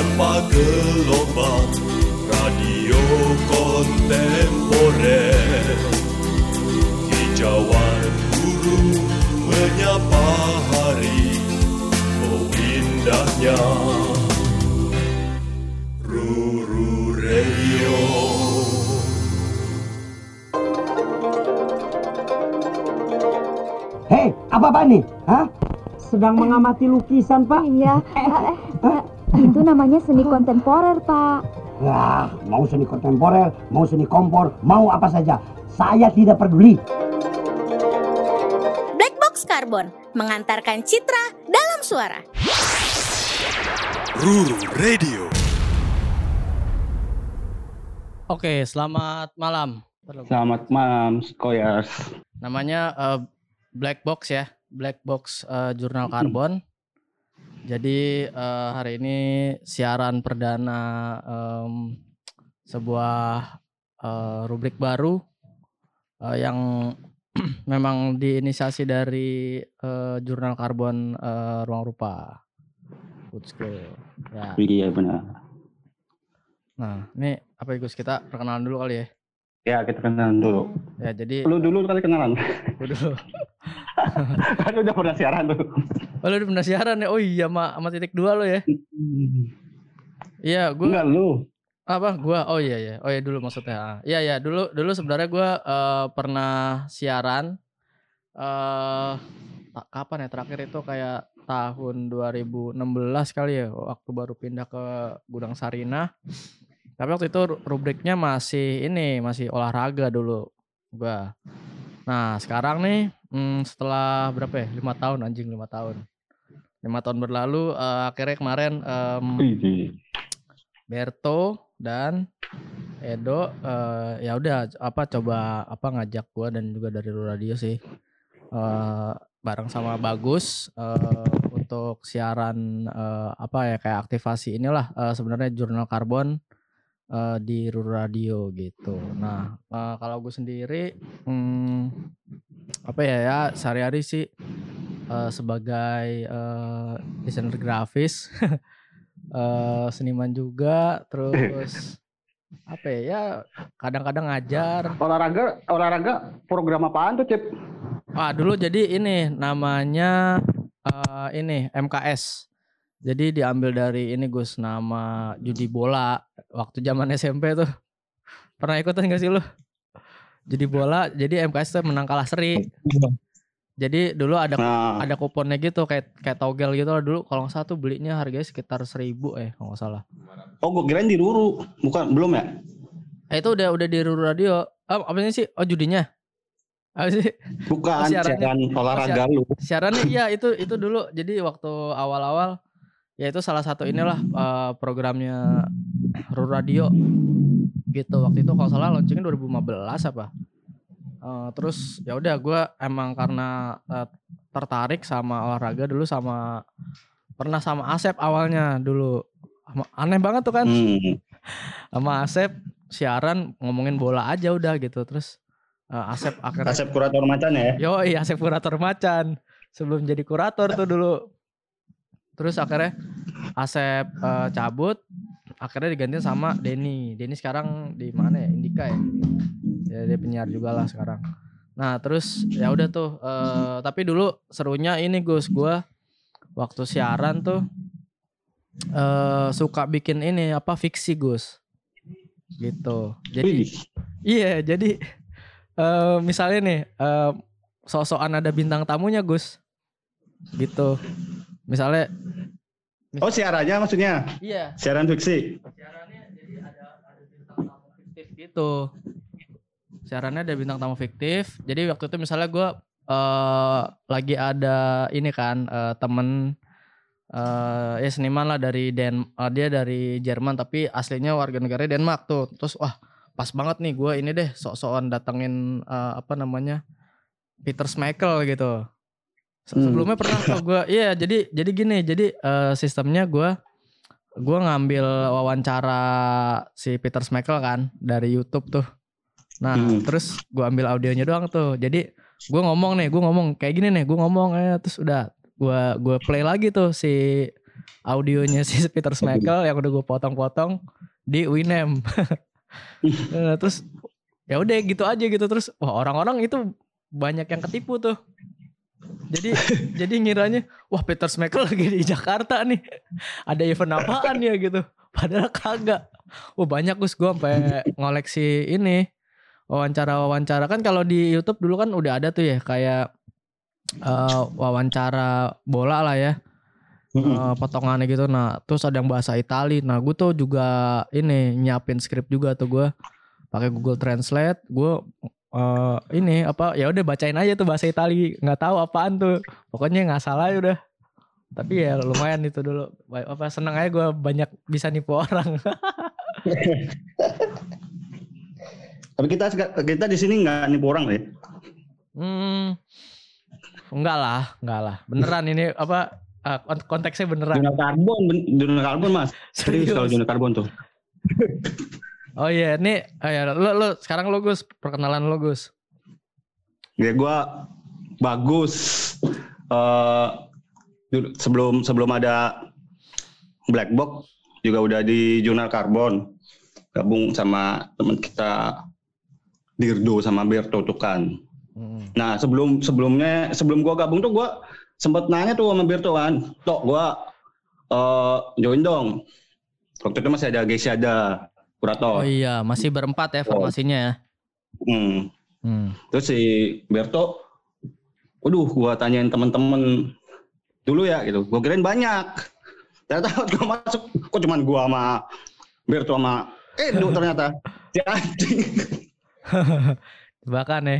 tanpa gelombang radio kontemporer hijauan guru menyapa hari oh indahnya Ruru Radio Hei, apa apa nih? Hah? Sedang mengamati lukisan, Pak. Iya, eh, eh, itu namanya seni kontemporer, Pak. Wah, mau seni kontemporer, mau seni kompor, mau apa saja. Saya tidak peduli. Black Box Carbon mengantarkan citra dalam suara. Ruru Radio Oke, selamat malam. Selamat malam, Skoyas. Namanya eh, Black Box ya, Black Box eh, Jurnal Karbon. Jadi eh, hari ini siaran perdana em, sebuah eh, rubrik baru eh, yang memang diinisiasi dari eh, Jurnal Karbon eh, Ruang Rupa. Good school. Ya. Iya benar. Nah, ini apa ya Gus? Kita perkenalan dulu kali ya. Ya kita kenalan dulu. Ya, jadi Lu dulu kali kenalan. gua dulu. kan udah pernah siaran tuh. Oh, lu udah pernah siaran ya? Oh iya, sama, sama titik dua lo ya? Iya, gua Enggak lu. apa? Gua oh iya ya. Oh iya dulu maksudnya. Ah, Iya ya, dulu dulu sebenarnya gua eh, pernah siaran eh ta- kapan ya terakhir itu kayak tahun 2016 kali ya waktu baru pindah ke Gudang Sarina. Tapi waktu itu ru- rubriknya masih ini, masih olahraga dulu gua. Nah, sekarang nih hmm, setelah berapa ya? lima tahun anjing lima tahun. lima tahun berlalu eh, akhirnya kemarin em, Wih, Berto dan Edo eh, ya udah apa coba apa ngajak gua dan juga dari Lu Radio sih eh, bareng sama Bagus eh, untuk siaran eh, apa ya kayak aktivasi inilah eh, sebenarnya jurnal karbon eh, di Ruru Radio gitu. Nah eh, kalau gue sendiri hmm, apa ya ya sehari-hari sih eh, sebagai eh, desainer grafis eh seniman juga terus apa ya, ya kadang-kadang ngajar Olahraga, olahraga program apaan tuh, Cip? ah dulu jadi ini namanya eh, ini MKS jadi diambil dari ini Gus nama judi bola waktu zaman SMP tuh pernah ikutan gak sih lu judi bola jadi MKS tuh menang kalah seri jadi dulu ada Nah, ada kuponnya gitu kayak kayak togel gitu lah dulu kalau nggak salah tuh belinya harganya sekitar seribu eh kalau nggak salah oh gue kirain di Ruru. Bukan, belum ya? Eh, itu udah udah di Ruru Radio. Oh, apa sih? Oh, judinya. Apa sih? Bukan, Oh, siaran olahraga lu. Siarannya iya itu itu dulu. Jadi waktu awal-awal ya itu salah satu inilah eh, programnya Ruru Radio. Gitu. Waktu itu kalau salah launchingnya 2015 apa? Eh, terus ya udah gue emang karena eh, tertarik sama olahraga dulu sama pernah sama Asep awalnya dulu aneh banget tuh kan Hmm. sama Asep siaran ngomongin bola aja udah gitu terus eh, Asep akhirnya Asep kurator macan ya? yo iya Asep kurator macan sebelum jadi kurator tuh dulu terus akhirnya Asep eh, cabut akhirnya digantiin sama Denny. Denny sekarang di mana ya? Indika ya? Ya dia penyiar juga lah sekarang. Nah terus ya udah tuh eh, tapi dulu serunya ini Gus gua waktu siaran tuh eh suka bikin ini apa fiksi Gus. Gitu. Jadi Iya, jadi eh misalnya nih eh sok-sokan ada bintang tamunya, Gus. Gitu. Misalnya Oh siarannya maksudnya? iya, Siaran fiksi? siarannya jadi ada ada bintang tamu fiktif gitu. Siarannya ada bintang tamu fiktif. Jadi waktu itu misalnya gua eh lagi ada ini kan eh, temen eh ya seniman lah dari Den eh, dia dari Jerman tapi aslinya warga negara Denmark tuh. Terus wah pas banget nih gua ini deh sok-sokan datengin eh, apa namanya Peter Schmeichel gitu. Hmm. Sebelumnya pernah tuh gua iya jadi jadi gini jadi eh, sistemnya gua gua ngambil wawancara si Peter Schmeichel kan dari YouTube tuh. Nah, Hmm. terus gua ambil audionya doang tuh. Jadi gua ngomong nih, gua ngomong kayak gini nih, gua ngomong eh terus udah gua gua play lagi tuh si audionya si Peter Schmeichel yang udah gue potong-potong di Winem. Nah, terus ya udah gitu aja gitu terus wah orang-orang itu banyak yang ketipu tuh. Jadi jadi ngiranya wah Peter Schmeichel lagi di Jakarta nih. Ada event apaan ya? Gitu. Padahal kagak. Wah banyak Gus. Gue sampai ngoleksi ini wawancara-wawancara. Kan kalau di YouTube dulu kan udah ada tuh ya kayak eh, wawancara bola lah ya. Eh, potongannya gitu. Nah terus ada yang bahasa Itali. Nah gue tuh juga ini nyiapin skrip juga tuh gue pakai Google Translate. Gue eh, ini apa ya udah bacain aja tuh bahasa Itali nggak tahu apaan tuh pokoknya nggak salah ya udah tapi ya lumayan itu dulu apa seneng aja gue banyak bisa nipu orang Tapi kita kita di sini nggak nipu orang ya. Hmm, enggak lah, enggak lah. Beneran ini apa eh, kont- konteksnya beneran. Jurnal karbon, jurnal karbon mas. Serius kalau jurnal karbon tuh. Oh iya, ini oh ya, lu, lu sekarang lu Gus, perkenalan lu Gus. Ya gua bagus. Eh dulu- sebelum sebelum ada Black Box juga udah di jurnal karbon gabung sama teman kita Dirdo sama Berto tuh kan. Hmm. Nah sebelum sebelumnya sebelum gua gabung tuh gua sempet nanya tuh sama Berto kan, tok gua eh join dong. Waktu itu masih ada Geisha ada kurator. Oh iya, masih berempat ya formasinya ya. Hmm. Hmm. Terus si Berto, waduh gua tanyain temen-temen dulu ya gitu. Gua kirain banyak. Ternyata gua masuk, kok cuman gua sama Berto sama Edo ternyata. Anjing. Bahkan ya.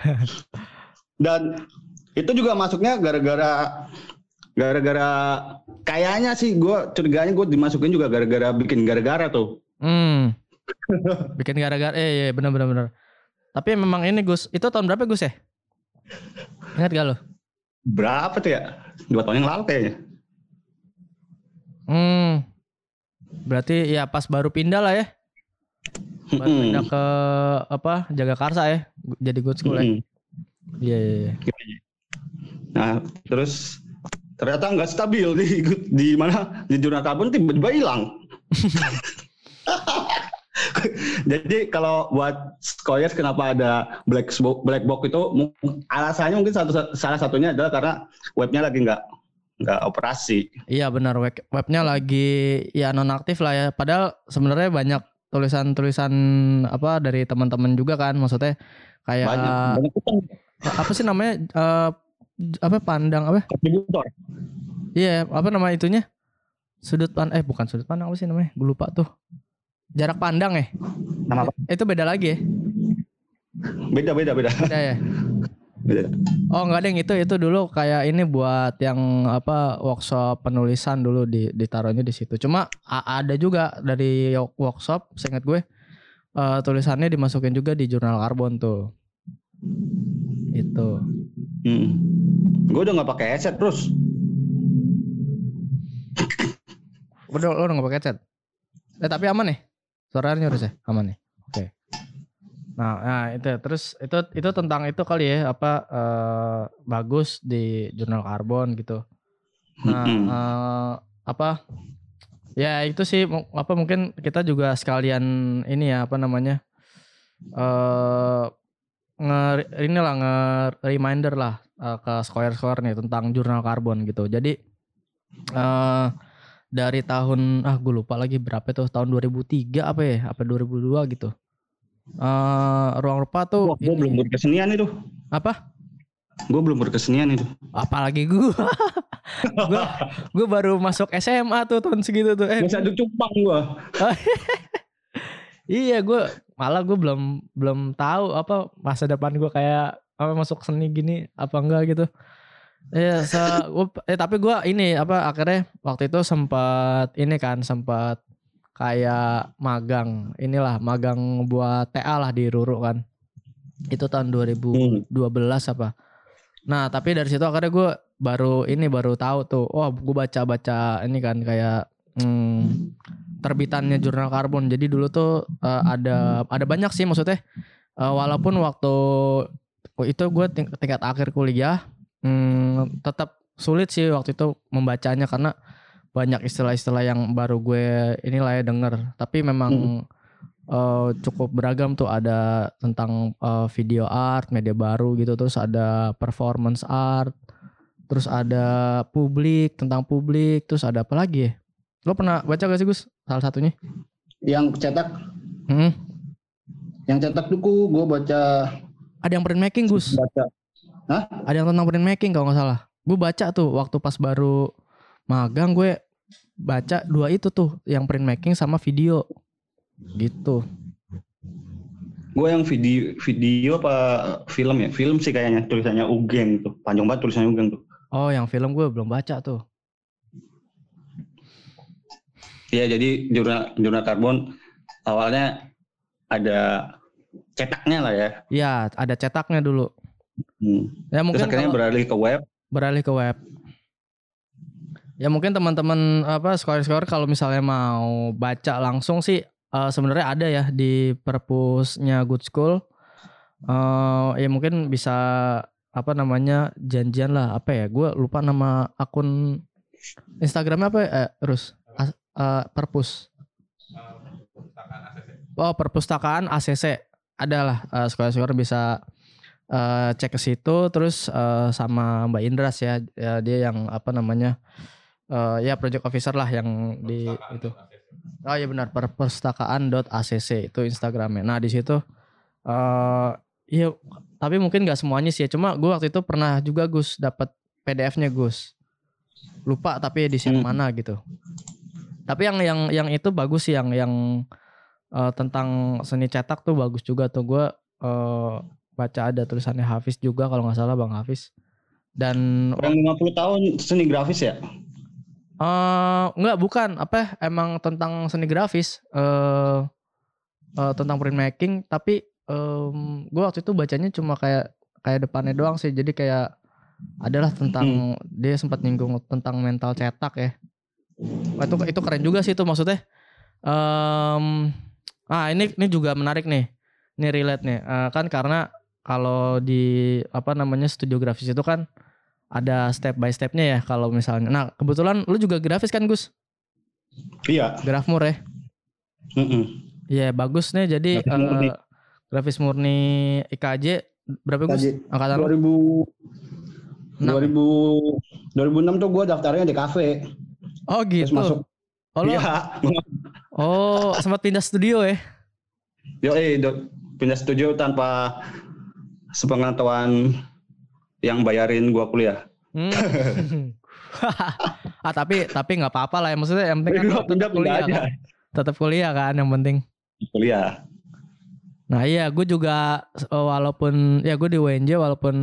Dan itu juga masuknya gara-gara gara-gara kayaknya sih gua curiganya gua dimasukin juga gara-gara bikin gara-gara tuh. Hmm. Bikin gara-gara eh iya bener bener bener. Tapi memang ini Gus, itu tahun berapa Gus ya? Ingat gak lo? Berapa tuh ya? Dua tahun yang lalu kayaknya. Hmm. Berarti ya pas baru pindah lah ya. Baru Mm-mm. pindah ke apa? Jaga Karsa ya. Jadi good school ya. Mm-mm. Iya iya iya. Nah, terus ternyata nggak stabil di di mana di jurnal karbon tiba-tiba hilang. Jadi kalau buat Skoyers kenapa ada black box, black box itu alasannya mungkin satu salah satunya adalah karena webnya lagi nggak nggak operasi. Iya benar web webnya lagi ya nonaktif lah ya. Padahal sebenarnya banyak tulisan-tulisan apa dari teman-teman juga kan maksudnya kayak Banyak banyak apa sih namanya eh, apa pandang apa? kontributor. Iya, apa nama itunya? Sudut pandang eh bukan sudut pandang apa sih namanya? Gue lupa tuh. Jarak pandang ya? Nama apa? Itu beda lagi ya? Beda beda beda. Beda ya? beda. Oh enggak deng itu itu dulu kayak ini buat yang apa workshop penulisan dulu di ditaruhnya di situ. Cuma ada juga dari workshop, seingat gue eh, tulisannya dimasukin juga di jurnal karbon tuh. Itu. Hmm. Gue udah nggak pakai headset terus. Udah lo udah nggak pakai headset? Eh tapi aman nih. Suaranya harus ya aman nih. Oke. Nah, nah itu terus itu itu tentang itu kali ya apa eh, bagus di jurnal karbon gitu. Nah, eh, apa? Ya itu sih apa mungkin kita juga sekalian ini ya apa namanya? eh nge inilah nge reminder lah eh, ke Square Square nih tentang jurnal karbon gitu. Jadi eh dari tahun ah gue lupa lagi berapa itu tahun 2003 apa ya? Apa 2002 gitu. eh ruang rupa tuh Wah, gue belum berkesenian itu. apa? Gue belum berkesenian itu. Apalagi gue. gue gue baru masuk SMA tuh tahun segitu tuh. Eh, Masih ada cupang gue. iya gue malah gue belum belum tahu apa masa depan gue kayak apa masuk seni gini apa enggak gitu. Eh, se, gua- eh tapi gue ini apa akhirnya waktu itu sempat ini kan sempat kayak magang inilah magang buat TA lah di Ruru kan. Itu tahun 2012 apa. Nah tapi dari situ akhirnya gue baru ini baru tahu tuh. Oh gue baca baca ini kan kayak hmm, terbitannya jurnal karbon. Jadi dulu tuh eh, ada ada banyak sih maksudnya. Eh, walaupun waktu itu gue ting- tingkat akhir kuliah, hmm, tetap sulit sih waktu itu membacanya karena banyak istilah-istilah yang baru gue inilah ya denger. Tapi memang eh, cukup beragam tuh ada tentang eh, video art, media baru gitu, terus ada performance art, terus ada publik tentang publik, terus ada apa lagi ya? Lo pernah baca gak sih Gus? Salah satunya? Yang cetak, Hmm. yang cetak tuh gue baca Ada yang printmaking Gus. baca. Ada yang tentang printmaking kalau nggak salah. Gue baca tuh waktu pas baru magang gue baca dua itu tuh, yang printmaking sama video. Gitu. Gue yang video video apa film ya? Film sih kayaknya tulisannya Ugeng tuh. Panjang banget tulisannya Ugeng tuh. Oh, yang film gue belum baca tuh. Iya, jadi jurnal jurnal karbon awalnya ada cetaknya lah ya. Iya, ada cetaknya dulu. Hmm. Ya Terus mungkin akhirnya kalau beralih ke web. beralih ke web. Ya mungkin teman-teman apa sekolah-sekolah kalau misalnya mau baca langsung sih eh, sebenarnya ada ya di perpusnya Good School. Eh ya mungkin bisa apa namanya janjian lah apa ya? Gue lupa nama akun Instagramnya apa ya? Eh, Rus? As- eh, perpus. Oh perpustakaan ACC adalah eh, sekolah-sekolah bisa eh, cek ke situ terus eh, sama Mbak Indras ya, ya dia yang apa namanya eh, ya project officer lah yang di itu. oh iya benar perpustakaan.acc itu Instagramnya. Nah di situ eh iya tapi mungkin nggak semuanya sih ya cuma gue waktu itu pernah juga Gus dapat PDF-nya Gus. Lupa tapi di sini Hmm. mana gitu. Tapi yang yang yang itu bagus sih yang yang eh, tentang seni cetak tuh bagus juga tuh. Gue eh, baca ada tulisannya Hafiz juga kalau nggak salah Bang Hafiz. Dan Yang 50 tahun seni grafis ya? eh nggak bukan. Apa emang tentang seni grafis eh eh, tentang printmaking tapi em, gue waktu itu bacanya cuma kayak kayak depannya doang sih. Jadi kayak adalah tentang dia sempat nyinggung tentang mental cetak ya. Wah, itu itu keren juga sih itu maksudnya. Em, ah ini ini juga menarik nih. Ini relate nih. Eh, kan karena kalau di apa namanya studio grafis itu kan ada step by stepnya ya kalau misalnya nah kebetulan lu juga grafis kan Gus Iya. grafmur ya Mm-mm. Iya bagus nih jadi Grafis murni. eh, grafis murni IKJ berapa Gus Kaji. angkatan lu? 2000 Enam ya? 2000 2006 tuh gue daftarnya di kafe. Oh Terus gitu. masuk. Oh, lu- Iya. oh sempat pindah studio ya? Yo, eh, pindah studio tanpa sepengetahuan yang bayarin gua kuliah. Hmm. ah tapi tapi nggak apa-apa lah ya maksudnya yang penting kan tetap kuliah aja. kan? tetap kuliah kan yang penting. Kuliah. Nah iya gue juga eh, walaupun ya gue di UNJ walaupun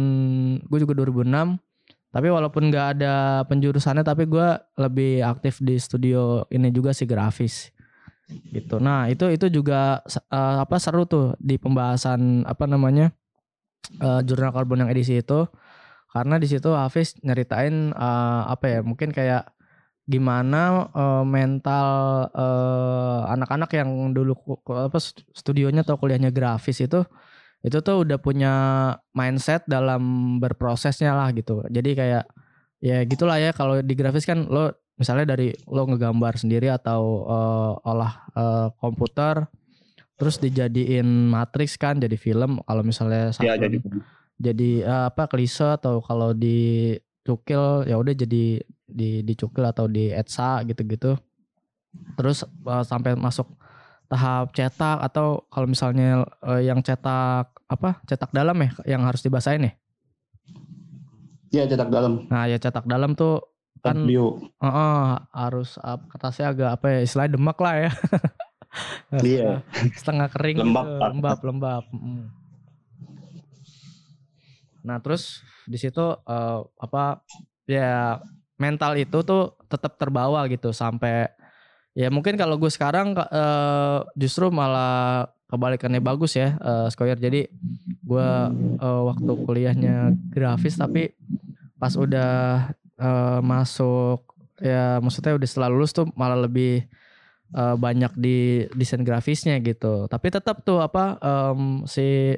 gue juga 2006 tapi walaupun nggak ada penjurusannya tapi gue lebih aktif di studio ini juga sih grafis gitu. Nah itu itu juga eh, apa seru tuh di pembahasan apa namanya eh, jurnal karbon yang edisi itu karena di situ Hafiz nyeritain eh, apa ya mungkin kayak gimana eh, mental anak-anak yang dulu apa st- studionya atau kuliahnya grafis itu itu tuh udah punya mindset dalam berprosesnya lah gitu. Jadi kayak ya gitulah ya kalau di grafis kan lo misalnya dari lo ngegambar sendiri atau eh, olah eh, komputer terus dijadiin matriks kan jadi film kalau misalnya Ya, jadi jadi eh, apa klise atau kalau di cukil ya udah jadi di dicukil atau di etsa gitu-gitu. Terus eh, sampai masuk tahap cetak atau kalau misalnya eh, yang cetak apa cetak dalam ya yang harus dibasahin ya? Iya cetak dalam. nah ya cetak dalam tuh kan Bio. eh, eh, harus apa kertasnya agak apa ya istilahnya demak lah ya Iya. setengah kering Lembab, gitu, lembab lembab. Nah terus di situ eh, apa ya mental itu tuh tetap terbawa gitu sampai ya mungkin kalau gue sekarang eh, justru malah kebalikannya bagus ya eh, Skoyer. Jadi gue eh, waktu kuliahnya grafis tapi pas udah eh, masuk ya maksudnya udah setelah lulus tuh malah lebih eh, banyak di desain grafisnya gitu. Tapi tetap tuh apa em, si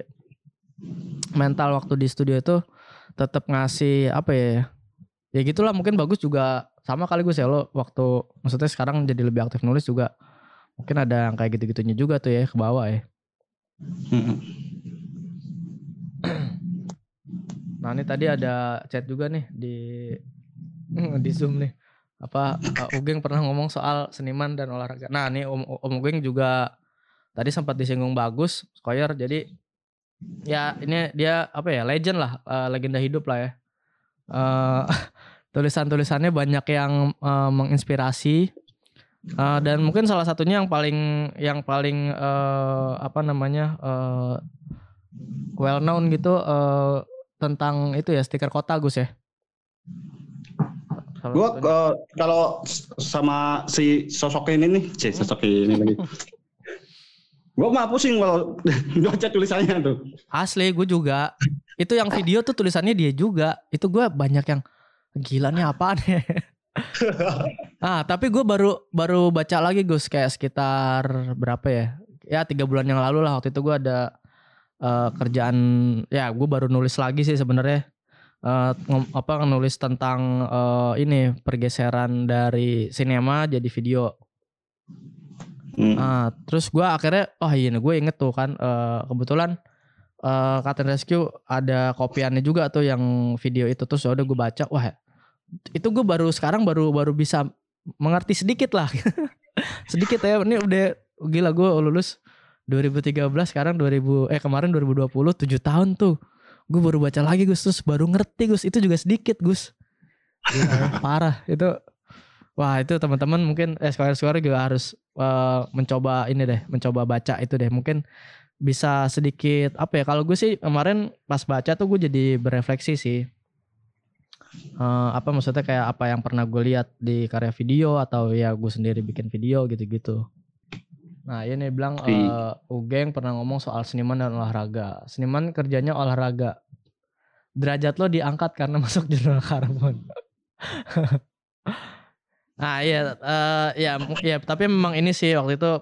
mental waktu di studio itu tetap ngasih apa ya? Ya gitulah mungkin bagus juga sama kali gue sih lo waktu maksudnya sekarang jadi lebih aktif nulis juga mungkin ada yang kayak gitu-gitunya juga tuh ya ke bawah ya. Nah ini tadi ada chat juga nih di di zoom nih apa uh, Ugeng pernah ngomong soal seniman dan olahraga. Nah nih Om, Om Ugeng juga tadi sempat disinggung bagus Skoyer jadi ya ini dia apa ya legend lah uh, legenda hidup lah ya. Uh, tulisan-tulisannya banyak yang uh, menginspirasi Uh, dan mungkin salah satunya yang paling yang paling uh, apa namanya uh, well known gitu uh, tentang itu ya stiker kota Gus ya. Gue satunya. kalau sama si sosok ini nih, C, sosok ini lagi. Gue mah pusing kalau baca tulisannya tuh. asli gue juga itu yang video tuh tulisannya dia juga itu gue banyak yang gila nih apaan ya. ah tapi gue baru baru baca lagi Gus kayak sekitar berapa ya ya tiga bulan yang lalu lah waktu itu gue ada eh, kerjaan ya gue baru nulis lagi sih sebenarnya Eh, ngom- apa nulis tentang eh, ini pergeseran dari sinema jadi video Hmm. Ah, terus gue akhirnya, oh iya gue inget tuh kan, eh, kebetulan eh Captain Rescue ada kopiannya juga tuh yang video itu terus udah gue baca, wah itu gue baru sekarang baru baru bisa mengerti sedikit lah, sedikit ya. Ini udah gila gue lulus 2013 sekarang 2000 eh kemarin 2020 7 tahun tuh. Gue baru baca lagi Gus terus baru ngerti Gus itu juga sedikit Gus. Ya, parah itu. Wah itu teman-teman mungkin eh sekolah-sekolah juga harus eh, mencoba ini deh, mencoba baca itu deh. Mungkin bisa sedikit apa ya? Kalau gue sih kemarin pas baca tuh gue jadi berefleksi sih. Eh, apa maksudnya kayak apa yang pernah gue lihat di karya video atau ya gue sendiri bikin video gitu-gitu. Nah ini bilang Di- eh, Ugeng pernah ngomong soal seniman dan olahraga. Seniman kerjanya olahraga. Derajat lo diangkat karena masuk jurnal karbon. Nah iya, eh, ya, ya tapi memang ini sih waktu itu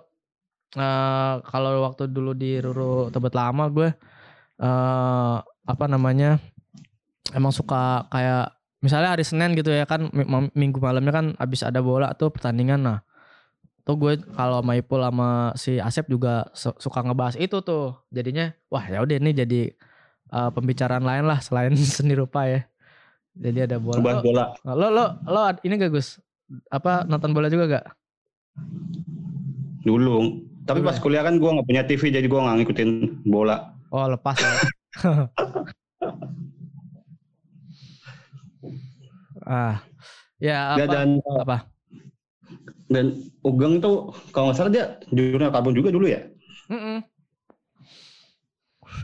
eh kalau waktu dulu di Ruru Tebet Lama gue eh apa namanya emang suka kayak misalnya hari Senin gitu ya kan minggu malamnya kan abis ada bola tuh pertandingan nah tuh gue kalau sama Ipul sama si Asep juga su- suka ngebahas itu tuh jadinya wah ya udah ini jadi eh, pembicaraan lain lah selain seni rupa ya jadi ada bola Bahas bola. lo lo lo ini gak Gus apa nonton bola juga gak Dulu. Tapi Dulu pas ya? kuliah kan gue nggak punya TV jadi gue nggak ngikutin bola. oh lepas ya ah ya Ya, apa dan apa dan Ugeng tuh kalau nggak salah dia jurnal karbon juga dulu ya. Mm-mm.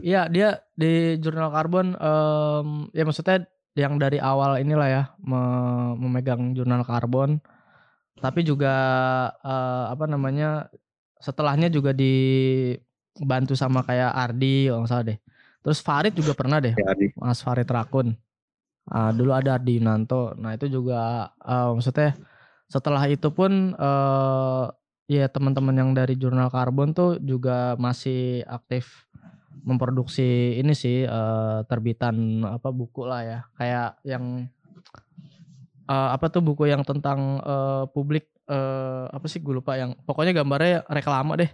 Iya dia di jurnal karbon em, ya maksudnya yang dari awal inilah ya me- memegang jurnal karbon. Tapi juga eh, apa namanya setelahnya juga dibantu sama kayak Ardi kalau nggak salah deh. Terus Farid juga pernah deh Ya, di- Mas Farid Rakun. Ah, dulu ada Ardi Yunanto. Nah itu juga eh, maksudnya setelah itu pun eh ya teman-teman yang dari jurnal karbon tuh juga masih aktif memproduksi ini sih eh, terbitan apa buku lah ya. Kayak yang eh, apa tuh buku yang tentang eh, publik eh, apa sih gue lupa yang pokoknya gambarnya reklama deh.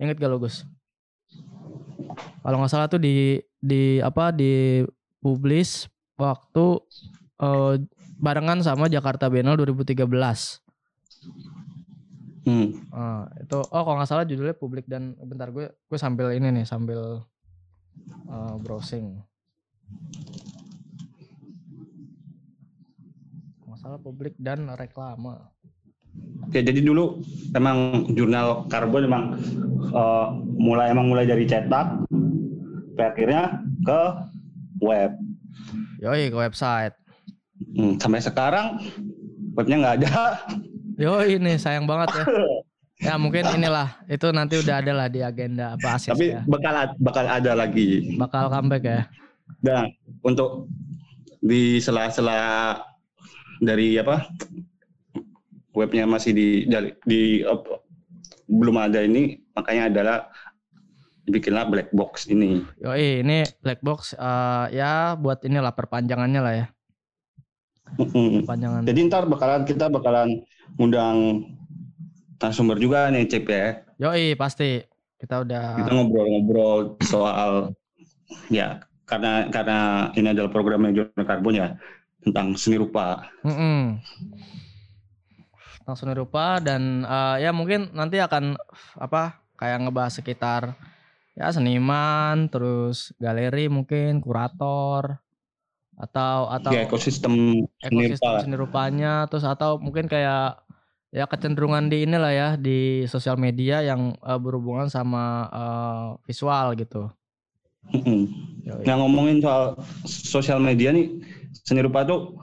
Inget gak lo Gus? Kalau nggak salah tuh di di apa di publis waktu eh, barengan sama Jakarta Biennale 2013 Hmm. Ah, itu oh kalau nggak salah judulnya publik dan bentar gue gue sambil ini nih sambil eh, browsing. Kalau nggak salah publik dan reklama. Ya jadi dulu emang jurnal karbon emang eh, mulai emang mulai dari cetak, akhirnya ke web. Yoi ke website. Hmm, sampai sekarang webnya nggak ada. Yoi ini sayang banget ya. Ya mungkin inilah itu nanti udah ada lah di agenda apa asis Tapi ya. bakal bakal ada lagi. Bakal comeback ya. Dan untuk di sela-sela dari apa webnya masih di dari- di apa, belum ada ini makanya adalah bikinlah black box ini. Yoi ini black box eh, ya buat inilah perpanjangannya lah ya. Panjangan. Jadi ntar bakalan kita bakalan ngundang narasumber juga nih Cip ya. Yoi pasti kita udah Kita ngobrol-ngobrol soal ya karena karena ini adalah programnya Jurnal Karbon ya tentang seni rupa. Mm-mm. Langsung rupa dan eh, ya mungkin nanti akan apa kayak ngebahas sekitar ya seniman, terus galeri mungkin kurator atau atau Ya ekosistem ekosistem seni rupanya terus atau mungkin kayak ya kecenderungan di inilah ya di sosial media yang eh, berhubungan sama eh, visual gitu. Nah ngomongin soal sosial media nih seni rupa tuh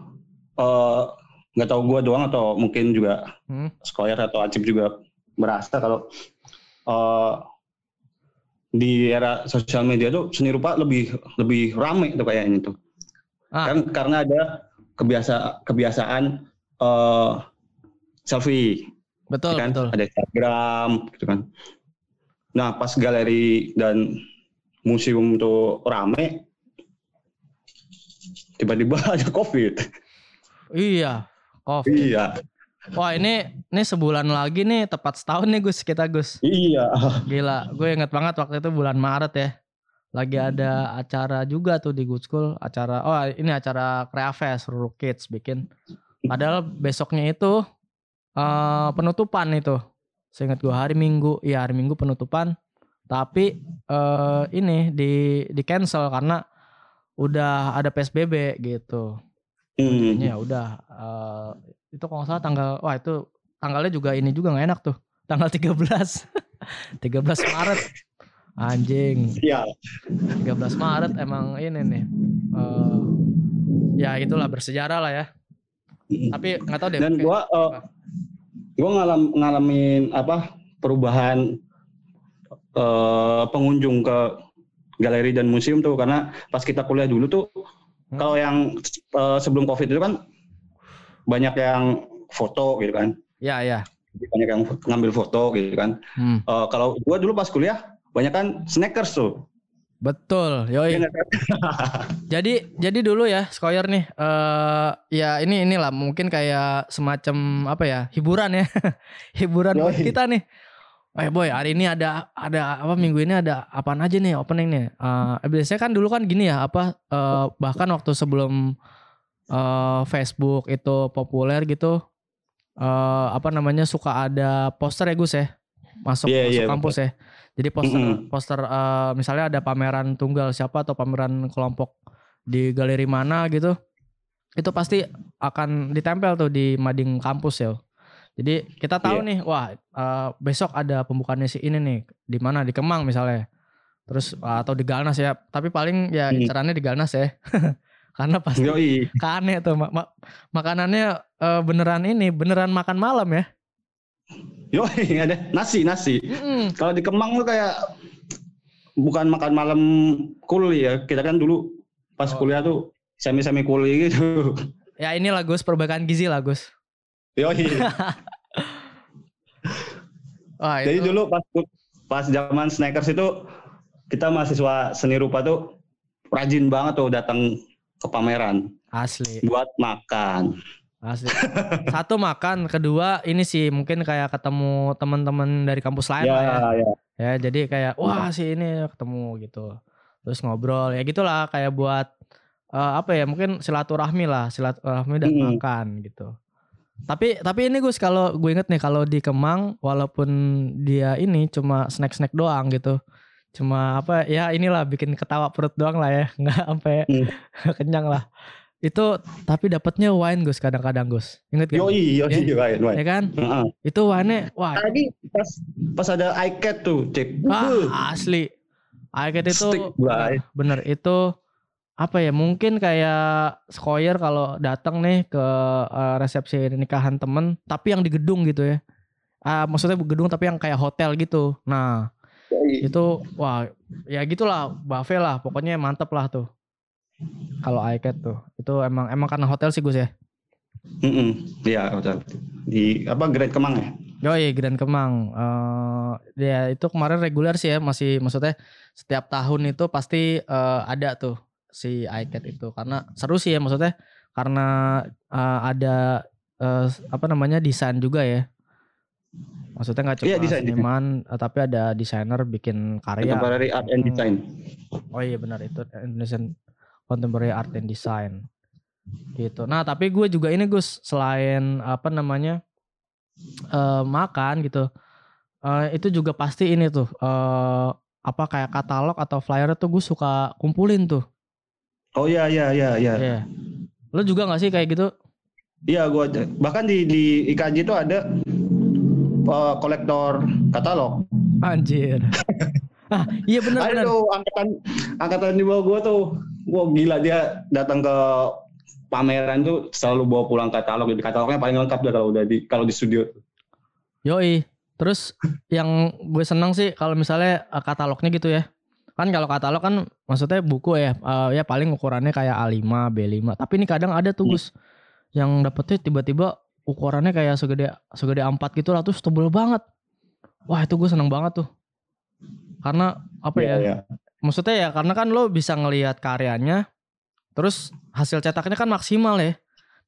eh, nggak tahu gua doang atau mungkin juga Hmm. Skoyer atau Acip juga merasa kalau eh, di era sosial media tuh seni rupa lebih lebih rame tuh kayaknya tuh. Ah. Kan karena ada kebiasa kebiasaan eh, selfie Betul kan betul. ada Instagram gitu kan. Nah pas galeri dan museum tuh rame, tiba-tiba ada COVID. Iya. Covid. Iya, Wah ini ini sebulan lagi nih tepat setahun nih Gus kita Gus. iya. Gila, gue inget banget waktu itu bulan Maret ya. Lagi ada acara juga tuh di Good School, acara oh ini acara Creafest Ruru Kids bikin. Padahal besoknya itu eh penutupan itu. Seingat gue hari Minggu, iya hari Minggu penutupan. Tapi eh ini di di cancel karena udah ada PSBB gitu. Hmm. Ya udah eh, itu kalau nggak salah tanggal wah itu tanggalnya juga ini juga nggak enak tuh. Tanggal 13. 13 Maret. Anjing. Iya. 13 Maret emang ini nih. eh, ya itulah bersejarah lah ya. Tapi nggak tahu deh. Dan gua eh, gua ngalam, ngalamin apa perubahan eh, pengunjung ke galeri dan museum tuh karena pas kita kuliah dulu tuh Hmm. kalau yang eh, sebelum covid itu kan banyak yang foto gitu kan Ya ya. banyak yang ngambil foto gitu kan Hmm. Eh, kalau gua dulu pas kuliah banyak kan snackers tuh Betul. Yoi. Iya? Jadi jadi dulu ya Skoyer nih eh ya ini inilah mungkin kayak semacam apa ya hiburan ya hiburan buat kita nih. Eh boy hari ini ada ada apa minggu ini ada apaan aja nih opening nih. Eh biasanya kan dulu kan gini ya apa eh, bahkan waktu sebelum eh, Facebook itu populer gitu eh apa namanya suka ada poster ya Gus ya masuk Iya, masuk iya, kampus ya. Jadi poster Mm-mm. poster eh, misalnya ada pameran tunggal siapa atau pameran kelompok di galeri mana gitu. Itu pasti akan ditempel tuh di mading kampus ya. Jadi kita tahu Iya. nih, wah eh, besok ada pembukaannya si ini nih di mana di Kemang misalnya. Terus atau di Galnas ya. Tapi paling ya Hmm. incerannya di Galnas ya. Karena pasti Yoi. kane tuh ma- ma- makanannya eh, beneran ini, beneran makan malam ya. Yoi, ada nasi nasi. Mm-mm. Kalau di Kemang tuh kayak bukan makan malam kuli ya. Kita kan dulu pas Oh. kuliah tuh semi-semi kuli gitu. Ya inilah Gus perbaikan gizi lah Gus. Yoi. Wah, Jadi itu- dulu pas pas zaman snackers itu kita mahasiswa seni rupa tuh rajin banget tuh datang ke pameran asli. buat makan. Asli. Satu makan, kedua ini sih mungkin kayak ketemu teman-teman dari kampus lain Ya, lah ya. ya. Ya, jadi kayak wah sih ini ketemu gitu. Terus ngobrol ya gitulah kayak buat eh, apa ya mungkin silaturahmi lah, silaturahmi dan Mm. makan gitu. Tapi tapi ini Gus kalau gue inget nih kalau di Kemang walaupun dia ini cuma snack-snack doang gitu. Cuma apa ya inilah bikin ketawa perut doang lah ya, nggak sampai Hmm. kenyang lah. Itu tapi dapatnya wine Gus kadang-kadang Gus. Ingat gak? Yoi, yoi, Ya. right, right. Ya kan? Heeh. Itu wine wah Tadi pas pas ada iCat tuh, cek. Ah, asli. iCat itu Stick, bener, bener itu apa ya mungkin kayak Skoyer kalau datang nih ke eh, resepsi nikahan temen tapi yang di gedung gitu ya. Ah, maksudnya gedung tapi yang kayak hotel gitu. Nah, itu wah ya gitulah buffet lah pokoknya mantep lah tuh. Kalau iCat tuh. Itu emang emang karena hotel sih Gus ya. Heeh. Iya, betul. Di apa Grand Kemang ya? Yoi Grand Kemang. Eh ya itu kemarin reguler sih ya masih maksudnya setiap tahun itu pasti eh, ada tuh si iCat itu karena seru sih ya maksudnya karena eh, ada eh, apa namanya desain juga ya. Maksudnya nggak cuma Iya, desain, desain. seniman, eh, tapi ada desainer bikin karya. Contemporary Art and Hmm. Design. Oh iya benar itu Indonesian Contemporary Art and Design gitu. Nah tapi gue juga ini Gus selain apa namanya eh, makan gitu, eh, itu juga pasti ini tuh eh, apa kayak katalog atau flyer tuh gue suka kumpulin tuh. Oh iya iya iya iya. Iya. Lo juga gak sih kayak gitu? Iya gua bahkan di di IKJ itu ada uh, kolektor katalog. Anjir. ah iya benar benar. Angkatan angkatan di bawah gua tuh. Wah gila dia datang ke pameran tuh selalu bawa pulang katalog. Jadi katalognya paling lengkap dah kalau udah di kalau di studio. Yoi. Terus yang gue seneng sih kalau misalnya eh, katalognya gitu ya. Kan kalau katalog kan maksudnya buku ya. eh, ya paling ukurannya kayak A5, B5. Tapi ini kadang ada tuh Gus yang dapetnya tiba-tiba ukurannya kayak segede segede A4 gitu lah terus tebel banget. Wah, itu gue seneng banget tuh. Karena apa ya? Iya, iya. Maksudnya ya karena kan lo bisa ngelihat karyanya terus hasil cetaknya kan maksimal ya.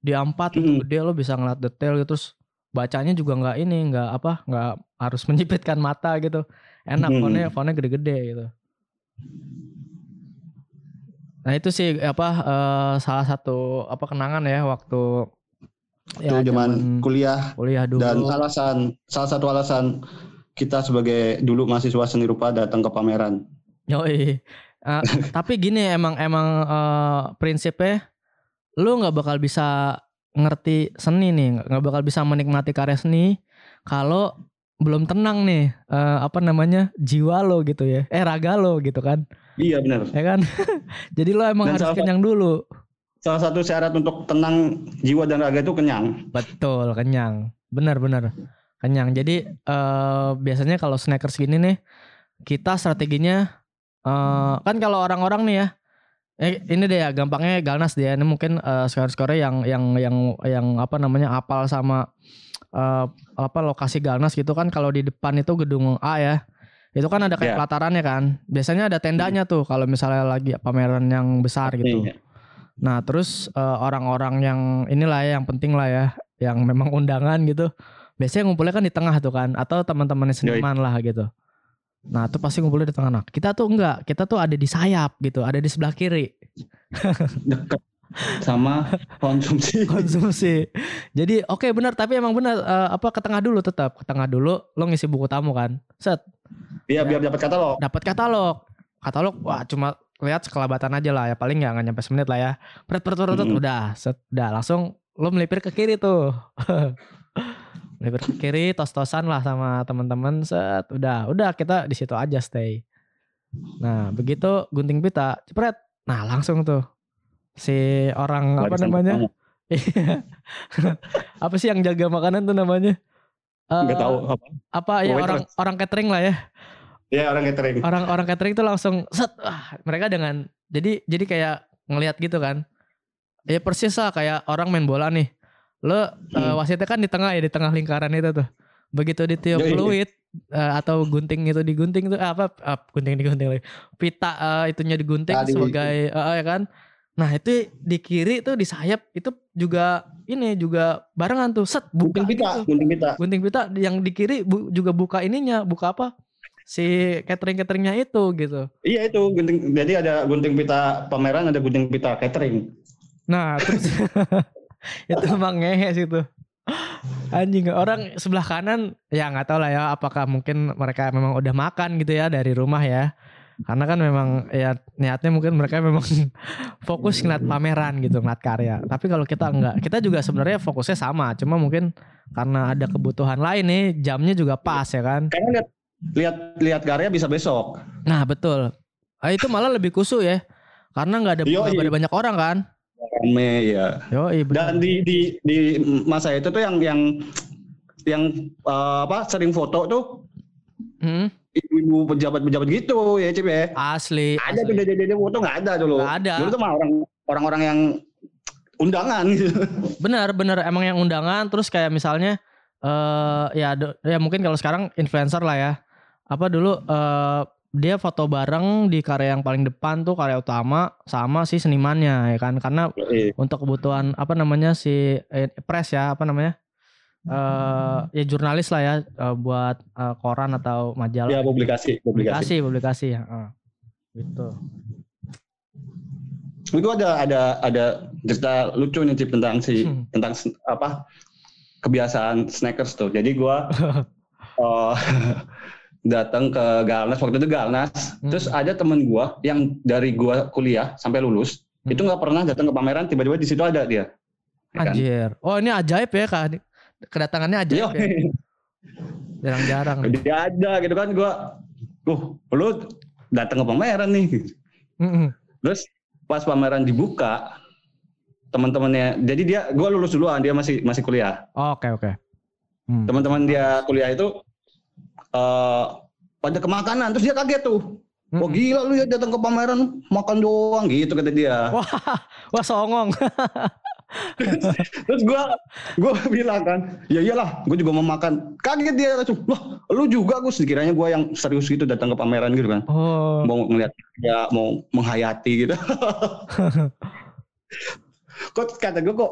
Di A4 itu Mm. gede lo bisa ngeliat detail gitu terus bacanya juga nggak ini nggak apa nggak harus menyipitkan mata gitu enak Hmm. fontnya fontnya gede-gede gitu nah itu sih apa eh, salah satu apa kenangan ya waktu Itu zaman kuliah kuliah dulu dan alasan salah satu alasan kita sebagai dulu mahasiswa seni rupa datang ke pameran. Yoi. Eh, tapi gini emang emang eh, prinsipnya lu nggak bakal bisa ngerti seni nih, nggak bakal bisa menikmati karya seni kalau belum tenang nih eh, apa namanya jiwa lo gitu ya, eh raga lo gitu kan, Iya benar. ya kan? Jadi lo emang Dan harus salah- kenyang dulu. Salah satu syarat untuk tenang jiwa dan raga itu kenyang. Betul, kenyang. Benar-benar. Kenyang. Jadi eh biasanya kalau snackers gini nih kita strateginya eh kan kalau orang-orang nih ya eh, ini deh ya gampangnya Galnas dia ini mungkin eh, skor-skornya yang yang yang yang apa namanya apal sama eh, apa lokasi Galnas gitu kan kalau di depan itu gedung A ya. Itu kan ada kayak Ya. pelatarannya kan. Biasanya ada tendanya tuh kalau misalnya lagi pameran yang besar gitu. Iya. Nah terus eh, orang-orang yang inilah ya yang penting lah ya, yang memang undangan gitu, biasanya ngumpulnya kan di tengah tuh kan, atau teman-teman seniman lah gitu. Nah itu pasti ngumpulnya di tengah. Nah kita tuh enggak, kita tuh ada di sayap gitu, ada di sebelah kiri Deket sama konsumsi. konsumsi. Jadi oke benar, tapi emang benar eh, apa ke tengah dulu tetap, ke tengah dulu lo ngisi buku tamu kan, set Iya biar dapat katalog. dapat katalog, katalog wah cuma lihat sekelabatan aja lah ya paling nggak nggak nyampe semenit lah ya, pret pret pret, pret, Mm-mm. udah set, udah langsung lo melipir ke kiri tuh. melipir ke kiri tos-tosan lah sama teman-teman set udah udah kita di situ aja stay. Nah begitu gunting pita cepret. Nah langsung tuh si orang apa Barisan namanya. Iya. apa sih yang jaga makanan tuh namanya? Nggak Eh, tahu apa. apa? Ya orang orang catering lah ya. Iya orang catering. orang orang catering tuh langsung set ah, mereka dengan jadi jadi kayak ngelihat gitu kan. Ya persis lah kayak orang main bola nih lo eh, Hmm. wasitnya kan di tengah ya di tengah lingkaran itu tuh begitu ditiup Yoi. fluid eh, atau gunting itu digunting tuh eh, apa ah, gunting digunting lagi pita eh, itunya digunting Tadi. sebagai eh, ya kan nah itu di kiri tuh di sayap itu juga ini juga barengan tuh set buka Gunting pita, gitu. gunting pita. gunting pita yang di kiri bu- juga buka ininya buka apa si catering cateringnya itu gitu Iya itu gunting. Jadi ada gunting pita pameran, ada gunting pita catering. nah terus itu emang ngehe sih tuh anjing orang sebelah kanan ya nggak tahu lah ya apakah mungkin mereka memang udah makan gitu ya dari rumah ya karena kan memang ya niatnya mungkin mereka memang fokus ngeliat pameran gitu ngeliat karya tapi kalau kita enggak kita juga sebenarnya fokusnya sama cuma mungkin karena ada kebutuhan lain nih jamnya juga pas ya kan Karena lihat lihat lihat karya bisa besok. Nah betul. Ah, itu malah lebih kusu ya. Karena nggak ada ada banyak orang kan. Rame ya. Yo Dan di di di masa itu tuh yang yang yang eh, apa sering foto tuh Hmm, ibu-ibu pejabat-pejabat gitu ya Cip ya. asli. Ada tuh asli. dede-dede foto nggak ada dulu. Nggak ada. Dulu tuh mah orang orang-orang yang undangan gitu. Bener bener emang yang undangan terus kayak misalnya eh ya do- ya mungkin kalau sekarang influencer lah ya. Apa dulu eh dia foto bareng di karya yang paling depan tuh karya utama sama si senimannya ya kan karena untuk kebutuhan apa namanya si eh, press ya apa namanya eh ya jurnalis lah ya eh, buat eh, koran atau majalah Ya publikasi, publikasi. publikasi publikasi ya eh. gitu Itu ada ada ada cerita lucu nih Cip tentang si Hmm. tentang apa kebiasaan snackers tuh. Jadi gua eh, datang ke Galnas waktu itu Galnas. Hmm. Terus ada temen gua yang dari gua kuliah sampai lulus Hmm. itu nggak pernah datang ke pameran tiba-tiba di situ ada dia. Ya kan? anjir oh ini ajaib ya kan kedatangannya Iya. ajaib ya jarang-jarang nih. dia ada gitu kan gua uh lu datang ke pameran nih Mm-mm. terus pas pameran dibuka teman-temannya jadi dia gua lulus duluan dia masih masih kuliah Oh, oke oke Hmm. teman-teman dia kuliah itu eh pada ke makanan terus dia kaget tuh Wah Mm-mm. gila lu ya datang ke pameran makan doang gitu kata dia. wah wah songong Terus gua gua bilang kan, ya iyalah, gua juga mau makan. Kaget dia langsung, "Wah, lu juga Gus." Dikiranya gua yang serius gitu datang ke pameran gitu kan. oh Mau ngeliat ya mau menghayati gitu. kok kata gua kok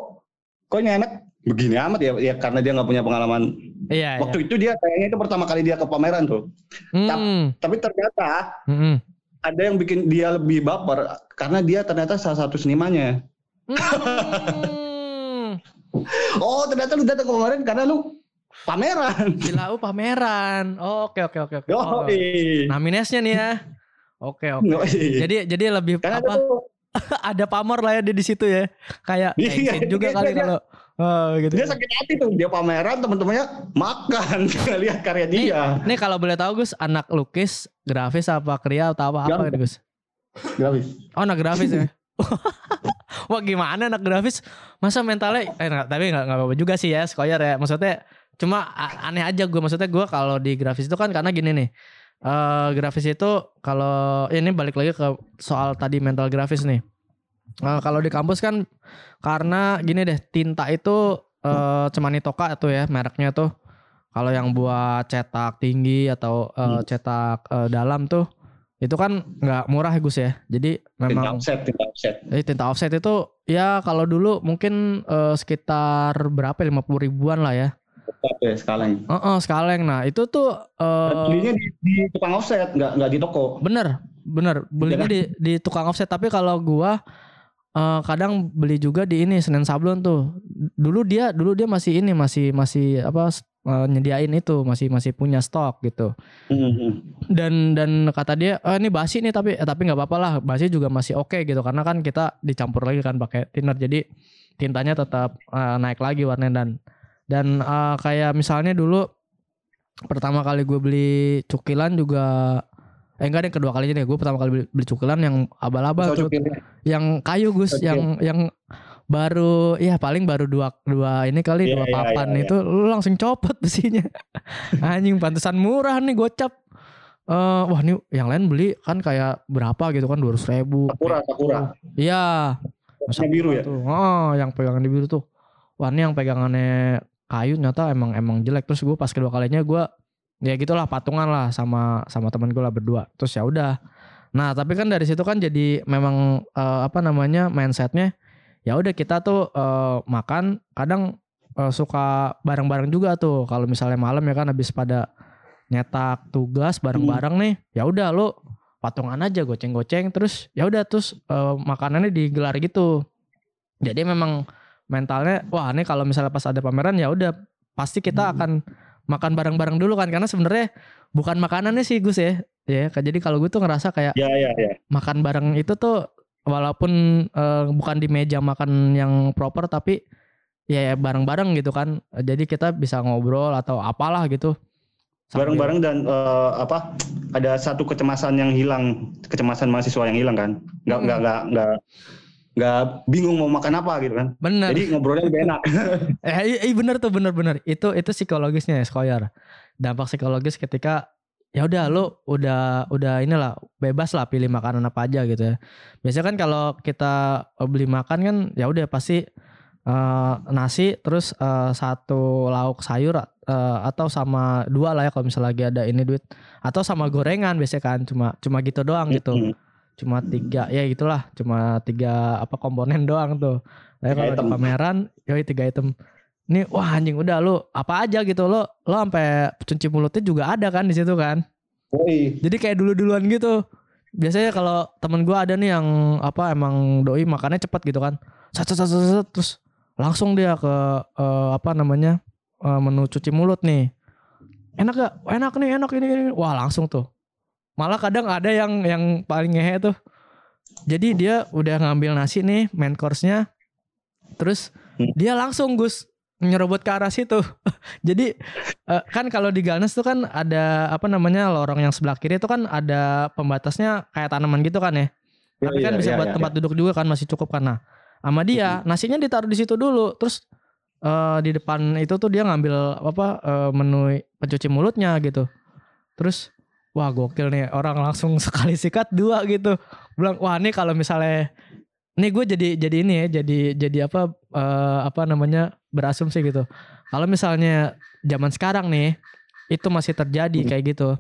kok ini anak begini amat ya ya karena dia nggak punya pengalaman. iya iya Waktu itu dia kayaknya itu pertama kali dia ke pameran tuh. Hmm. Tapi ternyata Mm-mm. ada yang bikin dia lebih baper karena dia ternyata salah satu senimannya. Hmm. Oh, ternyata lu datang ke pameran karena lu pameran. Gila, oh, pameran. Oh, Oke oke oke oke. Oh, Yoi. Nah, minusnya nih ya. Oke oke. Yoi. Jadi jadi lebih karena apa? tuh, Ada pamor lah ya di, situ ya. Kayak Iya, juga iya, kali iya. kalau oh, gitu. dia sakit hati tuh, dia pameran teman-temannya makan lihat karya dia. Nih kalau boleh tahu Gus, anak lukis, grafis apa kria atau apa apa gitu Gus? Grafis. Oh, anak grafis ya. Wah gimana anak grafis masa mentalnya eh nggak- tapi nggak nggak apa-apa juga sih ya skoyer ya maksudnya cuma aneh aja gue maksudnya gue kalau di grafis itu kan karena gini nih eh grafis itu kalau ini balik lagi ke soal tadi mental grafis nih Eh, kalau di kampus kan karena gini deh tinta itu eh cemani toka tuh ya mereknya tuh kalau yang buat cetak tinggi atau Hmm. cetak eh, dalam tuh itu kan nggak murah ya Gus ya jadi Tinta memang offset, tinta offset. Eh, tinta offset itu ya kalau dulu mungkin eh, sekitar berapa lima puluh ribuan lah ya. Oke, sekaleng. Heeh, sekaleng. Nah itu tuh eh belinya di, di tukang offset, nggak nggak di toko. bener bener belinya kan? di di tukang offset. Tapi kalau gua eh, kadang beli juga di ini Senen Sablon tuh. Dulu dia dulu dia masih ini masih masih apa eh, nyediain itu masih masih punya stok gitu. Mhm. dan dan kata dia eh, ini basi nih tapi eh, tapi nggak apa-apa lah basi juga masih oke gitu karena kan kita dicampur lagi kan pakai thinner jadi tintanya tetap eh, naik lagi warnanya dan dan eh, kayak misalnya dulu pertama kali gue beli cukilan juga eh enggak deh kedua kalinya deh. Gue pertama kali beli, beli cukilan yang abal-abal tuh. cukirnya. yang kayu Gus. Oke. yang yang baru ya paling baru dua dua ini kali Iya, dua iya, papan iya, iya. itu. Lu langsung copot besinya. Anjing pantesan murah nih gocap. Eh wah nih yang lain beli kan kayak berapa gitu kan dua ribu. Sakura, sakura. iya. Warnanya biru ya? tuh. Oh yang pegangan di biru tuh. Wah ini yang pegangannya kayu ternyata emang emang jelek. Terus gue pas kedua kalinya gue ya gitulah patungan lah sama sama teman gue lah berdua. Terus ya udah. Nah tapi kan dari situ kan jadi memang eh, apa namanya mindsetnya ya udah kita tuh eh, makan kadang eh, suka bareng-bareng juga tuh. Kalau misalnya malam ya kan habis pada nyetak tugas bareng-bareng nih ya udah lo patungan aja goceng-goceng terus ya udah terus eh, makanannya digelar gitu. Jadi memang mentalnya wah ini kalau misalnya pas ada pameran ya udah pasti kita akan makan bareng-bareng dulu kan karena sebenarnya bukan makanannya sih Gus ya ya jadi kalau gue tuh ngerasa kayak Ya, ya, ya. makan bareng itu tuh walaupun eh, bukan di meja makan yang proper tapi ya ya bareng-bareng gitu kan jadi kita bisa ngobrol atau apalah gitu Bareng-bareng dan eh, apa? Ada satu kecemasan yang hilang, kecemasan mahasiswa yang hilang kan? Nggak, Hmm. nggak, nggak, bingung mau makan apa gitu kan? bener Jadi ngobrolnya lebih enak. Eh, iya, iya, bener tuh bener bener itu itu psikologisnya ya Skoyer. Dampak psikologis ketika ya udah lu udah udah inilah bebas lah pilih makanan apa aja gitu ya. Biasanya kan kalau kita eh, beli makan kan ya udah pasti eh, nasi terus eh, satu lauk sayur eh, atau sama dua lah ya kalau misalnya lagi ada ini duit atau sama gorengan biasanya kan cuma cuma gitu doang gitu Mm-mm. Cuma tiga ya gitulah cuma tiga apa komponen doang tuh. Tapi kalau di pameran yoi tiga item. Ini wah anjing udah lu apa aja gitu lo lo sampai cuci mulutnya juga ada kan di situ kan? Woi, jadi kayak dulu duluan gitu. Biasanya kalau temen gua ada nih yang apa emang doi makannya cepet gitu kan. Sat, sat, sat, sat, sat, terus langsung dia ke eh, apa namanya eh, menu cuci mulut nih. Enak gak? Enak nih enak ini, ini. Wah langsung tuh malah kadang ada yang yang paling ngehe tuh. Jadi dia udah ngambil nasi nih main course-nya. Terus Hmm. dia langsung Gus nyerobot ke arah situ. Jadi eh, kan kalau di Galnes tuh kan ada apa namanya lorong yang sebelah kiri itu kan ada pembatasnya kayak tanaman gitu kan ya. Tapi Iya, kan iya, bisa iya, buat tempat duduk juga kan masih cukup kan. Nah sama dia nasinya ditaruh di situ dulu. Terus eh, di depan itu tuh dia ngambil apa eh, menu pencuci mulutnya gitu. Terus wah gokil nih orang langsung sekali sikat dua gitu. Bilang wah ini kalau misalnya nih gue jadi jadi ini ya jadi jadi apa eh, apa namanya berasumsi gitu. Kalau misalnya zaman sekarang nih itu masih terjadi kayak gitu.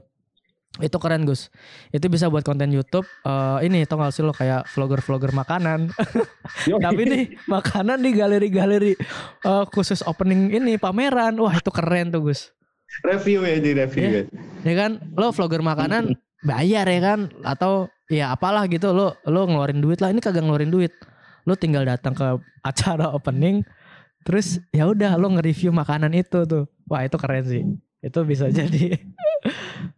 Itu keren Gus. Itu bisa buat konten YouTube eh, ini tau gak sih lo kayak vlogger-vlogger makanan. Yoi. tapi nih makanan di galeri-galeri eh, khusus opening ini pameran. Wah itu keren tuh Gus review ya di review Iya. ya. ya kan? Lo vlogger makanan bayar ya kan? Atau ya apalah gitu lo lo ngeluarin duit lah. Ini kagak ngeluarin duit. Lo tinggal datang ke acara opening terus ya udah lo nge-review makanan itu tuh. Wah itu keren sih. Itu bisa jadi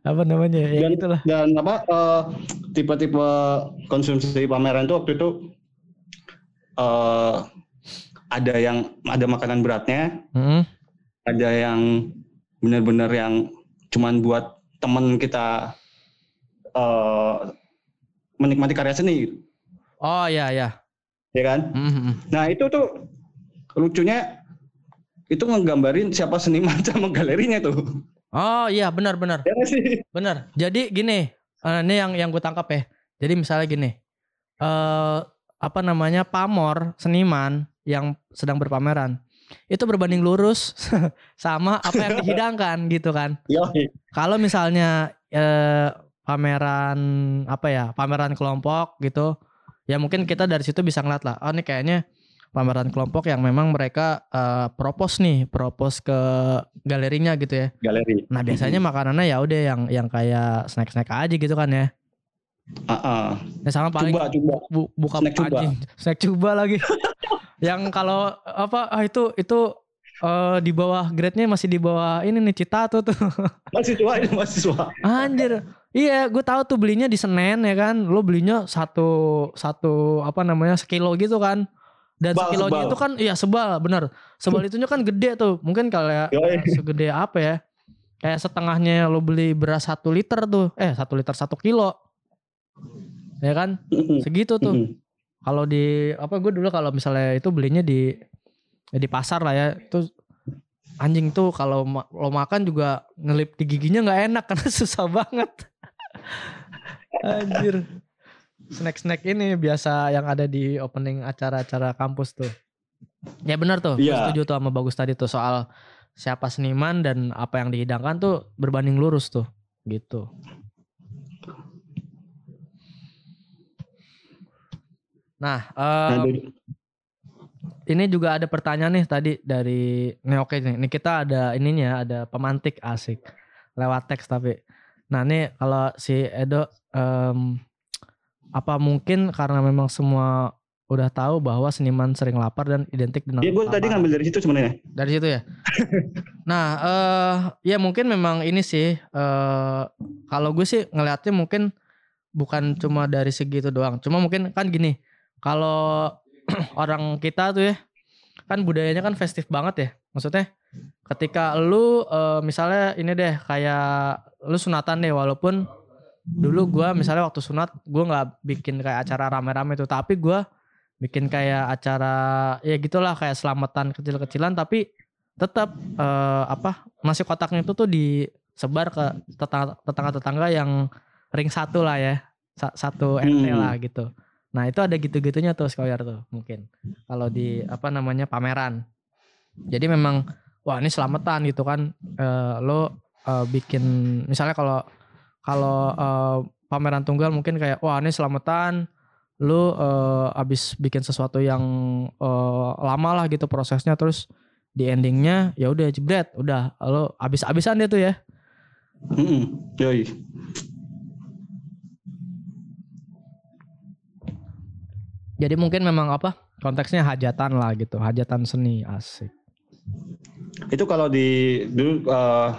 apa namanya ya Dan- gitulah. Dan apa eh, tipe-tipe konsumsi pameran tuh waktu itu eh ada yang ada makanan beratnya, Mm-mm. ada yang benar-benar yang cuman buat temen kita eh menikmati karya seni, oh ya ya ya kan? Mhm. Nah itu tuh lucunya itu ngegambarin siapa seniman sama galerinya tuh. oh iya benar benar Ya sih? Bener. Jadi gini, eh, ini yang yang gue tangkap ya. Jadi misalnya gini, eh apa namanya pamor seniman yang sedang berpameran itu berbanding lurus sama apa yang dihidangkan gitu kan. Kalau misalnya eh, pameran apa ya, pameran kelompok gitu, ya mungkin kita dari situ bisa ngeliat lah. Oh ini kayaknya pameran kelompok yang memang mereka eh, propose nih, propose ke galerinya gitu ya. Galeri. Nah biasanya makanannya ya udah yang yang kayak snack snack aja gitu kan ya. Ah, ah. Ya sama paling Coba coba. bu- buka Snack anjing. snack coba lagi. yang kalau apa ah itu itu eh, di bawah grade-nya masih di bawah ini nih Citato tuh. Masih tua ini masih tua. Anjir. Iya, gue tahu tuh belinya di Senen ya kan. Lo belinya satu satu apa namanya sekilo gitu kan. Dan Sebal, sekilonya sebal. itu kan iya sebal bener. Sebal itunya kan gede tuh. Mungkin kayak Yoi. segede apa ya? Kayak setengahnya lo beli beras satu liter tuh. Eh satu liter satu kilo. Ya kan? Segitu tuh. Kalau di apa gue dulu kalau misalnya itu belinya di ya di pasar lah ya. Itu anjing tuh kalau ma- lo makan juga ngelip di giginya nggak enak karena susah banget. Anjir. Snack-snack ini biasa yang ada di opening acara-acara kampus tuh. Ya benar tuh. Iya. setuju tuh sama bagus tadi tuh soal siapa seniman dan apa yang dihidangkan tuh berbanding lurus tuh. Gitu. Nah, dari- ini juga ada pertanyaan nih tadi dari nih oke nih. Ini kita ada ininya ada pemantik asik lewat teks tapi. Nah, ini kalau si Edo em, apa mungkin karena memang semua udah tahu bahwa seniman sering lapar dan identik dengan Iya gue tadi ngambil dari situ sebenarnya. dari situ ya. nah, eh ya mungkin memang ini sih eh kalau gue sih ngelihatnya mungkin bukan cuma dari segi itu doang. Cuma mungkin kan gini, kalau orang kita tuh ya kan budayanya kan festif banget ya. Maksudnya ketika lu eh, misalnya ini deh kayak lu sunatan deh walaupun dulu gua misalnya waktu sunat gua nggak bikin kayak acara rame-rame tuh tapi gua bikin kayak acara ya gitulah kayak selamatan kecil-kecilan tapi tetap eh, apa nasi kotaknya itu tuh disebar ke tetangga- tetangga-tetangga yang ring satu lah ya Sa- satu RT Hmm. lah gitu nah itu ada gitu-gitunya tuh skoyer tuh mungkin. Kalau di apa namanya pameran. Jadi memang wah ini selamatan gitu kan. Eh, lo eh, bikin misalnya kalau kalau eh, pameran tunggal mungkin kayak wah ini selamatan lu eh, abis bikin sesuatu yang eh, lama lah gitu prosesnya terus di endingnya ya udah jebret udah. Lo abis-abisan deh tuh ya. Mm-mm. Yoi. Jadi mungkin memang apa konteksnya hajatan lah gitu hajatan seni asik Itu kalau di dulu eh,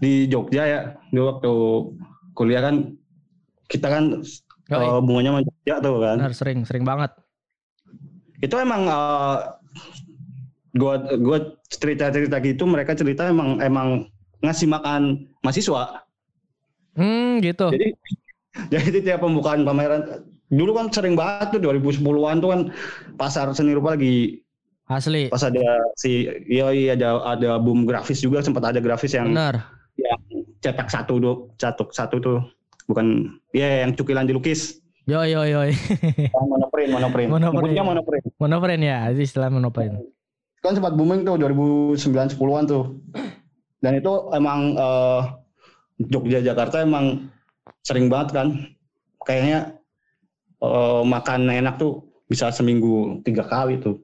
di Jogja ya, dulu waktu kuliah kan kita kan Yoi. eh, hubungannya sama Jogja tuh kan. benar sering sering banget Itu emang eh, gua gua cerita-cerita gitu mereka cerita emang emang ngasih makan mahasiswa. hmm gitu Jadi jadi tiap pembukaan pameran dulu kan sering banget tuh 2010-an tuh kan pasar seni rupa lagi asli. pas ada si yoi ada ada boom grafis juga sempat ada grafis yang benar. yang cetak satu do cetak satu tuh. Bukan ya yang cukilan dilukis. Yo yo yo monoprint monoprint. Monoprint. Nyebutnya monoprint. Monoprint ya itu istilah monoprint. Kan sempat booming tuh 2009 10-an tuh. Dan itu emang eh, Jogja Jakarta emang sering banget kan. Kayaknya eh, makan enak tuh bisa seminggu tiga kali tuh.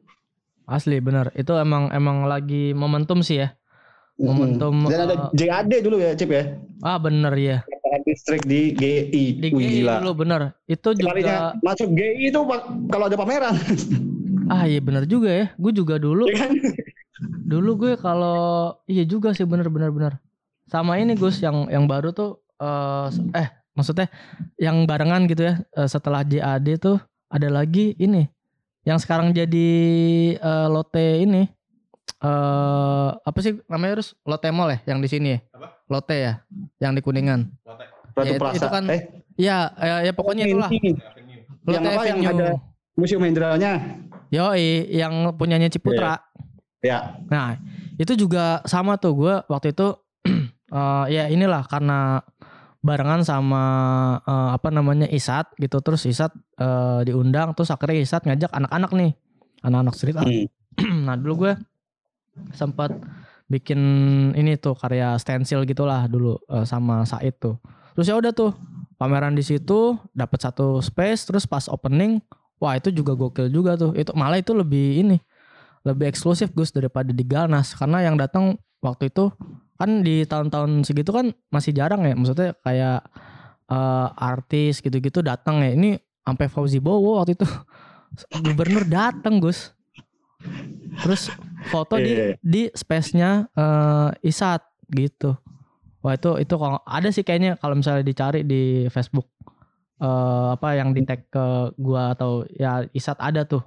Asli benar. Itu emang emang lagi momentum sih ya. Momentum, dan ada eh, JAD dulu ya Cip ya? Ah bener ya distrik di GI di Wih, GI gila. dulu bener itu Sekalinya juga masuk GI itu kalau ada pameran. Ah iya bener juga ya. Gue juga dulu ya kan? dulu gue kalau iya juga sih bener bener bener sama ini Gus yang yang baru tuh eh eh maksudnya yang barengan gitu ya eh, setelah JAD tuh ada lagi ini yang sekarang jadi eh, Lotte ini eh apa sih namanya harus Lotte Mall ya yang di sini ya? Lotte ya yang di Kuningan. Ratu Ya, itu- Plaza itu kan eh. ya ya, ya pokoknya itulah. Ini. yang Lotte apa yang ada museum Hendranya Yoi, yang punyanya Ciputra. ya. Nah, itu juga sama tuh gue waktu itu eh, ya inilah karena barengan sama eh, apa namanya Isat gitu. Terus Isat eh, diundang terus akhirnya Isat ngajak anak-anak nih. Anak-anak street art. Hmm. nah dulu gue sempat bikin ini tuh karya stensil gitulah dulu eh, sama Said tuh. Terus ya udah tuh pameran di situ dapat satu space terus pas opening wah itu juga gokil juga tuh. Itu malah itu lebih ini lebih eksklusif Gus daripada di Galnas. Karena yang datang waktu itu kan di tahun-tahun segitu kan masih jarang ya maksudnya kayak eh, artis gitu-gitu datang ya. Ini sampai Fauzi Bowo waktu itu. Gubernur datang Gus. Terus foto di Iya. di space-nya eh, Isat gitu. Wah itu itu kalau ada sih kayaknya kalau misalnya dicari di Facebook. Eh, apa yang di tag ke gua atau ya Isat ada tuh.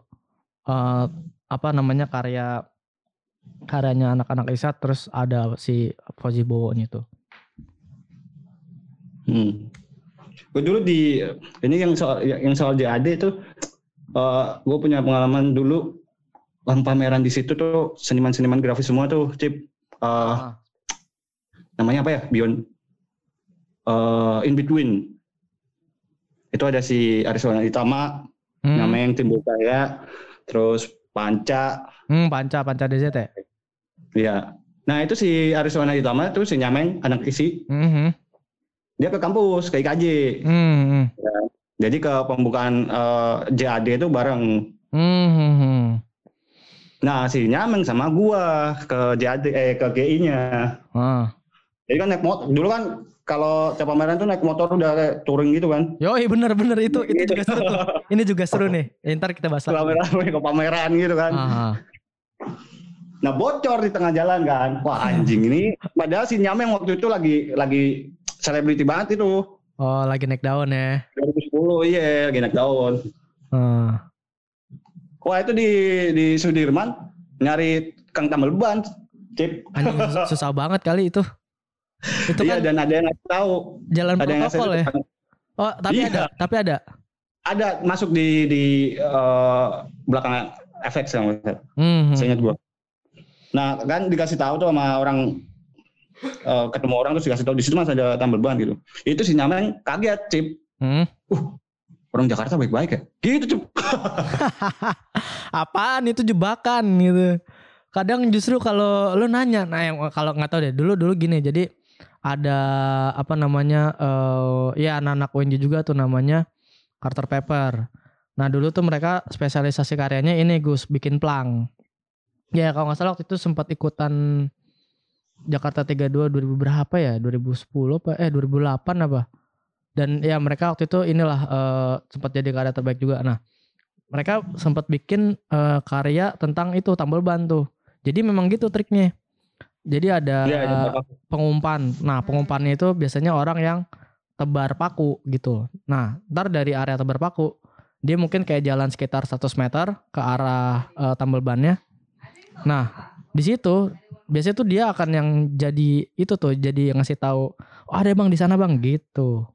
Eh, apa namanya karya karyanya anak-anak Isat terus ada si Fauzi Bowo tuh Hmm. Gue dulu di ini yang soal yang soal JAD itu gue punya pengalaman dulu orang pameran di situ tuh seniman-seniman grafis semua tuh Cip Eh, Ah. namanya apa ya Beyond eh, In Between itu ada si Ariswana Itama Hmm. namanya yang timbul saya terus Panca Hmm, panca panca DZ ya. ya nah itu si Ariswana Itama tuh si Nyameng anak isi Mhm. dia ke kampus ke IKJ Hmm, hmm. jadi ke pembukaan eh, JAD itu bareng Hmm, hmm, hmm. Nah, si Nyameng sama gua ke JAD eh ke GI-nya. Ah. Jadi kan naik motor. Dulu kan kalau tiap pameran tuh naik motor udah kayak touring gitu kan. Yoi bener bener itu itu juga seru tuh. Ini juga seru nih. Eh, Ntar kita bahas lagi. Rame-rame ke pameran gitu kan. Ah, ah. Nah, bocor di tengah jalan kan. Wah, anjing ini padahal si Nyameng waktu itu lagi lagi selebriti banget itu. Oh lagi naik daun ya. 2010 iya lagi naik daun. Ah. Wah, itu di di Sudirman nyari Kang tambal ban. Cip. Anjing sus- susah banget kali itu. Itu Iya, kan dan ada yang nggak tahu. jalan Ada yang protokol ya. ngasih- Oh tapi Iya. ada, tapi ada. ada masuk di di eh, belakang FX yang Hmm, hmm. saya ingat gua. Nah kan dikasih tahu tuh sama orang eh, ketemu orang terus dikasih tahu di situ mas ada tambal ban gitu. Itu si Nyameng kaget cip. Hmm. Orang Jakarta baik-baik ya. Gitu cip. Apaan itu jebakan gitu. kadang justru kalau lu nanya nah yang kalau nggak tahu deh dulu dulu gini jadi ada apa namanya eh ya anak-anak UNJ juga tuh namanya Carter Paper nah dulu tuh mereka spesialisasi karyanya ini Gus bikin plang ya kalau nggak salah waktu itu sempat ikutan Jakarta 32 2000 berapa ya? 2010 apa? Eh 2008 apa? Dan ya mereka waktu itu inilah eh, sempat jadi karya terbaik juga. Nah mereka sempat bikin eh, karya tentang itu tambal ban tuh. Jadi memang gitu triknya. Jadi ada iya, apa? pengumpan. Nah pengumpannya itu biasanya orang yang tebar paku gitu. Nah ntar dari area tebar paku dia mungkin kayak jalan sekitar 100 meter ke arah eh, tambal bannya nah di situ biasanya tuh dia akan yang jadi itu tuh jadi yang ngasih tahu oh ada bang di sana bang gitu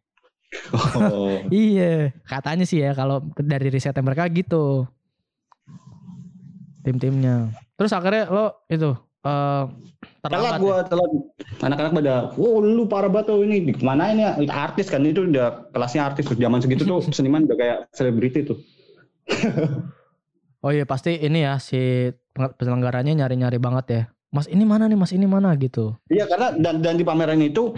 Oh. Iya, katanya sih ya kalau dari risetnya mereka gitu. Tim-timnya. Terus akhirnya lo itu eh Telat terlambat. gua telat. Anak-anak pada, wow lu parah banget tuh ini. Di mana ini ya? Artis kan itu udah kelasnya artis tuh. Zaman segitu tuh seniman udah kayak selebriti tuh. ya? Oh iya pasti ini ya si penyelenggaranya nyari-nyari banget ya. Mas ini mana nih? Mas ini mana gitu. Iya karena dan dan di pameran itu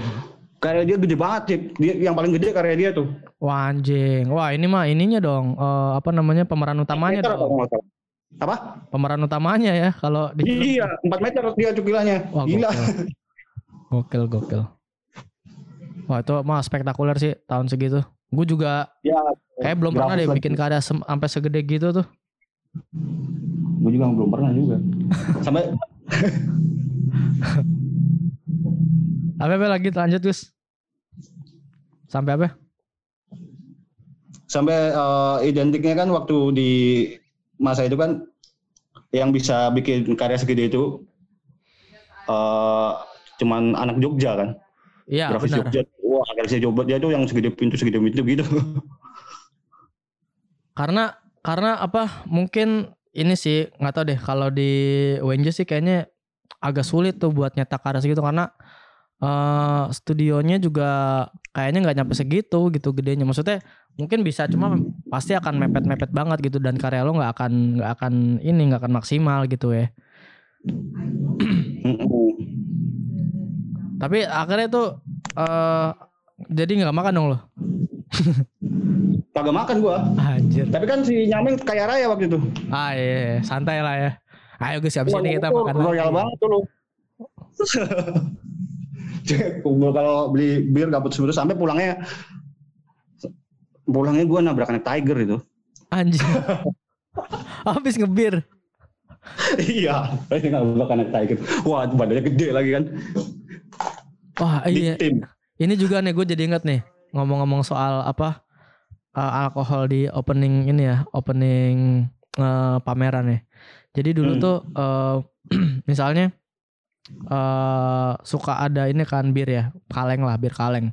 karya dia gede banget sih. Dia yang paling gede karya dia tuh. Wah anjing. Wah ini mah ininya dong. eh, apa namanya pemeran utamanya Meter apa dong. Apa? Pemeran utamanya ya kalau di. Iya, 4 meter dia cukilannya. Wah, Gila. Gokil gokil. Wah itu mah spektakuler sih tahun segitu. Gue juga Ya, kayak belum pernah deh bikin karya sampai segede gitu tuh. Gue juga belum pernah juga. Sampai Apa apa lagi lanjut Gus? Sampai apa? sampai eh, identiknya kan waktu di masa itu kan yang bisa bikin karya segede itu eh cuman anak Jogja kan. Iya Grafis benar. Jogja. Wah, grafis Jogja dia tuh yang segede pintu segede pintu gitu. Karena karena apa? Mungkin ini sih nggak tahu deh kalau di UNJ sih kayaknya agak sulit tuh buat nyetak karya segitu karena eh studionya juga kayaknya nggak nyampe segitu gitu gedenya. Maksudnya mungkin bisa cuma pasti akan mepet-mepet banget gitu dan karya lo nggak akan nggak akan ini nggak akan maksimal gitu ya. Tapi akhirnya tuh eh jadi nggak makan dong lo. Kagak makan gua. Anjir. Tapi kan si Nyameng kaya raya waktu itu. Ah iya, iya. santai lah ya. Ayo Gus habis Wah, ini kita makan Royal lagi. banget tuh lu. Gua kalau beli bir gabut terus sampai pulangnya pulangnya gua nabrak anak tiger itu. Anjir. habis ngebir. iya, ini nabrak anak tiger. Wah, badannya gede lagi kan. Wah iya. tim. Ini juga nih gue jadi inget nih ngomong-ngomong soal apa eh, alkohol di opening ini ya, opening eh, pameran ya. Jadi dulu Hmm. tuh eh, misalnya eh suka ada ini kan bir ya, kaleng lah, bir kaleng.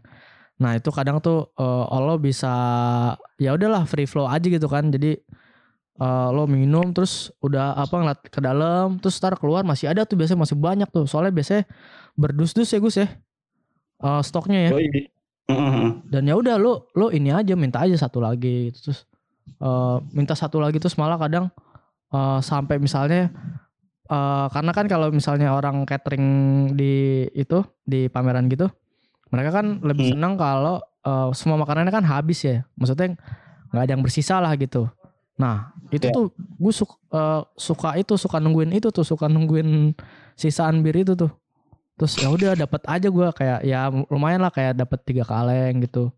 Nah, itu kadang tuh eh, lo bisa ya udahlah free flow aja gitu kan. Jadi eh, lo minum terus udah apa ngeliat ke dalam terus ntar keluar masih ada tuh biasanya masih banyak tuh. Soalnya biasanya berdus-dus ya Gus ya. Eh, stoknya ya Oh, iya. Dan ya udah lo lo ini aja minta aja satu lagi gitu. terus eh, minta satu lagi terus malah kadang eh, sampai misalnya eh, karena kan kalau misalnya orang catering di itu di pameran gitu mereka kan lebih Hmm. senang kalau eh, semua makanannya kan habis ya maksudnya nggak ada yang bersisa lah gitu nah itu Ya. tuh gue suka, suka itu suka nungguin itu tuh suka nungguin sisaan bir itu tuh terus ya udah dapat aja gua kayak ya lumayan lah kayak dapat tiga kaleng gitu.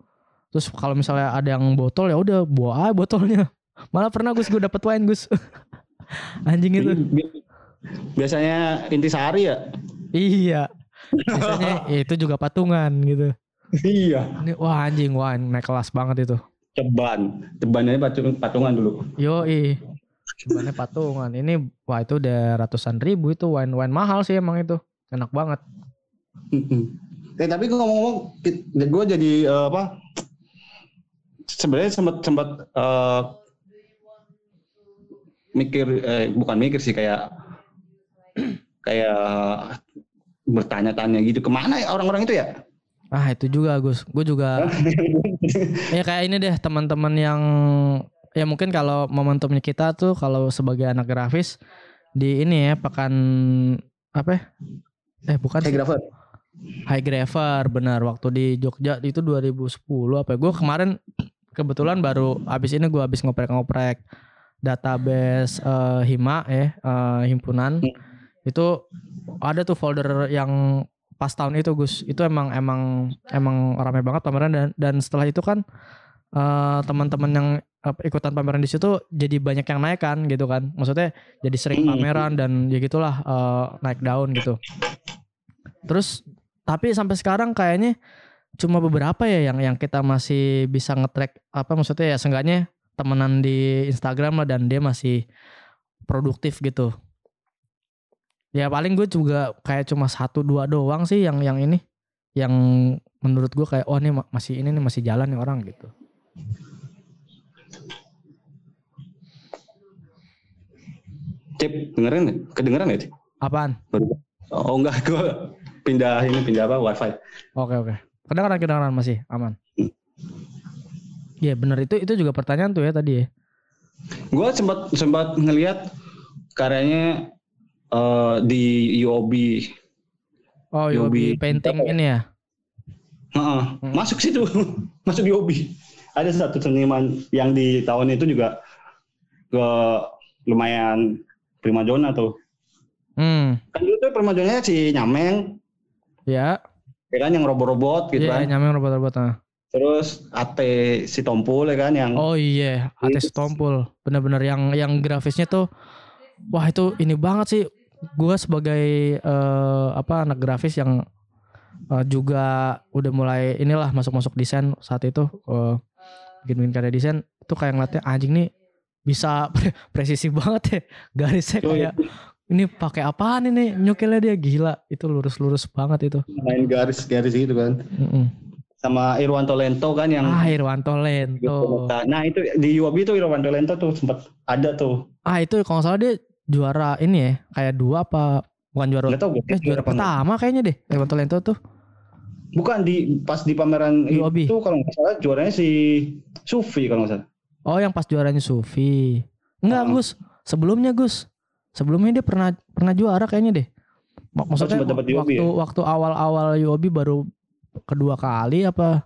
Terus kalau misalnya ada yang botol ya udah bawa aja botolnya. Malah pernah gus gue dapat wine gus. Anjing itu. Bi- Biasanya intisari ya? iya. Biasanya ya itu juga patungan gitu. Iya. ini wah anjing wine naik kelas banget itu. Ceban. Cebannya patung, patungan dulu. yo ih Sebenarnya patungan. Ini wah itu udah ratusan ribu itu wine wine mahal sih emang itu enak banget Eh tapi ngomong-ngomong, gue jadi eh, apa? Sebenarnya sempat sempat eh, mikir, eh, bukan mikir sih kayak kayak bertanya-tanya gitu ke mana ya orang-orang itu ya? ah itu juga Gus gue juga ya kayak ini deh teman-teman yang ya mungkin kalau momentumnya kita tuh kalau sebagai anak grafis di ini ya pekan apa ya? Eh bukan. High High Graver benar. Waktu di Jogja itu 2010 apa ya? Gue kemarin kebetulan baru habis ini gue habis ngoprek-ngoprek database eh, Hima ya eh, himpunan. Itu ada tuh folder yang pas tahun itu Gus. Itu emang emang emang ramai banget pameran. Dan dan setelah itu kan eh, teman-teman yang ikutan pameran di situ jadi banyak yang naik kan gitu kan. Maksudnya jadi sering Hmm. pameran dan ya gitulah eh, naik daun gitu. Terus tapi sampai sekarang kayaknya cuma beberapa ya yang yang kita masih bisa nge-track apa maksudnya ya seenggaknya temenan di Instagram lah dan dia masih produktif gitu. Ya paling gue juga kayak cuma satu dua doang sih yang yang ini. Yang menurut gue kayak oh ini ma- masih ini nih masih jalan nih orang gitu Cip, dengerin nggak? Kedengeran nggak, Cip? apaan Oh enggak, gue pindah ini pindah apa wifi. oke oke kedengaran kedengaran masih aman Hmm. Iya bener itu itu juga pertanyaan tuh ya tadi ya Gue sempat sempat ngelihat karyanya eh, di UOB. oh Yobi. Yobi painting ini ya Heeh, Hmm. Masuk situ, masuk UOB. Ada satu seniman yang di tahun itu juga ke lumayan primadona tuh. hmm Kan dulu tuh primadonanya si Nyameng, ya ya kan yang robot-robot gitu Iya kan. nyameng robot-robot nah. Terus Ate si Tompul ya kan yang Oh iya, Ates Tompul. Bener-bener yang yang grafisnya tuh wah itu ini banget sih. Gua sebagai eh, apa anak grafis yang eh, juga udah mulai inilah masuk-masuk desain saat itu eh, bikin-bikin karya desain itu kayak ngeliatnya anjing nih bisa pre- presisi banget ya garisnya kayak ini pakai apaan ini nyukilnya dia gila itu lurus-lurus banget itu main garis-garis gitu kan. Mm-mm. sama Irwanto Lento kan yang ah Irwanto Lento Nah itu di UOB tuh Irwanto Lento tuh sempat ada tuh. Ah itu kalau salah dia juara ini ya kayak dua apa bukan juara tahu gue. eh juara pertama kayaknya deh Evan Tolento tuh Bukan di pas di pameran UOB. itu kalau nggak salah juaranya si Sufi kalau nggak salah. Oh yang pas juaranya Sufi enggak Heeh. Gus sebelumnya Gus sebelumnya dia pernah pernah juara kayaknya deh Mak- maksudnya UOB waktu ya? waktu awal-awal UOB baru kedua kali apa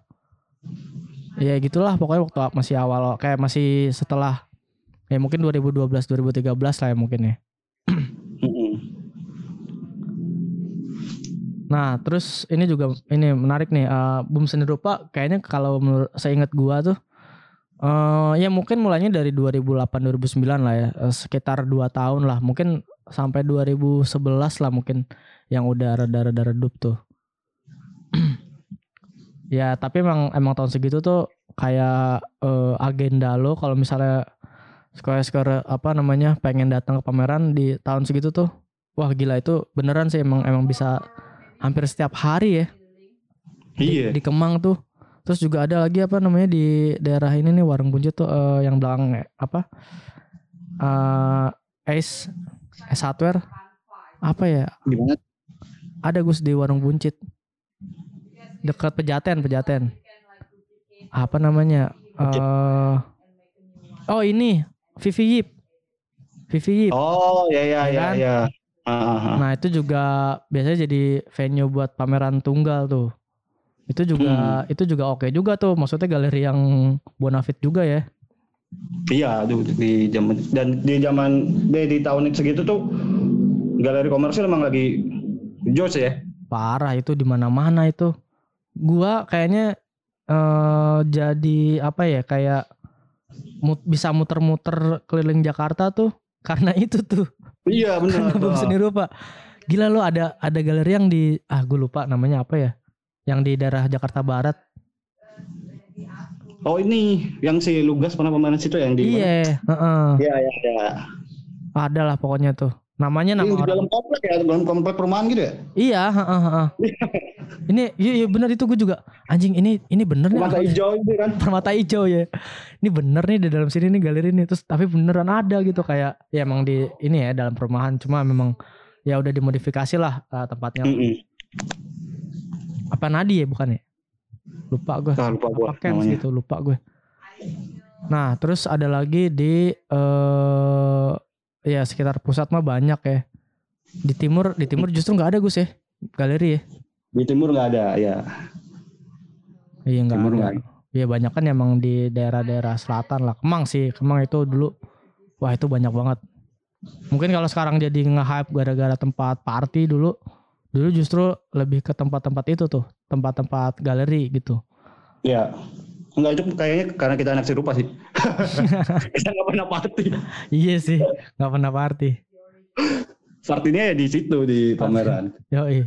ya gitulah pokoknya waktu masih awal kayak masih setelah ya mungkin 2012 2013 lah ya mungkin ya. Nah, terus ini juga ini menarik nih. eh, Boom Seni Rupa kayaknya kalau menurut saya ingat gua tuh eh ya mungkin mulainya dari 2008 2009 lah ya. eh, sekitar 2 tahun lah. Mungkin sampai 2011 lah mungkin yang udah rada-rada redup tuh. ya, tapi emang emang tahun segitu tuh kayak eh, agenda lo kalau misalnya sekolah apa namanya pengen datang ke pameran di tahun segitu tuh wah gila itu beneran sih emang emang bisa hampir setiap hari ya di, Iya. di Kemang tuh terus juga ada lagi apa namanya di daerah ini nih warung buncit tuh eh, yang belakang eh, apa eh Ace Ace Hardware apa ya Gimana? ada Gus di warung buncit dekat Pejaten Pejaten apa namanya eh oh ini Vivi Yip Vivi Yip Oh ya ya Iya ya kan? ya. Ah, ah, ah. Nah itu juga biasanya jadi venue buat pameran tunggal tuh. Itu juga itu juga oke juga tuh. Maksudnya galeri yang bonafit juga ya. Iya, tuh di zaman dan di zaman di, di tahun segitu tuh galeri komersil emang lagi jos ya. Parah itu di mana-mana itu. Gua kayaknya eh jadi apa ya kayak mut- bisa muter-muter keliling Jakarta tuh karena itu tuh. Iya benar. Karena Seni Rupa. Gila lo ada ada galeri yang di ah gue lupa namanya apa ya. Yang di daerah Jakarta Barat. Oh ini yang si Lugas pernah pemain situ yang di? Iya, heeh. Iya iya iya. Ada lah pokoknya tuh. Namanya nama Ini di dalam komplek ya, dalam komplek perumahan gitu ya? Iya, heeh, heeh. ini iya, iya bener itu gue juga anjing ini ini bener nih Mata apa- hijau itu kan. permata hijau ya. Ini bener nih di dalam sini nih galeri nih terus tapi beneran ada gitu kayak ya emang di ini ya dalam perumahan cuma memang ya udah dimodifikasi lah uh, tempatnya. Mm-mm. Apa Nadi ya bukan ya? Lupa gue. Ah, lupa Kens namanya. gitu lupa gue. Nah terus ada lagi di eh ya sekitar pusat mah banyak ya. Di timur di timur justru nggak ada Gus ya galeri ya. Di timur nggak ada ya. Iya nggak Timur ada. nggak ada. Iya banyak kan emang di daerah-daerah selatan lah. Kemang sih, Kemang itu dulu wah itu banyak banget. Mungkin kalau sekarang jadi nge-hype gara-gara tempat party dulu, dulu justru lebih ke tempat-tempat itu tuh, tempat-tempat galeri gitu. Ya. Enggak itu kayaknya karena kita anak serupa sih. kita nggak pernah party. Iya sih, nggak pernah party. Partinya ya di situ di pameran. Yoi.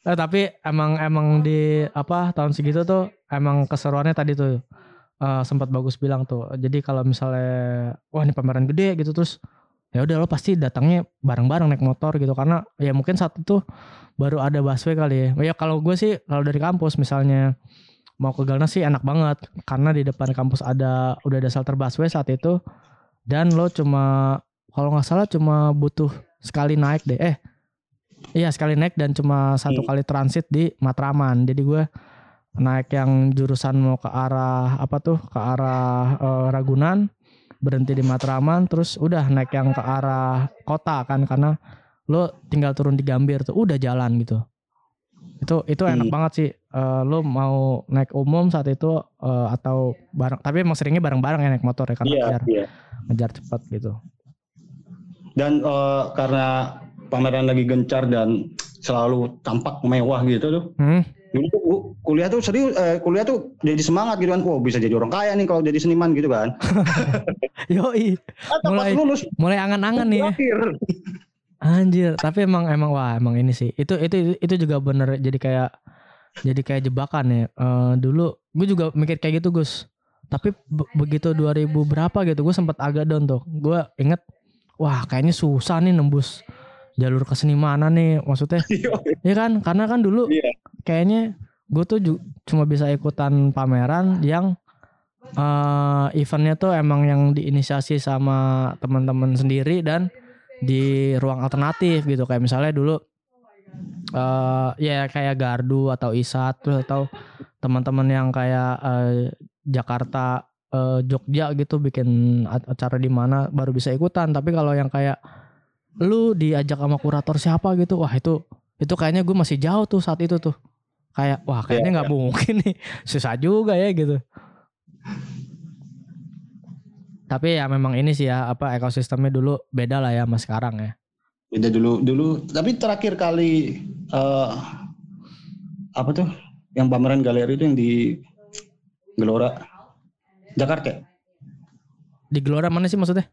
Eh, tapi emang emang di apa tahun segitu tuh emang keseruannya tadi tuh eh, sempat bagus bilang tuh. Jadi kalau misalnya wah ini pameran gede gitu terus ya udah lo pasti datangnya bareng-bareng naik motor gitu. Karena ya mungkin saat itu baru ada busway kali ya. Ya kalau gue sih kalau dari kampus misalnya mau ke Galnas sih enak banget. Karena di depan kampus ada udah ada shelter busway saat itu. Dan lo cuma kalau nggak salah cuma butuh sekali naik deh. Eh iya sekali naik dan cuma satu Hmm. kali transit di Matraman. Jadi gue naik yang jurusan mau ke arah apa tuh? Ke arah eh, Ragunan berhenti di Matraman terus udah naik yang ke arah kota kan karena lo tinggal turun di Gambir tuh udah jalan gitu itu itu enak Hmm. banget sih Eh, lo mau naik umum saat itu eh, atau bareng tapi emang seringnya bareng-bareng ya naik motor ya karena Iya, ngejar iya. ngejar cepat gitu Dan eh, karena pameran lagi gencar dan selalu tampak mewah gitu tuh. hmm? Dulu tuh kuliah tuh serius eh, kuliah tuh jadi semangat gitu kan. Wow, bisa jadi orang kaya nih kalau jadi seniman gitu kan. Yoi, pas Mulai- lulus mulai angan-angan nih ya. terakhir. Anjir, tapi emang emang wah emang ini sih. Itu itu itu juga bener jadi kayak jadi kayak jebakan ya. Eh, dulu gue juga mikir kayak gitu Gus. Tapi be- begitu 2000 berapa gitu gue sempat agak down tuh. Gue inget wah kayaknya susah nih nembus jalur kesenimanan nih maksudnya. Iya kan? Karena kan dulu Iya. kayaknya gue tuh cuma bisa ikutan pameran yang eh eventnya tuh emang yang diinisiasi sama teman-teman sendiri dan di ruang alternatif gitu kayak misalnya dulu eh ya kayak Gardu atau Isat terus atau teman-teman yang kayak eh, Jakarta eh, Jogja gitu bikin acara di mana baru bisa ikutan tapi kalau yang kayak lu diajak sama kurator siapa gitu? Wah itu itu kayaknya gue masih jauh tuh saat itu tuh. Kayak wah kayaknya nggak mungkin nih. Susah juga ya gitu. Tapi ya memang ini sih ya apa ekosistemnya dulu beda lah ya sama sekarang ya. Beda dulu dulu. Tapi terakhir kali eh apa tuh? Yang pameran galeri itu yang di Gelora. Jakarta. Di Gelora mana sih maksudnya?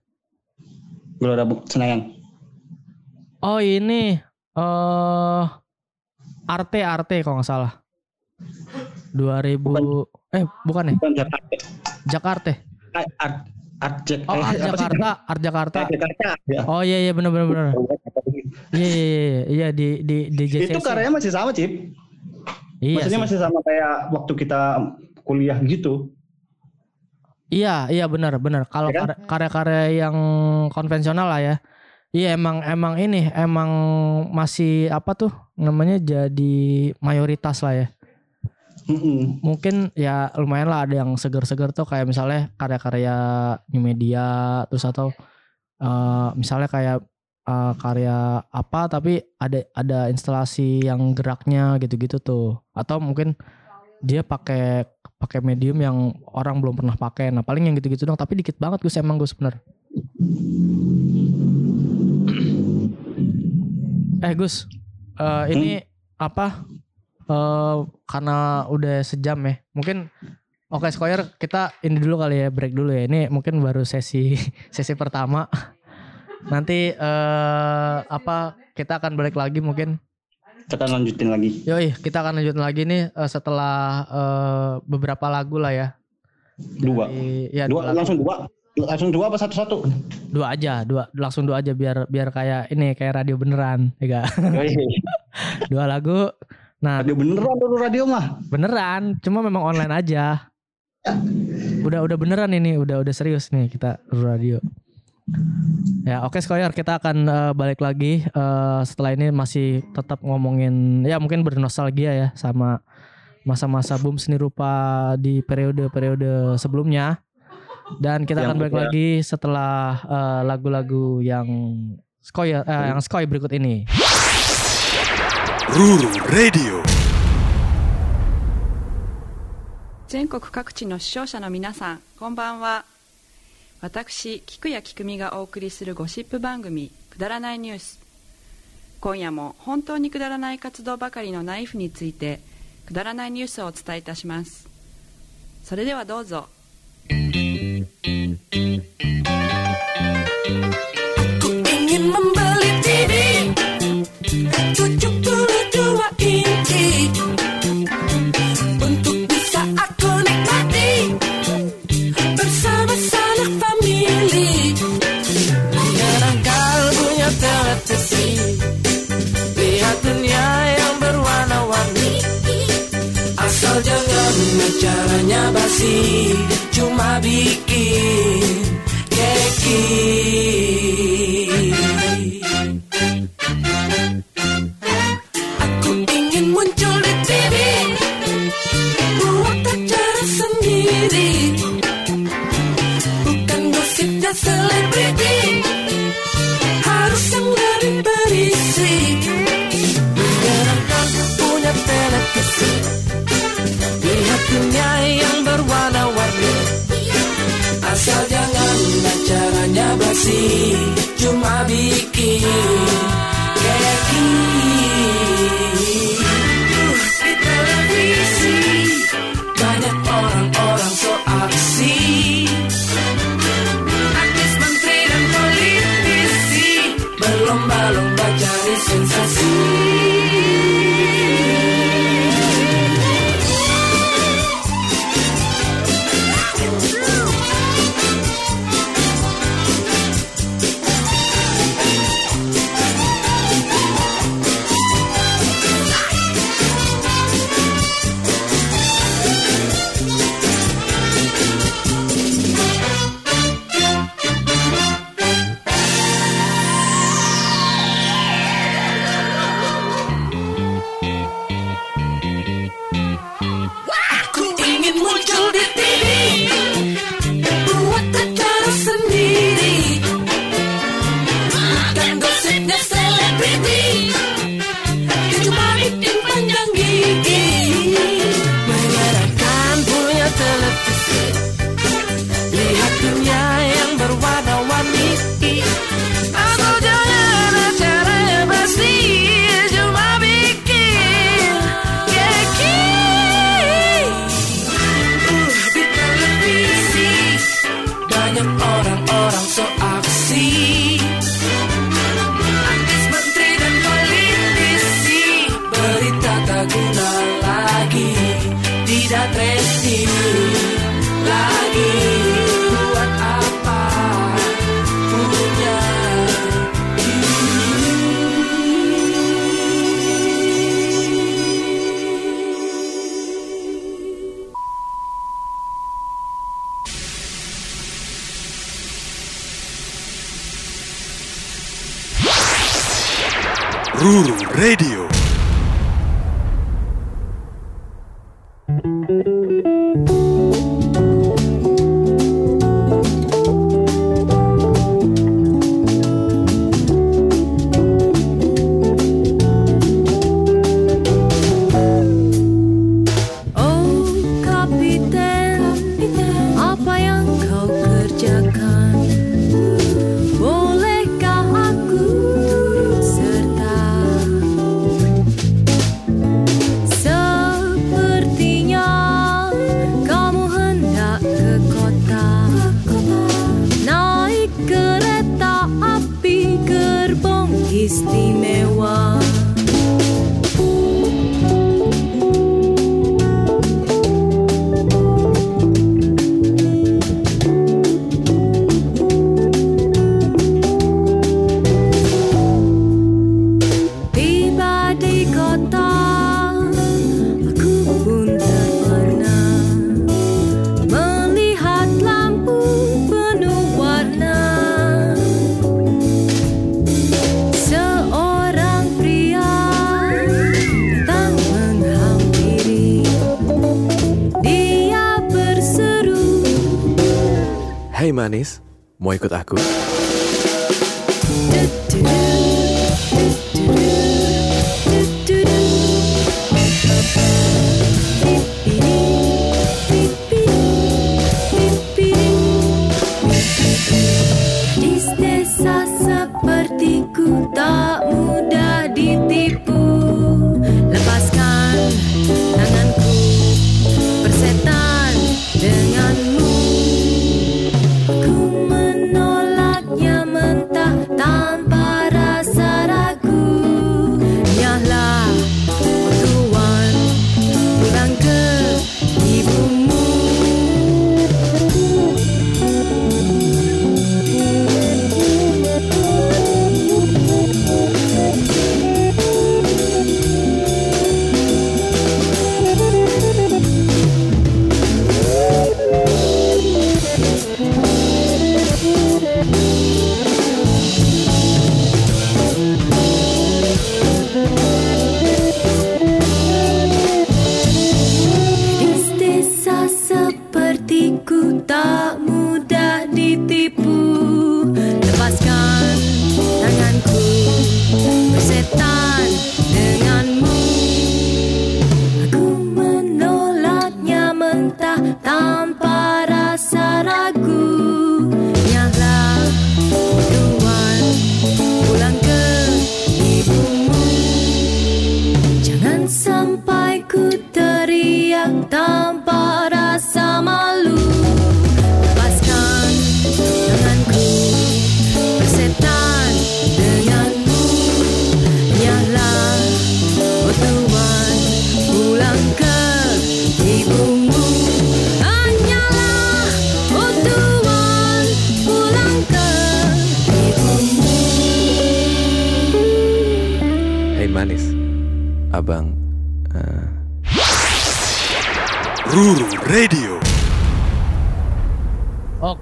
Gelora Senayan oh ini eh Arte Arte kalau nggak salah 2000 eh bukan ya bukan Jakarta Jakarta Art Art Art Jack- oh eh, Art? Jakarta Art Jakarta Art Jakarta ya. oh iya iya benar benar benar iya iya iya iya di di di JCC itu karyanya masih sama Cip iya maksudnya sih. masih sama kayak waktu kita kuliah gitu Iya, iya benar, benar. Kalau Ya kan? karya- karya-karya yang konvensional lah ya. Iya emang emang ini emang masih apa tuh namanya jadi mayoritas lah ya. Mm-mm. Mungkin ya lumayan lah ada yang seger-seger tuh kayak misalnya karya-karya new media terus atau eh, misalnya kayak eh, karya apa tapi ada ada instalasi yang geraknya gitu-gitu tuh. Atau mungkin dia pakai pakai medium yang orang belum pernah pakai. Nah, paling yang gitu-gitu dong, tapi dikit banget Gus emang Gus bener. Eh Gus, eh, ini apa? eh karena udah sejam ya. Mungkin Oke Squire kita ini dulu kali ya break dulu ya. Ini mungkin baru sesi sesi pertama. Nanti eh apa kita akan balik lagi mungkin kita lanjutin lagi Yoi, kita akan lanjutin lagi nih eh, setelah eh, beberapa lagu lah ya. dua Dari- ya, dua dua, langsung dua langsung dua apa satu satu Dua aja, dua langsung dua aja biar biar kayak ini kayak radio beneran, ya gak? Dua lagu. Nah, radio beneran dulu radio mah beneran, cuma memang online aja. Udah udah beneran ini, udah udah serius nih kita radio. Ya oke Skoyer kita akan eh, balik lagi eh, setelah ini masih tetap ngomongin ya mungkin bernostalgia ya sama masa-masa boom seni rupa di periode-periode sebelumnya. Dan kita Yang akan balik lagi setelah eh, lagu-lagu yang skoy eh, yang skoy berikut ini. Ruru Radio. 全国各地の視聴者の皆さんこんばんは。私菊谷菊美がお送りするゴシップ番組「くだらないニュース」今夜も本当にくだらない活動ばかりのナイフについてくだらないニュースをお伝えいたします。それではどうぞ Ku ingin membeli TV 72 bikin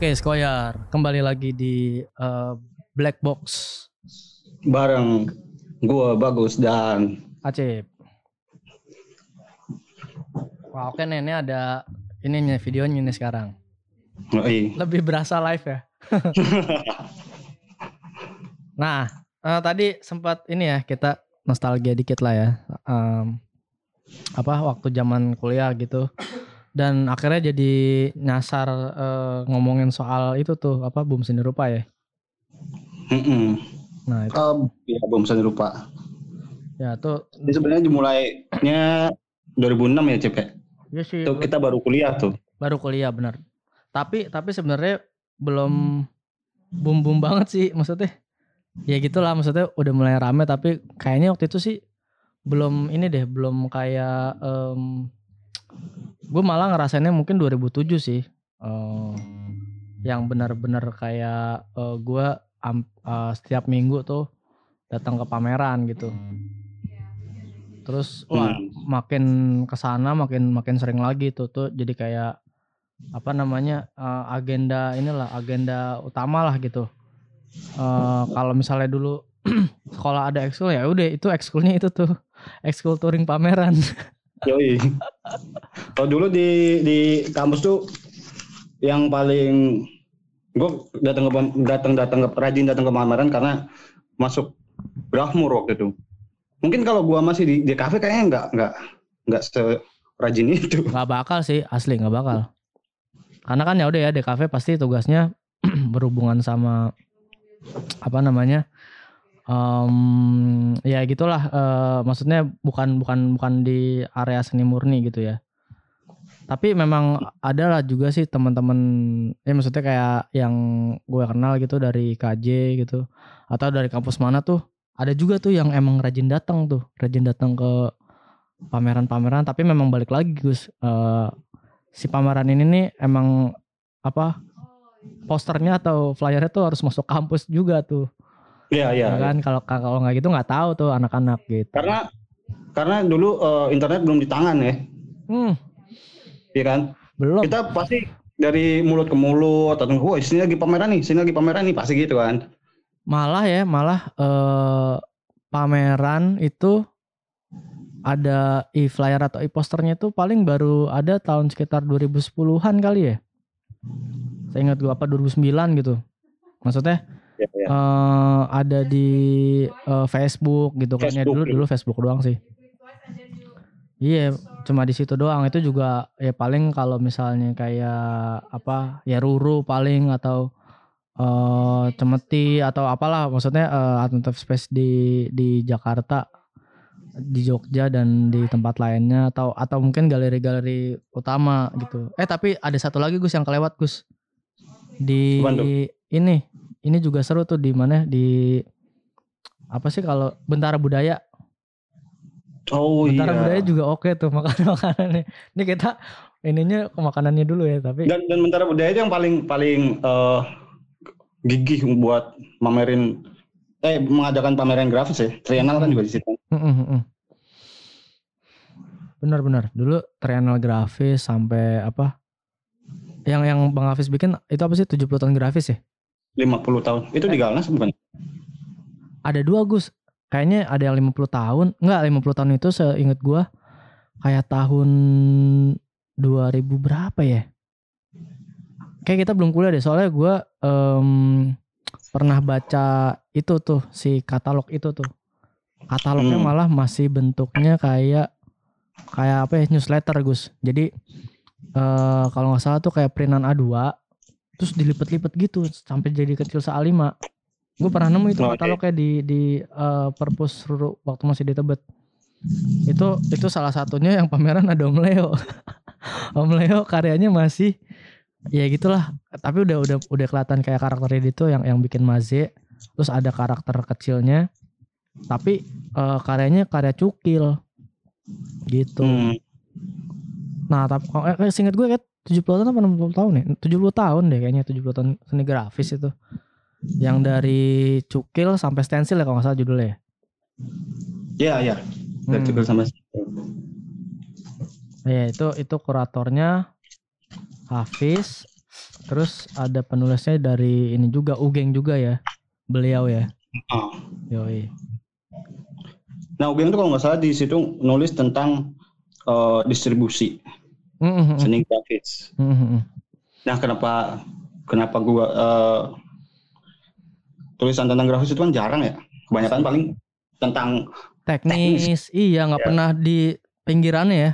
Oke, Skoyar, kembali lagi di eh, Black Box Bareng gue bagus dan Acep. Wah, oke nih, ini ada ini nih videonya nih sekarang. Yoi. Lebih berasa live ya. nah, eh, tadi sempat ini ya kita nostalgia dikit lah ya. Em, apa waktu zaman kuliah gitu. Dan akhirnya jadi nyasar eh, ngomongin soal itu tuh apa bum seni rupa ya. Mm-mm. Nah, itu Oh, ya belum bisa lupa. ya tuh Jadi sebenarnya dimulainya 2006 ya Cep ya? ya sih Itu kita baru kuliah tuh. baru kuliah benar. Tapi tapi sebenarnya belum bum bum banget sih maksudnya. Ya gitulah maksudnya udah mulai rame tapi kayaknya waktu itu sih belum ini deh belum kayak gue malah ngerasainnya mungkin 2007 sih Eh, yang benar-benar kayak eh, gue am- eh, setiap minggu tuh datang ke pameran gitu. Terus wah. Hmm. makin ke sana makin makin sering lagi tuh tuh jadi kayak apa namanya eh, agenda inilah agenda utama lah gitu. Eh, kalau misalnya dulu sekolah ada ekskul ya udah itu ekskulnya itu tuh ekskul touring pameran Yoi. Kalau dulu di di kampus tuh yang paling gue datang ke datang datang ke rajin datang ke pameran karena masuk Brahmur waktu itu. Mungkin kalau gua masih di di kafe kayaknya nggak nggak nggak serajin itu. nggak bakal sih asli nggak bakal karena kan ya udah ya DKV pasti tugasnya berhubungan sama apa namanya Em, ya gitulah eh, maksudnya bukan bukan bukan di area seni murni gitu ya. Tapi memang ada lah juga sih teman-teman ya maksudnya kayak yang gue kenal gitu dari KJ gitu atau dari kampus mana tuh ada juga tuh yang emang rajin datang tuh rajin datang ke pameran-pameran. Tapi memang balik lagi Gus Eh, si pameran ini nih emang apa posternya atau flyernya tuh harus masuk kampus juga tuh Iya iya. ya kan kalau kalau nggak gitu nggak tahu tuh anak-anak gitu Karena karena dulu eh, internet belum di tangan ya, hmm, iya kan? belum Kita pasti dari mulut ke mulut atau wah sini lagi pameran nih, sini lagi pameran nih pasti gitu kan. malah ya malah eh, pameran itu ada e-flyer atau e-posternya tuh paling baru ada tahun sekitar 2010-an kali ya saya ingat gue apa 2009 gitu maksudnya Ya, ya. eh, ada di eh, Facebook gitu kan ya dulu gitu. dulu Facebook doang sih iya cuma di situ doang itu juga ya paling kalau misalnya kayak apa ya Ruru paling atau eh Cemeti atau apalah maksudnya eh, alternative space di di Jakarta di Jogja dan di tempat lainnya atau atau mungkin galeri-galeri utama gitu. Eh tapi ada satu lagi Gus yang kelewat Gus. Di ini ini juga seru tuh di mana di apa sih kalau Bentara Budaya. Oh Bentara iya. Budaya juga oke tuh makan makanannya. Ini kita ininya ke makanannya dulu ya tapi Dan dan Mentara Budaya itu yang paling paling eh, gigih buat mamerin eh mengadakan pameran grafis ya. Trienal kan juga di situ. Benar-benar. Dulu trienal grafis sampai apa? Yang yang Bang Hafiz bikin itu apa sih 70 tahun grafis ya? 50 tahun. Itu di Galnas bukan? Ada dua Gus. Kayaknya ada yang 50 tahun. Enggak, 50 tahun itu seingat gua kayak tahun 2000 berapa ya? Kayak kita belum kuliah deh. Soalnya gua em, pernah baca itu tuh si katalog itu tuh. Katalognya Hmm. malah masih bentuknya kayak kayak apa ya newsletter Gus. Jadi eh kalau nggak salah tuh kayak printan A2 terus dilipet-lipet gitu sampai jadi kecil se-A5. Gue pernah nemu itu Oke. katalognya di di eh, perpus Ruru waktu masih di Tebet. Itu itu salah satunya yang pameran ada Om Leo. Om Leo karyanya masih ya gitulah, tapi udah udah udah kelihatan kayak karakternya itu yang yang bikin Maze. Terus ada karakter kecilnya. Tapi eh, karyanya karya cukil. Gitu. Hmm. Nah, tapi eh, eh, seingat gue kayak 70 tahun apa 60 tahun ya? 70 tahun deh kayaknya 70 tahun seni grafis itu. Yang dari cukil sampai stensil ya kalau nggak salah judulnya. ya? Iya, iya. Dari Hmm. Cukil sampai Ya itu itu kuratornya Hafiz. Terus ada penulisnya dari ini juga Ugeng juga ya. Beliau ya. Ah. Yoi. Nah, Ugeng itu kalau nggak salah di situ nulis tentang eh, distribusi Mm, mm, seni grafis. mm, mm, mm. Nah, kenapa kenapa gua eh, tulisan tentang grafis itu kan jarang ya? Kebanyakan paling tentang teknis, iya nggak Ya. pernah di pinggirannya ya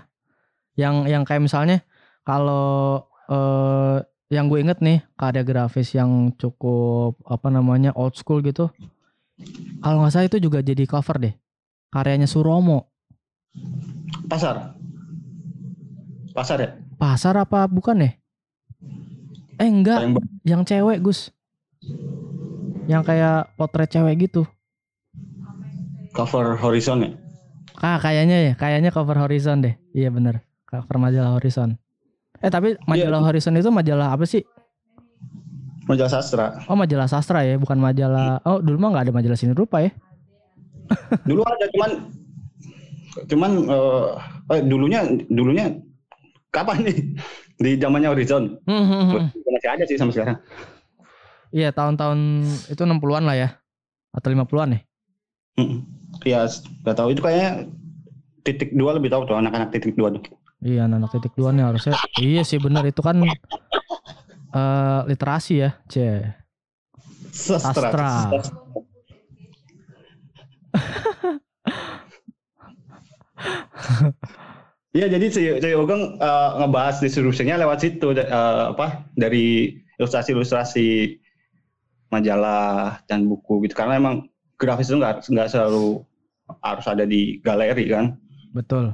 yang yang kayak misalnya kalau eh, yang gue inget nih karya grafis yang cukup apa namanya old school gitu kalau nggak salah itu juga jadi cover deh karyanya Suromo pasar. Pasar ya? pasar apa bukan ya eh enggak Yang yang cewek Gus yang kayak potret cewek gitu cover Horizon ya? Ah kayaknya ya, kayaknya cover Horizon deh. Iya bener, cover majalah Horizon. Eh tapi majalah Horizon itu majalah apa sih? Majalah sastra. Oh majalah sastra ya, bukan majalah. Oh dulu mah nggak ada majalah sini rupa ya? Dulu ada cuman cuman eh, eh, dulunya dulunya kapan nih? Di zamannya Horizon. Hmm, hmm, hmm. Masih ada sih sampai sekarang. Iya tahun-tahun itu 60-an lah ya, atau 50-an ya? Mm. Ya, nggak tahu itu kayaknya titik dua lebih tahu tuh anak-anak titik dua tuh. Iya anak titik dua nih harusnya. Iya sih bener itu kan eh literasi ya, c. Sastra. Sastra. Iya jadi si, si Ugeng eh, ngebahas distribusinya lewat situ eh, apa dari ilustrasi-ilustrasi majalah dan buku gitu karena emang grafis itu nggak nggak selalu harus ada di galeri kan. Betul.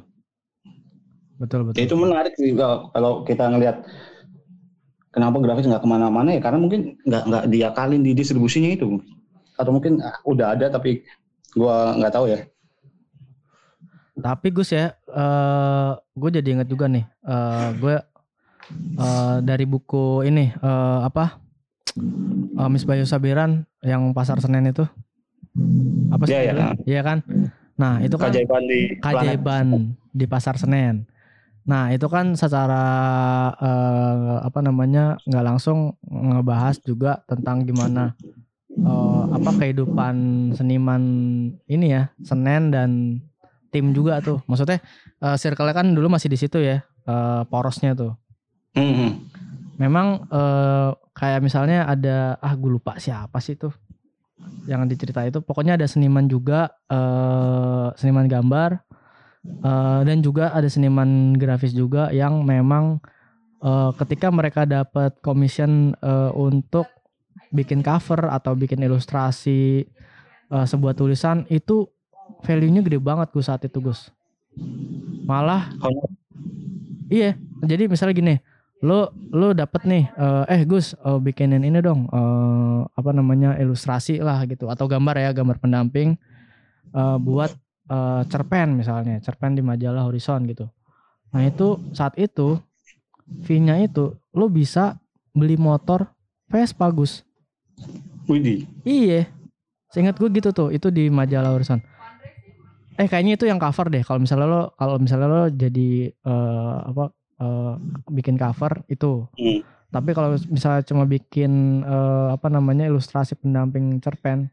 Betul betul. Ya, itu menarik sih kalau kalau kita ngelihat kenapa grafis nggak ke mana-mana ya karena mungkin nggak nggak diakalin di distribusinya itu atau mungkin ah, udah ada tapi gua nggak tahu ya. Tapi Gus ya, eh gue jadi inget juga nih, eh gue eh dari buku ini eh apa, eh, Miss Bayu Sabiran yang Pasar Senen itu, apa sih? Iya, iya. judulnya? Iya kan? Nah itu kan Keajaiban di planet. keajaiban di Pasar Senen. Nah itu kan secara eh, apa namanya nggak langsung ngebahas juga tentang gimana eh, apa kehidupan seniman ini ya Senen dan tim juga tuh. Maksudnya eh, circle-nya kan dulu masih di situ ya eh, porosnya tuh. Hmm, Memang eh, kayak misalnya ada ah gue lupa siapa sih tuh yang dicerita itu pokoknya ada seniman juga eh seniman gambar eh, dan juga ada seniman grafis juga yang memang eh, ketika mereka dapat commission eh, untuk bikin cover atau bikin ilustrasi eh, sebuah tulisan itu value-nya gede banget Gus saat itu Gus malah iya jadi misalnya gini lo lo dapet nih eh, eh Gus eh, bikinin ini dong eh, apa namanya ilustrasi lah gitu atau gambar ya gambar pendamping eh, buat eh, cerpen misalnya cerpen di majalah Horizon gitu nah itu saat itu fee-nya itu lo bisa beli motor Vespa Gus Widih. Iya. Seingat gue gitu tuh, itu di majalah Horizon. Eh kayaknya itu yang cover deh. Kalau misalnya lo kalau misalnya lo jadi eh, apa eh, bikin cover itu. Hmm. Tapi kalau misalnya cuma bikin eh, apa namanya ilustrasi pendamping cerpen,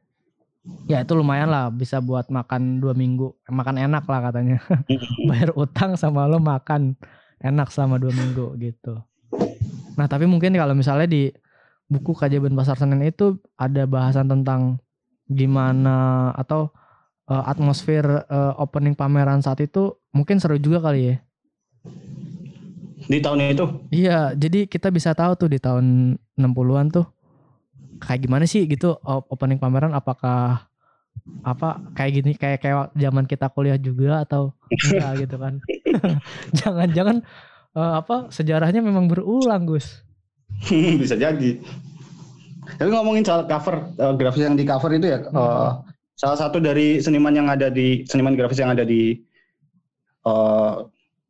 ya itu lumayan lah bisa buat makan dua minggu, makan enak lah katanya. Bayar utang sama lo makan enak selama dua minggu gitu. Nah tapi mungkin kalau misalnya di buku kajian pasar Senen itu ada bahasan tentang gimana atau eh, atmosfer eh, opening pameran saat itu mungkin seru juga kali ya. Di tahun itu Iya, jadi kita bisa tahu tuh di tahun 60-an tuh kayak gimana sih gitu op- opening pameran apakah apa kayak gini kayak kayak zaman kita kuliah juga atau enggak gitu kan. Jangan-jangan eh, apa sejarahnya memang berulang, Gus. bisa jadi. Tapi ngomongin soal cover eh, grafis yang di cover itu ya eh, salah satu dari seniman yang ada di seniman grafis yang ada di eh,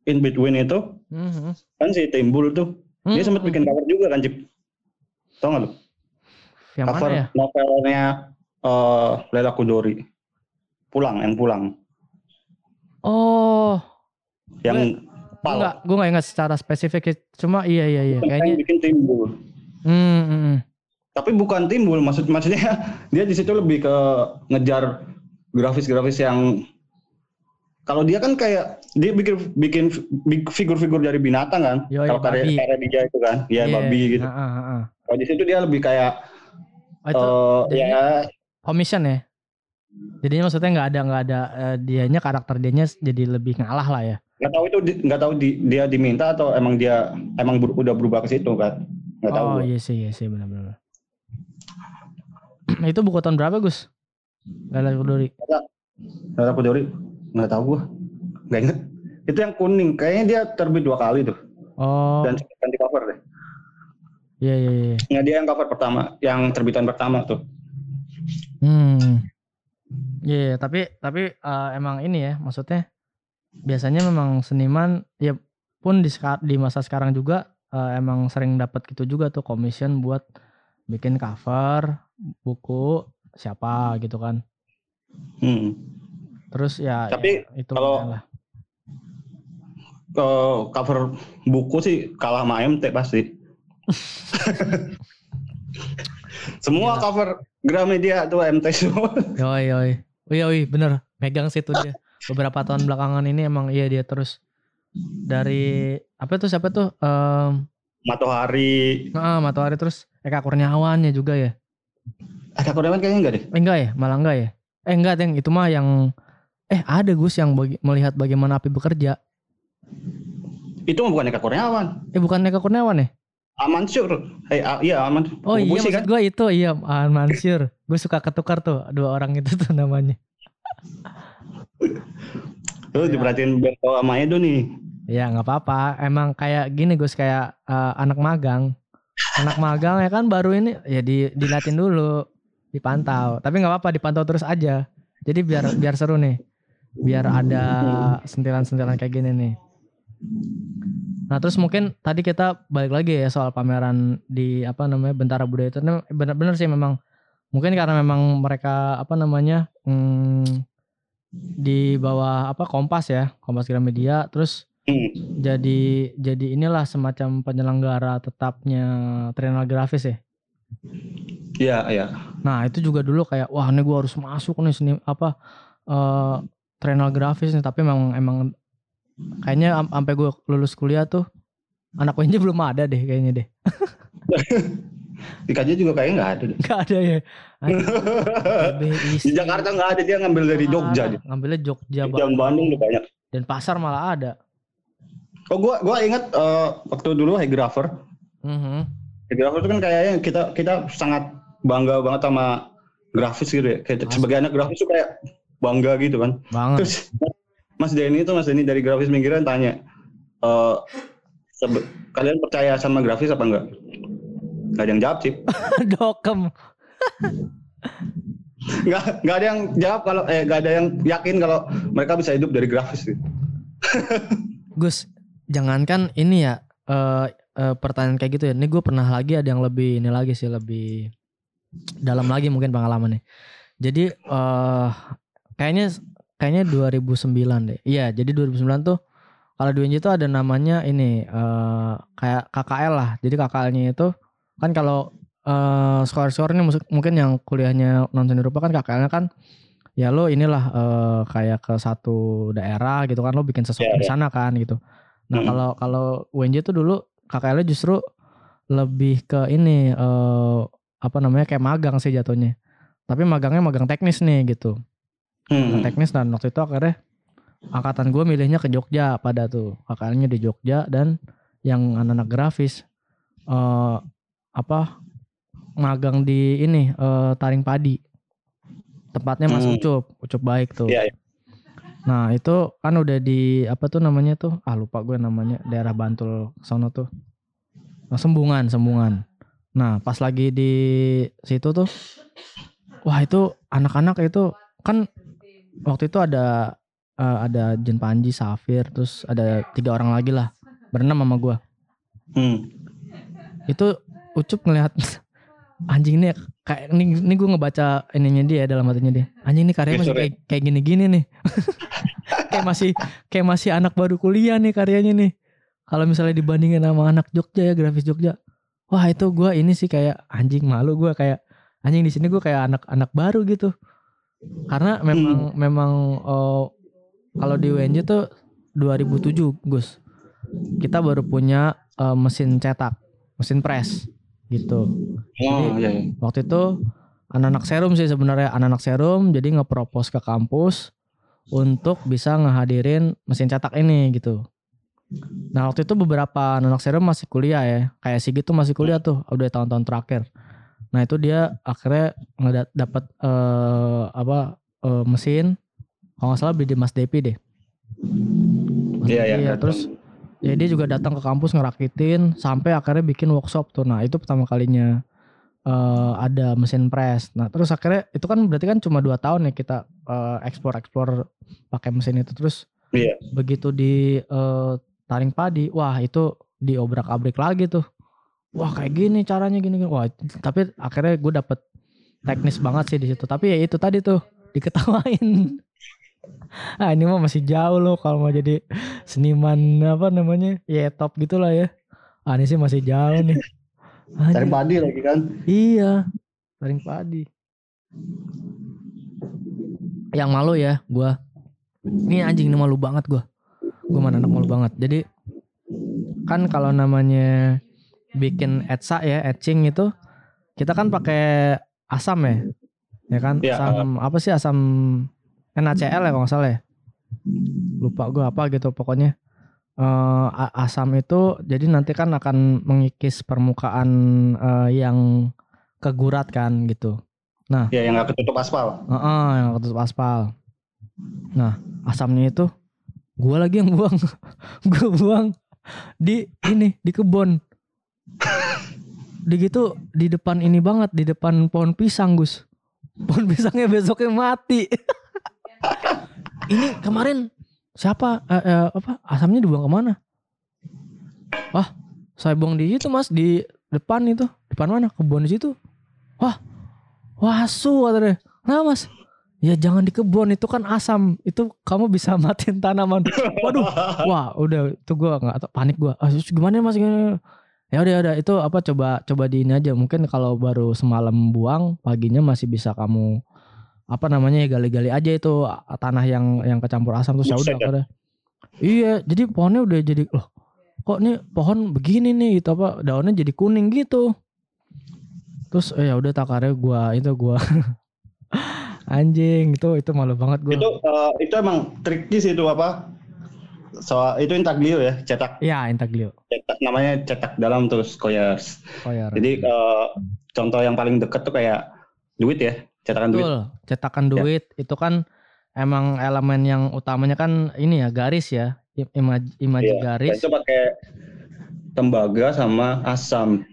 in between itu Mhm. kan si Timbul tuh. Dia Hmm, sempat bikin cover juga kan Cip tau gak lu? Yang cover mana ya? novelnya eh Lela Kudori pulang yang pulang. Oh, yang gue nggak gue nggak ingat secara spesifik. Cuma iya iya iya. Kayaknya bikin Timbul hmm, hmm, hmm. Tapi bukan Timbul maksud maksudnya dia di situ lebih ke ngejar grafis-grafis yang kalau dia kan kayak dia bikin bikin figur-figur dari binatang kan Yoi, kalau karya karya dia itu kan. Ya Iya, babi gitu. Ah, ah, ah, kalau di situ dia lebih kayak Oh, itu eh, jadinya ya. commission ya? Jadinya maksudnya nggak ada nggak ada eh, dianya karakter dianya jadi lebih ngalah lah ya? Nggak tahu itu di- nggak tahu di- dia diminta atau emang dia emang ber- udah berubah ke situ kan? Nggak tahu. oh iya sih iya sih benar-benar itu buku tahun berapa Gus? Lala Kudori. Lela Kudori. Nggak tahu gua. Nggak inget itu yang kuning. Kayaknya dia terbit dua kali tuh. Oh. Dan ganti cover deh. Iya iya iya. Nggak dia yang cover pertama. Yang terbitan pertama tuh. Hmm. Iya, iya, tapi tapi eh, emang ini ya, maksudnya biasanya memang seniman ya pun di di masa sekarang juga eh, emang sering dapat gitu juga tuh commission buat bikin cover buku siapa gitu kan. Hmm. Terus ya, Tapi ya, itu kalau- lah. Eh, cover buku sih kalah sama MT pasti. Semua cover Gramedia tuh MT semua. Yoi yoi. Oh, yoi bener megang sih tuh dia. Beberapa tahun belakangan ini emang iya dia terus dari apa tuh siapa tuh em Matahari. ah, Matahari terus Eka Kurniawannya juga ya. Ada Kurniawan kayaknya enggak deh. Eh, enggak ya, malah enggak ya. Eh enggak, Teng, itu mah yang eh ada Gus yang bagi- melihat bagaimana api bekerja. Itu mah bukan Eka Kurniawan. Eh bukan Eka Kurniawan ya? Amansur. Eh ah, iya Aman. Oh iya Busi maksud kan? gue itu iya Aan Mansur. Gue suka ketukar tuh dua orang itu tuh namanya. Tuh diperhatiin Bento sama Edo nih. Ya nggak apa-apa. Emang kayak gini Gus kayak eh, anak magang. Anak magang ya kan baru ini ya di dilatin dulu, dipantau. Tapi nggak apa-apa dipantau terus aja. Jadi biar biar seru nih. Biar ada sentilan-sentilan kayak gini nih. Nah terus mungkin tadi kita balik lagi ya soal pameran di apa namanya Bentara Budaya itu benar-benar sih memang mungkin karena memang mereka apa namanya hmm, di bawah apa Kompas ya Kompas Gramedia terus jadi jadi inilah semacam penyelenggara tetapnya Trienal Grafis ya. Iya, iya. Nah itu juga dulu kayak wah ini gue harus masuk nih seni apa eh Trienal Grafis nih tapi memang emang kayaknya am- sampai gue lulus kuliah tuh anak UNJ belum ada deh kayaknya deh. Di KJ juga kayaknya nggak ada. deh. Nggak ada ya. Di Jakarta nggak ada dia ngambil dari Jogja. Dia. Ngambilnya Jogja Di Jam Bandung udah banyak. Dan pasar malah ada. Oh gua gua ingat eh, waktu dulu Haigrapher. Mhm. Haigrapher itu kan kayaknya kita kita sangat bangga banget sama grafis gitu ya. Kayak sebagai anak grafis tuh kayak bangga gitu kan. Banget. Terus Mas Denny itu Mas Denny dari grafis minggiran tanya, sebe- kalian percaya sama grafis apa enggak? Gak ada yang jawab sih. Dokem. Nggak nggak ada yang jawab kalau eh nggak ada yang yakin kalau mereka bisa hidup dari grafis sih. Gus, jangankan ini ya eh eh, pertanyaan kayak gitu ya. Ini gue pernah lagi ada yang lebih ini lagi sih lebih dalam lagi mungkin pengalamannya. Jadi eh kayaknya kayaknya 2009 deh. Iya, jadi 2009 tuh kalau di UNJ itu ada namanya ini eh kayak KKL lah. Jadi KKL-nya itu kan kalau eh skor-skor ini musik- mungkin yang kuliahnya non seni rupa kan KKL-nya kan ya lo inilah eh, kayak ke satu daerah gitu kan lo bikin sesuatu Iya, di iya. sana kan gitu. Nah, Mm. kalau kalau UNJ tuh dulu KKL-nya justru lebih ke ini eh apa namanya kayak magang sih jatuhnya. Tapi magangnya magang teknis nih gitu. Magang Hmm. teknis dan waktu itu akhirnya angkatan gue milihnya ke Jogja pada tuh KKL-nya di Jogja dan yang anak-anak grafis eh apa magang di ini eh, Taring Padi tempatnya Mas Hmm. Ucup Ucup baik tuh Iya, iya. Nah itu kan udah di apa tuh namanya tuh? Ah lupa gue namanya daerah Bantul sono tuh. Nah, Sembungan Sembungan. Nah pas lagi di situ tuh wah itu anak-anak itu kan waktu itu ada eh, ada Jen Panji Safir terus ada tiga orang lagi lah berenam sama gue Hmm. itu Ucup ngelihat anjing ini kayak ini, ini gue ngebaca ininya dia dalam hatinya dia. Anjing ini karyanya masih ya? kayak, kayak gini-gini nih. Kayak masih kayak masih anak baru kuliah nih karyanya nih. Kalau misalnya dibandingin sama anak Jogja ya grafis Jogja. Wah itu gue ini sih kayak anjing malu gue kayak anjing di sini gue kayak anak-anak baru gitu. Karena memang memang oh, kalau di UNJ tuh 2007 Gus. Kita baru punya eh, mesin cetak mesin press gitu Oh, iya, iya. waktu itu anak-anak serum sih sebenarnya anak-anak serum jadi ngepropos ke kampus untuk bisa ngehadirin mesin cetak ini gitu. Nah waktu itu beberapa anak serum masih kuliah ya, kayak Sigit tuh masih kuliah tuh, udah tahun-tahun terakhir. Nah itu dia akhirnya ngedat dapat eh, apa eh, mesin, kalau nggak salah beli di Mas Depi deh. Mas Iya, Depi iya, ya, terus ya dia juga datang ke kampus ngerakitin sampai akhirnya bikin workshop tuh. Nah itu pertama kalinya eh, ada mesin press. Nah terus akhirnya itu kan berarti kan cuma dua tahun ya kita eh, ekspor ekspor pakai mesin itu terus Iya. begitu di eh, taring padi, wah itu diobrak abrik lagi tuh. Wah kayak gini caranya gini, gini. Wah tapi akhirnya gue dapet teknis banget sih di situ. Tapi ya itu tadi tuh diketawain. Ah ini mah masih jauh loh kalau mau jadi seniman apa namanya ya top gitulah ya. Ah ini sih masih jauh nih. Cari padi lagi kan. Iya, taring padi. Yang malu ya gua. Ini anjing ini malu banget gua. Gua mana anak malu banget. Jadi kan kalau namanya bikin etsa ya, etching itu kita kan pakai asam ya. Ya kan? Iya, asam apa sih asam NaCl ya kalau nggak salah ya. Lupa gua apa gitu pokoknya. a- asam itu jadi nanti kan akan mengikis permukaan eh, yang kegurat kan gitu. Nah, Ya yang nggak ketutup aspal. Heeh, yang ketutup aspal. Nah, asamnya itu gua lagi yang buang. gua buang di ini di kebun. Di gitu di depan ini banget, di depan pohon pisang, Gus. Pohon pisangnya besoknya mati. ini kemarin siapa eh, eh, apa asamnya dibuang ke mana? Wah, saya buang di itu mas di depan itu, depan mana? Kebun di situ. Wah, wasu katanya. Nah mas, ya jangan di kebun itu kan asam. Itu kamu bisa matiin tanaman. Waduh, wah udah itu gua nggak panik gua. Ah, gimana mas? Gimana? Ya udah ya udah itu apa coba coba di ini aja. Mungkin kalau baru semalam buang, paginya masih bisa kamu apa namanya ya gali-gali aja itu ah, tanah yang yang kecampur asam terus ya udah. Iya, jadi pohonnya udah jadi loh. Kok nih pohon begini nih gitu apa daunnya jadi kuning gitu. terus eh ya udah takarnya gua itu gua anjing itu itu malu banget gua Itu eh, itu emang tricky sih itu apa? Soal itu intaglio ya, cetak Iya, intaglio. cetak namanya cetak dalam terus koyers. Koyar. Jadi eh, contoh yang paling deket tuh kayak duit ya, cetakan duit. Betul, cetakan Ya. duit itu kan emang elemen yang utamanya kan ini ya garis ya, i- imaji, imaji Iya, garis. Dan itu pakai tembaga sama asam.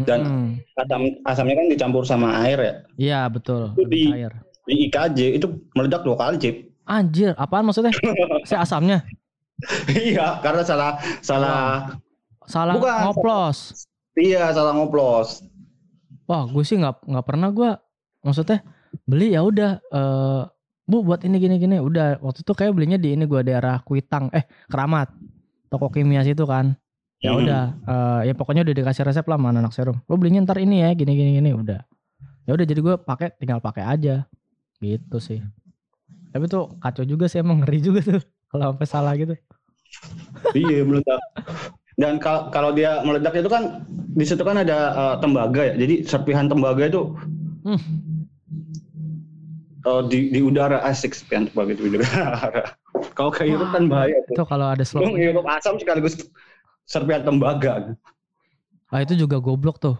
Dan Mm, asam asamnya kan dicampur sama air ya. Iya betul. Itu di- cair. Di IKJ itu meledak dua kali, Cip. Anjir, apaan maksudnya? si asamnya iya, karena salah salah salah Bukan. ngoplos. iya, salah ngoplos. Wah, gue sih nggak nggak pernah gue maksudnya beli ya udah eh bu buat ini gini gini udah waktu itu kayak belinya di ini gue daerah Kuitang eh Keramat toko kimia situ kan ya Hmm. udah eh, ya pokoknya udah dikasih resep lah sama anak serum lo belinya ntar ini ya gini gini gini udah ya udah jadi gue pakai tinggal pakai aja gitu sih tapi tuh kacau juga sih emang ngeri juga tuh kalau sampai salah gitu iya, meledak. Dan kal- kalau dia meledak itu kan di situ kan ada eh, tembaga ya. Jadi serpihan tembaga itu Hmm. Eh, di di udara asik serpihan tembaga itu di udara. kalau kehirup kan bahaya tuh. itu kalau ada slow ngirup asam sekaligus serpihan tembaga. Ah itu juga goblok tuh.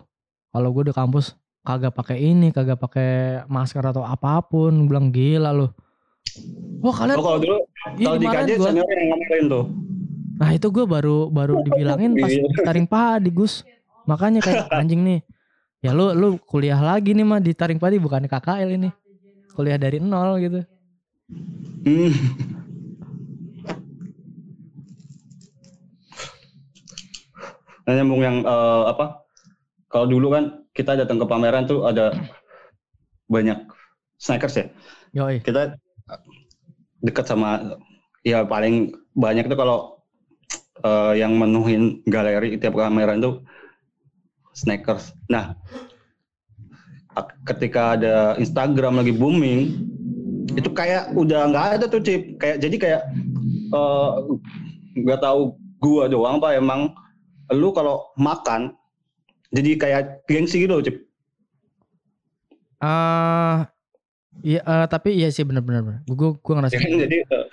Kalau gue di kampus kagak pakai ini, kagak pakai masker atau apa pun, bilang gila lu. Wah kalian, Oh, kalau dulu kalau di KJ gua. senior yang ngomongin tuh. nah itu gue baru baru dibilangin pas Iya. di taring padi Gus. Makanya kayak anjing nih. Ya lu lu kuliah lagi nih mah di taring padi bukan KKL ini. Kuliah dari nol gitu. Hmm. Nah, nyambung yang eh, apa? Kalau dulu kan kita datang ke pameran tuh ada banyak snipers ya. Yoi. Kita dekat sama ya paling banyak tuh kalau eh, yang menuhin galeri tiap pameran tuh snipers. Nah, ketika ada Instagram lagi booming, itu kayak udah nggak ada tuh chip. Kayak jadi kayak eh, nggak tahu gua doang pak emang lu kalau makan jadi kayak gengsi gitu chip. Eh iya eh, tapi iya sih bener-bener. Gue gue ngerasa. Jadi eh,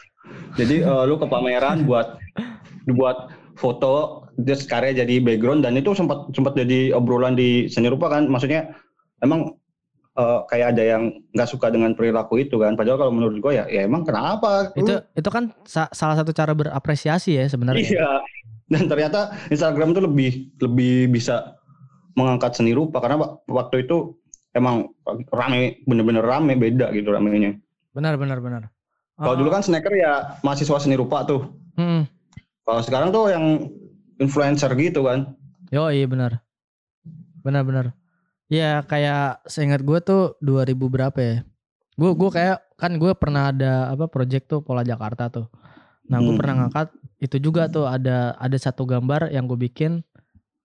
jadi eh, lu ke pameran buat buat foto terus karya jadi background dan itu sempat sempat jadi obrolan di seni rupa kan maksudnya emang eh, kayak ada yang nggak suka dengan perilaku itu kan padahal kalau menurut gua ya ya emang kenapa itu itu kan sa- salah satu cara berapresiasi ya sebenarnya. iya dan ternyata Instagram tuh lebih lebih bisa mengangkat seni rupa karena wa- waktu itu emang rame bener-bener rame beda gitu ramenya Benar benar benar. kalau Ah, dulu kan snacker ya mahasiswa seni rupa tuh hmm. Kalau sekarang tuh yang influencer gitu kan. Yo iya benar. Benar benar. Ya kayak seingat gue tuh 2000 berapa ya? Gue gue kayak kan gue pernah ada apa project tuh Pola Jakarta tuh. Nah gue Hmm. pernah ngangkat itu juga tuh ada ada satu gambar yang gue bikin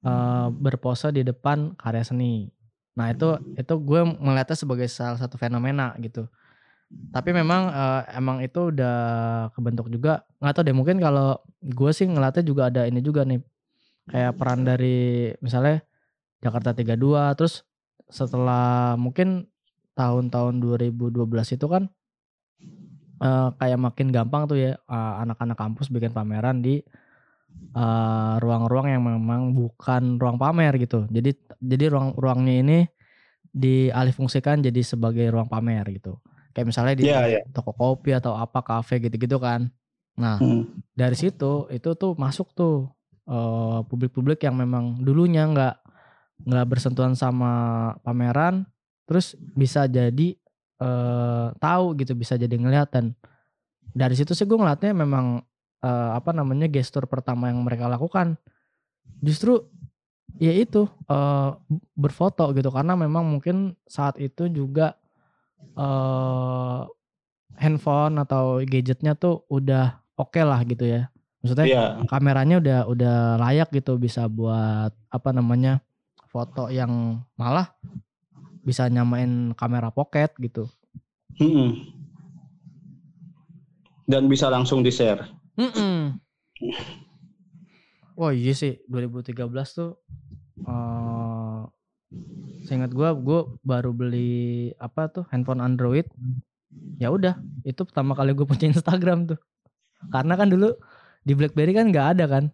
eh, berpose di depan karya seni. Nah itu itu gue melihatnya sebagai salah satu fenomena gitu. Tapi memang eh, emang itu udah kebentuk juga nggak tahu deh mungkin kalau gue sih ngeliatnya juga ada ini juga nih kayak peran dari misalnya Jakarta 32 terus setelah mungkin tahun-tahun 2012 itu kan eh, kayak makin gampang tuh ya eh, anak-anak kampus bikin pameran di eh, ruang-ruang yang memang bukan ruang pamer gitu. Jadi jadi ruang-ruangnya ini dialihfungsikan jadi sebagai ruang pamer gitu. Kayak misalnya di Iya, iya. toko kopi atau apa kafe gitu-gitu kan. Nah, Hmm. dari situ itu tuh masuk tuh publik-publik yang memang dulunya nggak nggak bersentuhan sama pameran, terus bisa jadi eh, tahu gitu, bisa jadi ngeliat dan dari situ sih gue ngeliatnya memang eh, apa namanya gestur pertama yang mereka lakukan justru ya itu eh, berfoto gitu karena memang mungkin saat itu juga eh handphone atau gadgetnya tuh udah oke lah gitu ya maksudnya Iya. kameranya udah udah layak gitu bisa buat apa namanya foto yang malah bisa nyamain kamera pocket gitu Mm-mm. Dan bisa langsung di share. Mm-mm. Wah iya sih 2013 tuh eh seingat gua gua baru beli apa tuh handphone Android ya udah itu pertama kali gue punya Instagram tuh karena kan dulu di BlackBerry kan nggak ada kan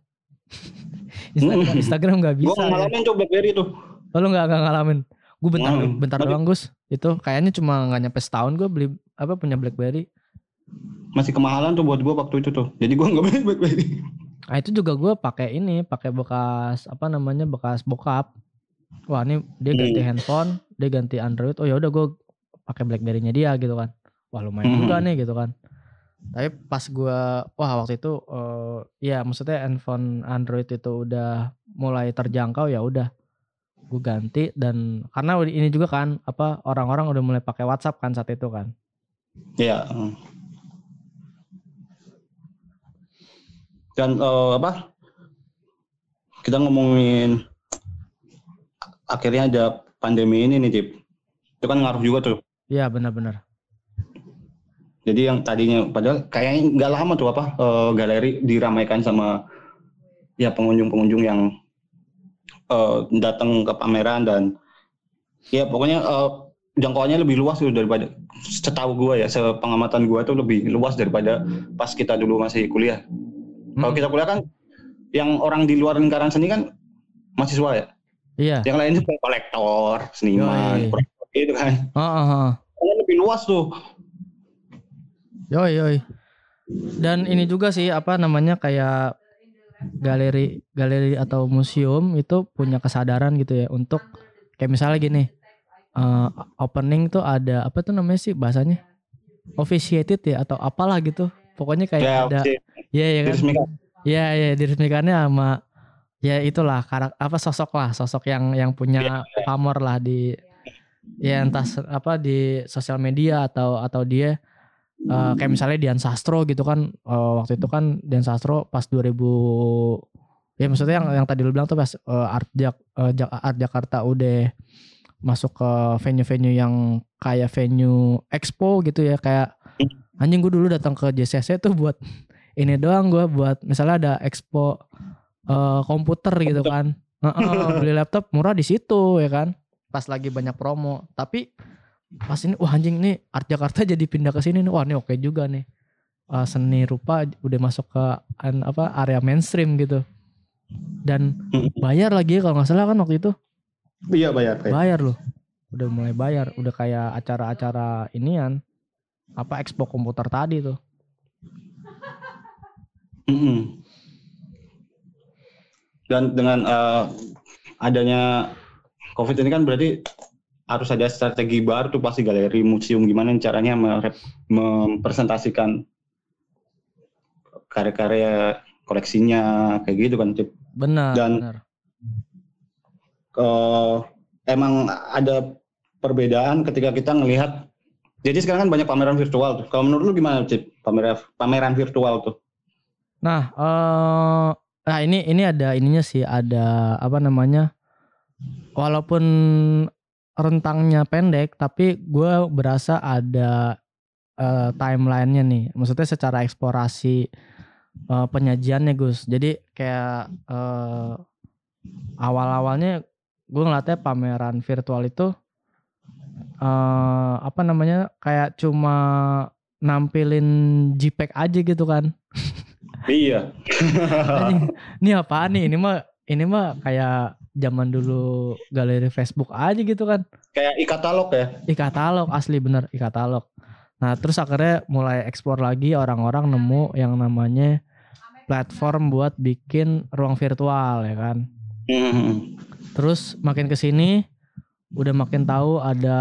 Instagram, Instagram nggak Gue bisa ya. ngalamin tuh BlackBerry tuh. Oh, lu nggak nggak ngalamin gue bentar Hmm. bentar Tapi- doang Gus itu kayaknya cuma nggak nyampe setahun gue beli apa punya BlackBerry Masih kemahalan tuh buat gue waktu itu tuh. Jadi gue nggak beli BlackBerry. Nah itu juga gue pakai ini, pakai bekas apa namanya bekas bokap. Wah ini dia ganti Hmm. handphone, dia ganti Android. Oh ya udah gue pakai BlackBerry-nya dia gitu kan. Wah lumayan Hmm. juga nih gitu kan. Tapi pas gue, wah waktu itu, eh, ya maksudnya handphone Android itu udah mulai terjangkau ya udah gue ganti dan karena ini juga kan apa orang-orang udah mulai pakai WhatsApp kan saat itu kan. Iya. hmm. Dan eh, apa? Kita ngomongin akhirnya ada pandemi ini nih, Cip. Itu kan ngaruh juga tuh. Iya benar-benar. Jadi yang tadinya padahal kayaknya nggak lama tuh apa eh, galeri diramaikan sama ya pengunjung-pengunjung yang eh, datang ke pameran dan ya pokoknya eh, jangkauannya lebih luas tuh daripada setahu gua ya sepengamatan gua tuh lebih luas daripada pas kita dulu masih kuliah. Kalau kita kuliah kan yang orang di luar lingkaran seni kan mahasiswa ya. Iya. Yang lainnya kayak kolektor, seniman, Yoi. kurator gitu kan. Heeh, heeh. Pokoknya lebih luas tuh. Yoi yoi. Dan ini juga sih apa namanya kayak galeri galeri atau museum itu punya kesadaran gitu ya untuk kayak misalnya gini eh, opening tuh ada apa tuh namanya sih bahasanya? Officiated ya atau apalah gitu. Pokoknya kayak Ya, ada ya ya kan? Ya ya diresmikannya sama ya itulah karak apa sosok lah sosok yang yang punya pamor lah di ya entah apa di sosial media atau atau dia eh, kayak misalnya Dian Sastro gitu kan eh, waktu itu kan Dian Sastro pas 2000 ya maksudnya yang yang tadi lu bilang tuh pas eh, Art Jak eh, Jak- Art Jakarta udah masuk ke venue-venue yang kayak venue expo gitu ya kayak anjing gue dulu datang ke JCC tuh buat ini doang gue buat misalnya ada expo eh, komputer gitu kan. Heeh, beli laptop murah di situ ya kan pas lagi banyak promo. Tapi pas ini wah anjing nih Art Jakarta jadi pindah ke sini nih. Wah ini oke juga nih. Eh, seni rupa udah masuk ke an- apa area mainstream gitu. Dan bayar lagi ya kalau nggak salah kan waktu itu? Iya bayar. bayar. bayar loh. Udah mulai bayar. Udah kayak acara-acara inian. Apa expo komputer tadi tuh. Mm-mm. Dan dengan eh, adanya COVID ini kan berarti harus ada strategi baru tuh pasti galeri museum gimana caranya mempresentasikan karya-karya koleksinya kayak gitu kan Cip. benar Dan benar eh, emang ada perbedaan ketika kita ngelihat jadi sekarang kan banyak pameran virtual tuh. Kalau menurut lu gimana Cip? Pameran pameran virtual tuh. Nah, eh nah ini ini ada ininya sih, ada apa namanya? Walaupun rentangnya pendek, tapi gue berasa ada eh, timelinenya nih. Maksudnya secara eksplorasi eh, penyajiannya Gus. Jadi kayak eh, awal-awalnya gue ngeliatnya pameran virtual itu eh apa namanya? Kayak cuma nampilin JPEG aja gitu kan. Iya. Ini apaan nih? Ini mah ini mah kayak zaman dulu galeri Facebook aja gitu kan. Kayak e-katalog ya. E-katalog asli bener e-katalog. Nah, terus akhirnya mulai explore lagi orang-orang nemu yang namanya platform buat bikin ruang virtual ya kan. Hmm. Terus makin ke sini udah makin tahu ada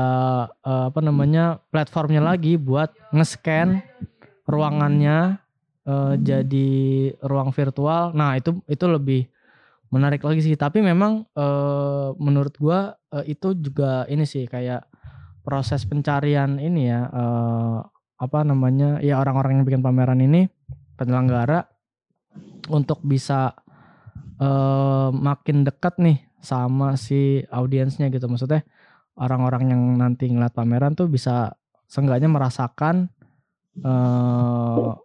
eh, apa namanya platformnya lagi buat nge-scan ruangannya eh, jadi ruang virtual. Nah, itu itu lebih menarik lagi sih. Tapi memang eh, menurut gua eh, itu juga ini sih kayak proses pencarian ini ya eh, apa namanya? Ya orang-orang yang bikin pameran ini penyelenggara untuk bisa eh, makin dekat nih sama si audiensnya gitu. Maksudnya orang-orang yang nanti ngeliat pameran tuh bisa seenggaknya merasakan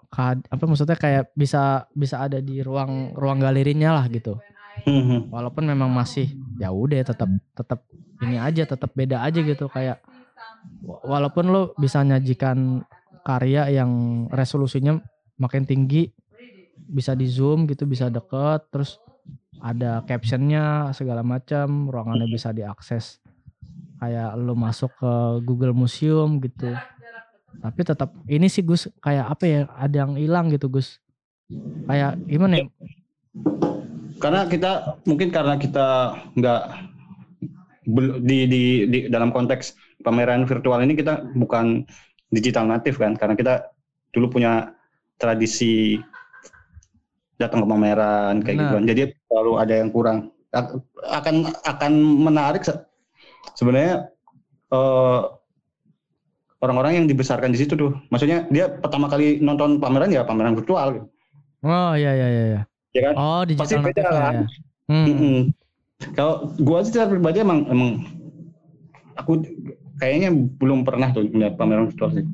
kehad- apa maksudnya kayak bisa bisa ada di ruang ruang galerinya lah gitu. Hmm. Walaupun memang masih ya udah tetap tetap ini aja tetap beda aja gitu kayak wa- walaupun lo bisa nyajikan karya yang resolusinya makin tinggi bisa di zoom gitu bisa deket terus ada captionnya segala macam ruangannya bisa diakses. Kayak lo masuk ke Google Museum gitu. Tapi tetap ini sih Gus kayak apa ya ada yang hilang gitu Gus. Kayak gimana ya karena kita mungkin karena kita nggak di, di di dalam konteks pameran virtual ini kita bukan digital native kan karena kita dulu punya tradisi datang ke pameran kayak Benar. gitu kan jadi selalu ada yang kurang Ak- akan akan menarik se- sebenarnya eh, orang-orang yang dibesarkan di situ tuh maksudnya dia pertama kali nonton pameran ya pameran virtual gitu. oh iya iya iya. Ya kan oh pasti digital beda native ya, kan ya. Hmm. Kalau gua sih secara pribadi emang emang aku kayaknya belum pernah tuh melihat pameran virtual sih.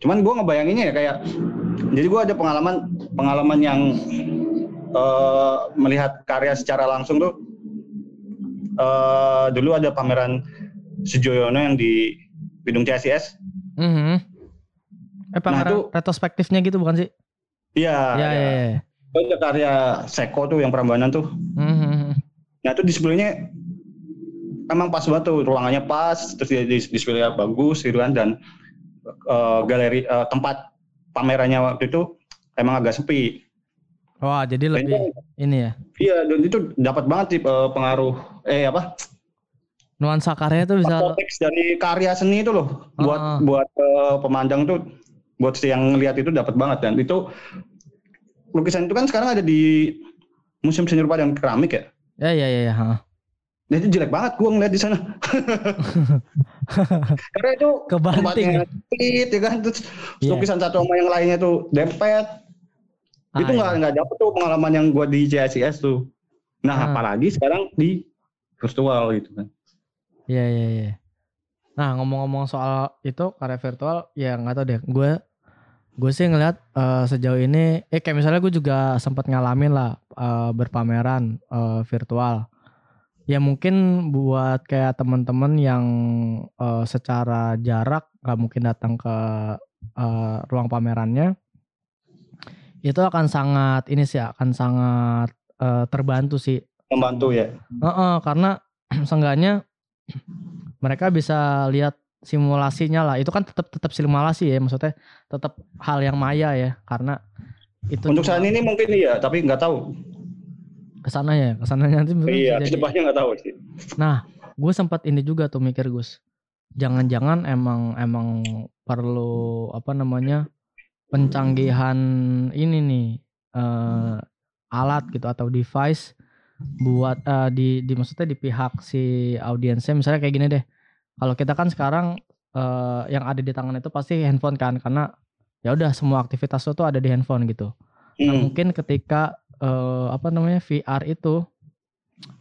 Cuman gua ngebayanginnya ya kayak jadi gua ada pengalaman pengalaman yang eh, melihat karya secara langsung tuh eh, dulu ada pameran Sujoyono yang di gedung CSIS. Mhm. Eh pameran tuh- retrospektifnya gitu bukan sih? Iya. Iya iya iya. Itu Ada karya Seko tuh yang Prambanan tuh. Mhm. Nah itu displaynya emang pas banget tuh ruangannya pas, terus dia dis- displaynya bagus gitu kan dan eh, galeri eh, tempat pamerannya waktu itu emang agak sepi. Wah jadi lebih ini ya Iya dan itu dapat banget sih eh, pengaruh eh apa nuansa karya tuh bisa konteks dari karya seni itu loh buat Ah. buat eh, pemandang tuh buat yang ngelihat itu dapat banget dan itu lukisan itu kan sekarang ada di Museum Seni Rupa dan Keramik ya. ya ya ya. ya. Nah itu jelek banget gua ngeliat di sana. Karena itu Kebanting. ya kan terus Iya. lukisan satu sama yang lainnya tuh dempet. Ah, itu nggak nggak dapet tuh pengalaman yang gua di CSIS tuh. Nah Ah. apalagi sekarang di virtual gitu kan. Iya iya iya. Nah ngomong-ngomong soal itu karya virtual ya nggak tahu deh. Gue gue sih ngeliat eh, sejauh ini, eh kayak misalnya gue juga sempat ngalamin lah eh, berpameran eh, virtual. Ya mungkin buat kayak teman-teman yang eh, secara jarak nggak mungkin datang ke eh, ruang pamerannya, itu akan sangat ini sih akan sangat eh, terbantu sih Membantu ya. Heeh, karena seenggaknya mereka bisa lihat simulasinya lah. Itu kan tetap tetap simulasi ya, maksudnya tetap hal yang maya ya, karena itu Untuk saat ini mungkin iya, tapi nggak tahu. ke sana ya, ke sananya nanti Iya, ke depannya nggak tahu sih. Nah, gue sempat ini juga tuh mikir Gus. Jangan-jangan emang emang perlu apa namanya pencanggihan ini nih eh, alat gitu atau device buat eh, di di maksudnya di pihak si audiensnya misalnya kayak gini deh. Kalau kita kan sekarang eh, yang ada di tangan itu pasti handphone kan karena ya udah semua aktivitas lo tuh ada di handphone gitu. Nah, Hmm. mungkin ketika eh, apa namanya VR itu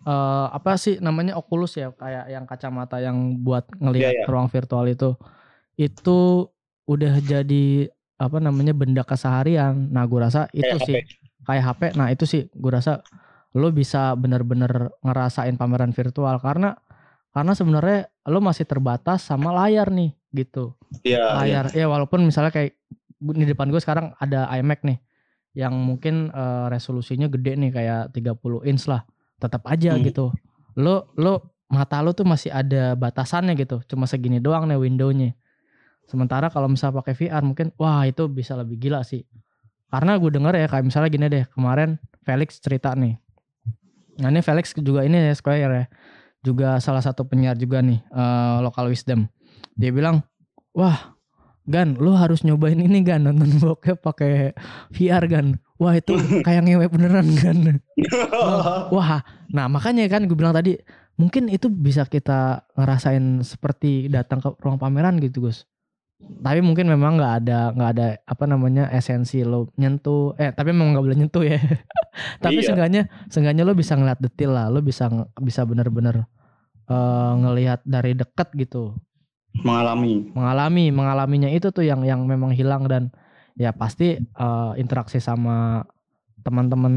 eh apa sih namanya Oculus ya kayak yang kacamata yang buat ngelihat Iya, iya. ruang virtual itu itu udah jadi apa namanya benda keseharian. Nah, gue rasa itu Kayak sih HP. kayak HP. Nah, itu sih gue rasa lo bisa bener-bener ngerasain pameran virtual karena karena sebenarnya lo masih terbatas sama layar nih gitu. Iya. layar ya walaupun misalnya kayak di depan gue sekarang ada iMac nih yang mungkin eh, resolusinya gede nih kayak 30 inch lah. Tetap aja Hmm. gitu. Lo lo mata lo tuh masih ada batasannya gitu. Cuma segini doang nih windownya. Sementara kalau misalnya pakai VR mungkin wah itu bisa lebih gila sih. Karena gue denger ya kayak misalnya gini deh kemarin Felix cerita nih. Nah ini Felix juga ini ya Square ya juga salah satu penyiar juga nih eh, local wisdom. Dia bilang wah Gan lu harus nyobain ini Gan nonton bokep pakai VR Gan. Wah itu kayak ngewe beneran Gan. Wah nah makanya kan gue bilang tadi mungkin itu bisa kita ngerasain seperti datang ke ruang pameran gitu Gus tapi mungkin memang nggak ada nggak ada apa namanya esensi lo nyentuh eh tapi memang nggak boleh nyentuh ya tapi Iya. seenggaknya seenggaknya lo bisa ngeliat detail lah lo bisa bisa bener-bener eh, ngelihat dari deket gitu Mengalami. mengalami mengalaminya itu tuh yang yang memang hilang dan ya pasti eh, interaksi sama teman-teman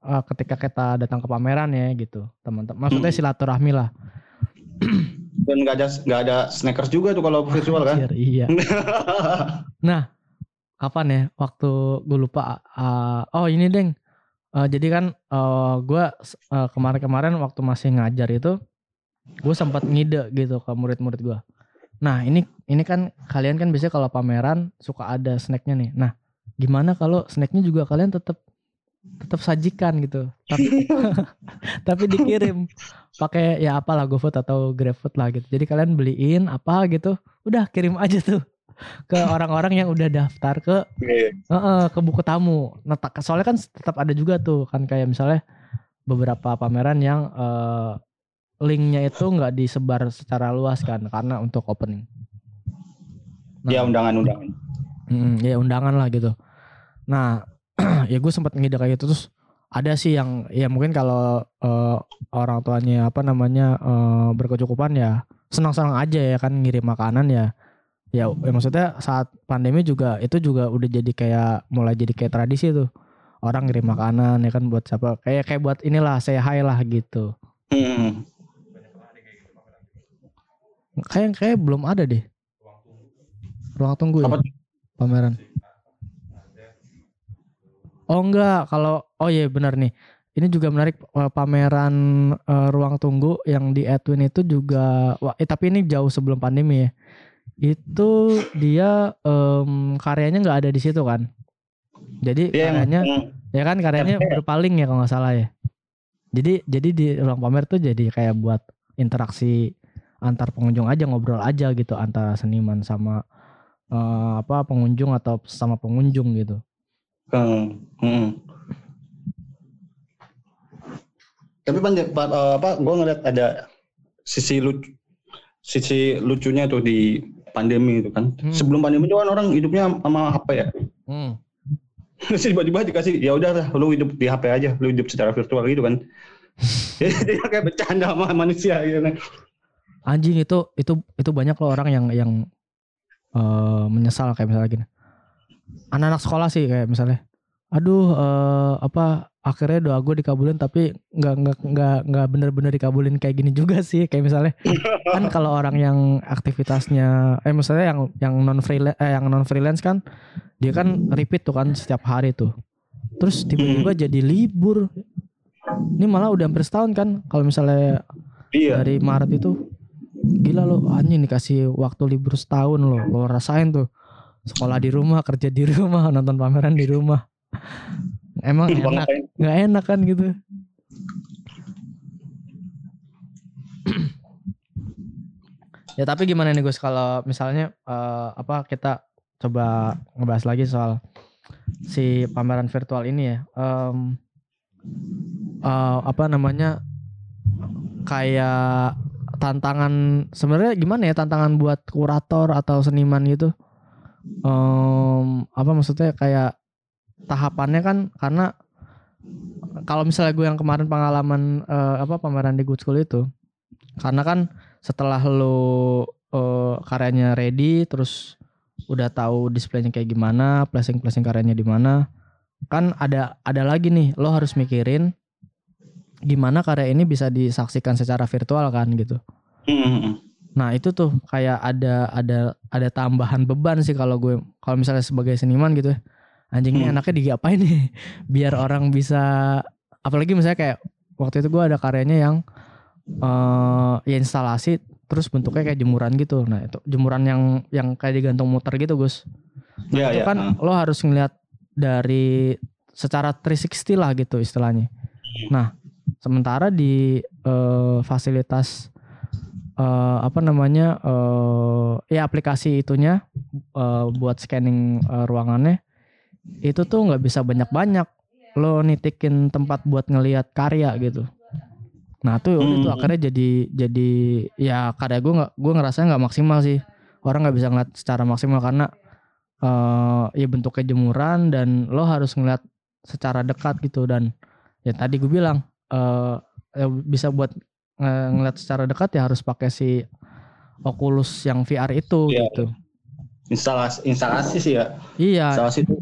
eh, ketika kita datang ke pameran ya gitu teman-teman maksudnya Hmm. silaturahmi lah Dan nggak ada nggak ada snackers juga tuh kalau virtual kan. Anjir, iya. Nah, kapan ya? Waktu gue lupa. uh, oh ini deng. Uh, jadi kan uh, gue uh, kemarin-kemarin waktu masih ngajar itu, gue sempat ngide gitu ke murid-murid gue. Nah ini ini kan kalian kan biasanya kalau pameran suka ada snacknya nih. Nah gimana kalau snacknya juga kalian tetap tetap sajikan gitu. Tapi, tapi dikirim pakai ya apalah GoFood atau GrabFood lah gitu. Jadi kalian beliin apa gitu, udah kirim aja tuh ke orang-orang yang udah daftar ke Heeh, ke buku tamu. Nah, soalnya kan tetap ada juga tuh kan kayak misalnya beberapa pameran yang eh, linknya itu nggak disebar secara luas kan karena untuk opening. Ya undangan-undangan. Mm, ya undangan lah gitu. Nah, ya gue sempat ngide kayak gitu terus ada sih yang ya mungkin kalau eh, orang tuanya apa namanya eh, berkecukupan ya senang-senang aja ya kan ngirim makanan ya. Ya, ya maksudnya saat pandemi juga itu juga udah jadi kayak mulai jadi kayak tradisi tuh. Orang ngirim makanan ya kan buat siapa kayak kayak buat inilah say hi lah gitu. Hmm. Kayak kayak belum ada deh. Ruang tunggu ya? Pameran. Oh enggak, kalau oh iya benar nih. Ini juga menarik eh, pameran eh, ruang tunggu yang di Edwin itu juga wah, eh, tapi ini jauh sebelum pandemi ya. Itu dia em, karyanya nggak ada di situ kan. Jadi Iya, yang- karyanya yang- ya kan karyanya berpaling ya kalau nggak salah ya. Jadi jadi di ruang pamer tuh jadi kayak buat interaksi antar pengunjung aja ngobrol aja gitu antara seniman sama eh, apa pengunjung atau sama pengunjung gitu. Hmm. Hmm. Tapi banyak pa- eh, apa gue ngeliat ada sisi lucu sisi lucunya tuh di pandemi itu kan. Hmm. Sebelum pandemi itu kan orang hidupnya sama HP ya. Hmm. Terus tiba-tiba dikasih ya udah lah, lu hidup di HP aja, lu hidup secara virtual gitu kan. Jadi kayak bercanda sama manusia gitu kan. Anjing itu itu itu banyak loh orang yang yang eh, menyesal kayak misalnya gini. Anak-anak sekolah sih kayak misalnya, aduh eh, apa akhirnya doa gue dikabulin tapi nggak nggak nggak nggak bener-bener dikabulin kayak gini juga sih. Kayak misalnya kan kalau orang yang aktivitasnya eh misalnya yang yang non freelance eh, yang non freelance kan dia kan repeat tuh kan setiap hari tuh. Terus tiba-tiba jadi libur. Ini malah udah hampir setahun kan kalau misalnya Iya. dari Maret itu gila lo anjing dikasih waktu libur setahun lo lo rasain tuh sekolah di rumah kerja di rumah nonton pameran di rumah. Emang Bang, enak. nggak enak kan gitu. Ya tapi gimana nih Gus? Kalau misalnya eh, apa kita coba ngebahas lagi soal si pameran virtual ini ya. Em, eh, apa namanya kayak tantangan sebenarnya gimana ya tantangan buat kurator atau seniman gitu Em, apa maksudnya kayak tahapannya kan karena kalau misalnya gue yang kemarin pengalaman eh, apa pameran di Good School itu karena kan setelah lo eh, karyanya ready terus udah tahu displaynya kayak gimana placing placing karyanya di mana kan ada ada lagi nih lo harus mikirin gimana karya ini bisa disaksikan secara virtual kan gitu Hmm. Nah itu tuh kayak ada ada ada tambahan beban sih kalau gue kalau misalnya sebagai seniman gitu ya. Anjing ini Hmm. anaknya digapain nih biar orang bisa apalagi misalnya kayak waktu itu gue ada karyanya yang eh ya instalasi terus bentuknya kayak jemuran gitu. Nah itu jemuran yang yang kayak digantung muter gitu Gus. Nah, Iya, itu iya. kan lo harus ngeliat dari secara 360 lah gitu istilahnya. Nah sementara di eh, fasilitas eh, apa namanya eh ya aplikasi itunya eh, buat scanning eh, ruangannya itu tuh nggak bisa banyak-banyak. Lo nitikin tempat buat ngelihat karya gitu. Nah tuh Hmm. akhirnya jadi jadi ya karya gue nggak gue ngerasa nggak maksimal sih. Orang nggak bisa ngeliat secara maksimal karena eh ya bentuknya jemuran dan lo harus ngeliat secara dekat gitu. Dan ya tadi gue bilang eh ya bisa buat ngeliat secara dekat ya harus pakai si Oculus yang VR itu Iya. gitu. Instalasi instalasi sih ya. Iya. Instalasi itu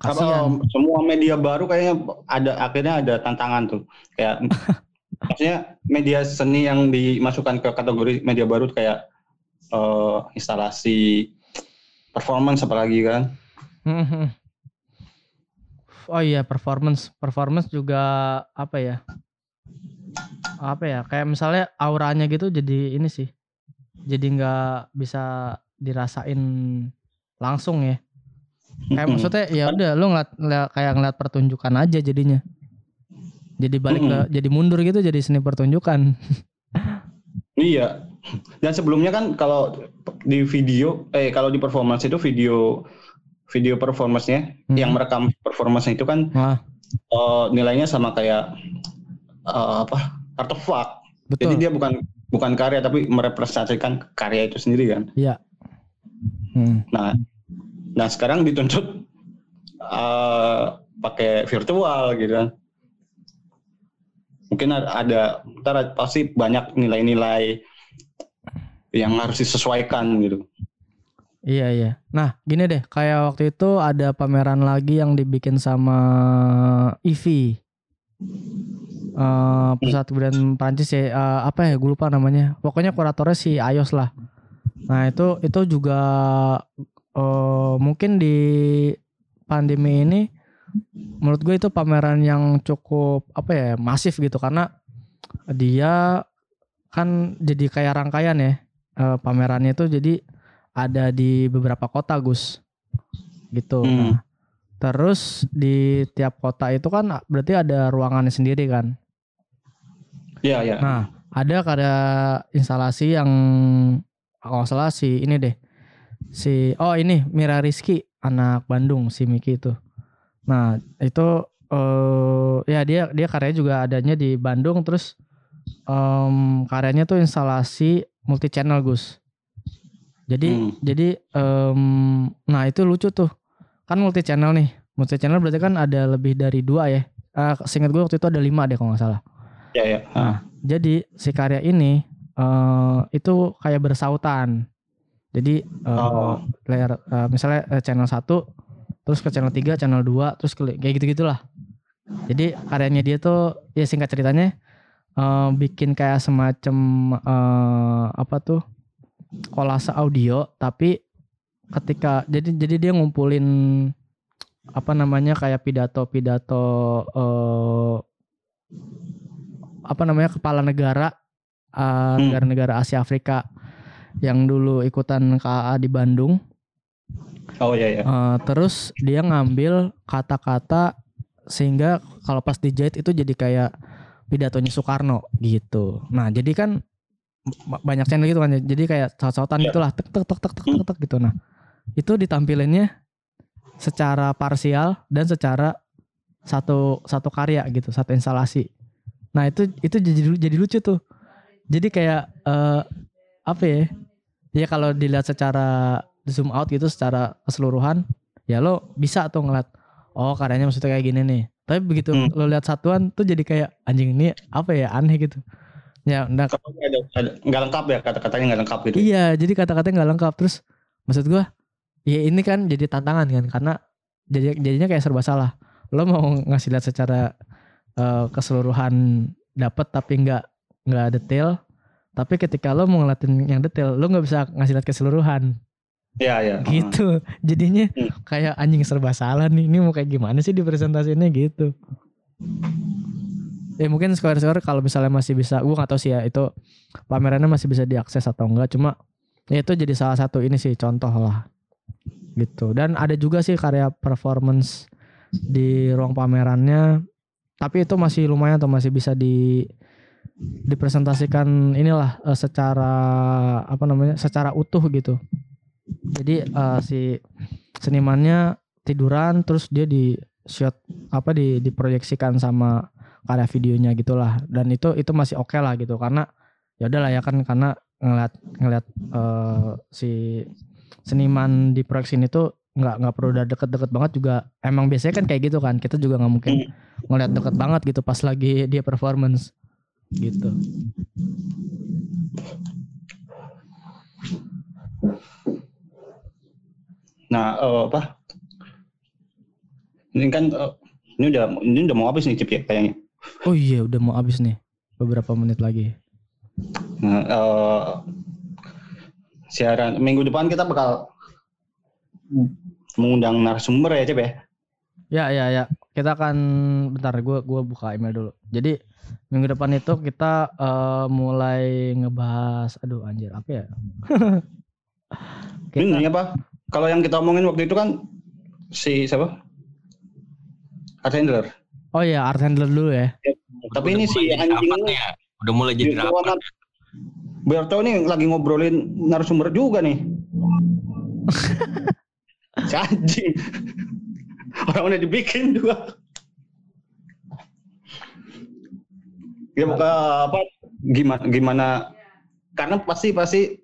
apa Kasian. semua media baru kayaknya ada akhirnya ada tantangan tuh. Kayak maksudnya media seni yang dimasukkan ke kategori media baru kayak eh, instalasi performance apalagi kan Mhm. Oh iya performance performance juga apa ya apa ya kayak misalnya auranya gitu jadi ini sih jadi nggak bisa dirasain langsung ya. Kayak maksudnya ya udah lu ngeliat, ngeliat- kayak ngeliat pertunjukan aja jadinya. Jadi balik ke jadi mundur gitu jadi seni pertunjukan. Iya. Dan sebelumnya kan kalau di video, eh kalau di performance itu video video performance-nya yang merekam performance itu kan Wah. eh, nilainya sama kayak eh, apa artefak. Betul. Jadi dia bukan bukan karya tapi merepresentasikan karya itu sendiri kan. Iya. Hmm. Nah, nah sekarang dituntut eh, pakai virtual gitu kan. Mungkin ada, ntar pasti banyak nilai-nilai yang harus disesuaikan gitu. Iya iya. Nah gini deh, kayak waktu itu ada pameran lagi yang dibikin sama IFI, Eh pusat kebudayaan Prancis ya, eh, apa ya, gue lupa namanya. Pokoknya kuratornya si Ayos lah. Nah itu itu juga eh mungkin di pandemi ini, menurut gue itu pameran yang cukup apa ya, masif gitu karena dia kan jadi kayak rangkaian ya eh, pamerannya itu jadi ada di beberapa kota Gus gitu Hmm. nah terus di tiap kota itu kan berarti ada ruangannya sendiri kan? Iya iya. nah ada kada instalasi yang kalau salah si ini deh. Si oh ini Mira Rizky anak Bandung si Miki itu. Nah itu eh ya dia dia karyanya juga adanya di Bandung. Terus em, karyanya tuh instalasi multi channel Gus. Jadi jadi em, nah itu lucu tuh kan multi channel nih multi channel berarti kan ada lebih dari dua ya uh, seingat gue waktu itu ada lima deh kalau nggak salah Iya iya. Nah, jadi si karya ini eh itu kayak bersautan. Jadi eh, Oh. layar eh, misalnya eh, channel 1 terus ke channel 3, channel 2, terus ke kayak gitu-gitulah. Jadi karyanya dia tuh ya singkat ceritanya eh bikin kayak semacam eh apa tuh kolase audio tapi ketika jadi jadi dia ngumpulin apa namanya kayak pidato-pidato eh apa namanya kepala negara negara-negara Asia Afrika yang dulu ikutan KA di Bandung. Oh iya iya. Eh, terus dia ngambil kata-kata sehingga kalau pas dijahit itu jadi kayak pidatonya Soekarno gitu. Nah jadi kan banyak channel gitu kan. Jadi kayak saut-sautan gitulah tek tek tek tek tek tek tek gitu. Nah itu ditampilinnya secara parsial dan secara satu satu karya gitu, satu instalasi. Nah itu itu jadi jadi lucu tuh. Jadi kayak eh, apa ya? Ya kalau dilihat secara zoom out gitu secara keseluruhan, ya lo bisa tuh ngeliat oh karyanya maksudnya kayak gini nih. Tapi begitu lo lihat satuan tuh jadi kayak anjing ini apa ya aneh gitu. Ya, nah, ada, nggak lengkap ya kata-katanya nggak lengkap gitu. Iya, jadi kata-katanya nggak lengkap. Terus maksud gua, ya ini kan jadi tantangan kan karena jadi jadinya kayak serba salah. Lo mau ngasih lihat secara eh, keseluruhan dapat tapi nggak nggak detail. Tapi ketika lo mau ngeliatin yang detail, lo nggak bisa ngasih lihat keseluruhan. Iya iya. Gitu. Jadinya kayak anjing serba salah nih. Ini mau kayak gimana sih di presentasinya gitu. Ya mungkin Square-Square kalau misalnya masih bisa, gua nggak tahu sih ya itu pamerannya masih bisa diakses atau enggak. Cuma ya itu jadi salah satu ini sih contoh lah gitu. Dan ada juga sih karya performance di ruang pamerannya. Tapi itu masih lumayan atau masih bisa di dipresentasikan inilah eh, secara apa namanya secara utuh gitu. Jadi eh, si senimannya tiduran terus dia di shot apa di diproyeksikan sama karya videonya gitulah dan itu itu masih oke lah gitu karena ya udahlah ya kan karena ngeliat ngeliat eh, si seniman di proyeksi itu nggak nggak perlu udah deket-deket banget juga emang biasanya kan kayak gitu kan kita juga nggak mungkin ngeliat deket banget gitu pas lagi dia performance gitu Nah eh, apa? Ini kan eh, ini udah ini udah mau habis nih Cip ya kayaknya. oh iya udah mau habis nih beberapa menit lagi. Nah, eh, siaran minggu depan kita bakal mengundang narasumber ya Cep ya. Ya ya ya. Kita akan bentar gue gua buka email dulu. Jadi minggu depan itu kita eh, mulai ngebahas aduh anjir apa ya? Ini apa? Kalau yang kita omongin waktu itu kan si siapa? Art Handler. Oh iya art handler dulu ya. Tapi ini si anjing ini Udah mulai jadi rapat. Kan- Berto nih lagi ngobrolin narasumber juga nih. si anjing. Orang udah dibikin juga. Ya buka apa gimana gimana karena pasti pasti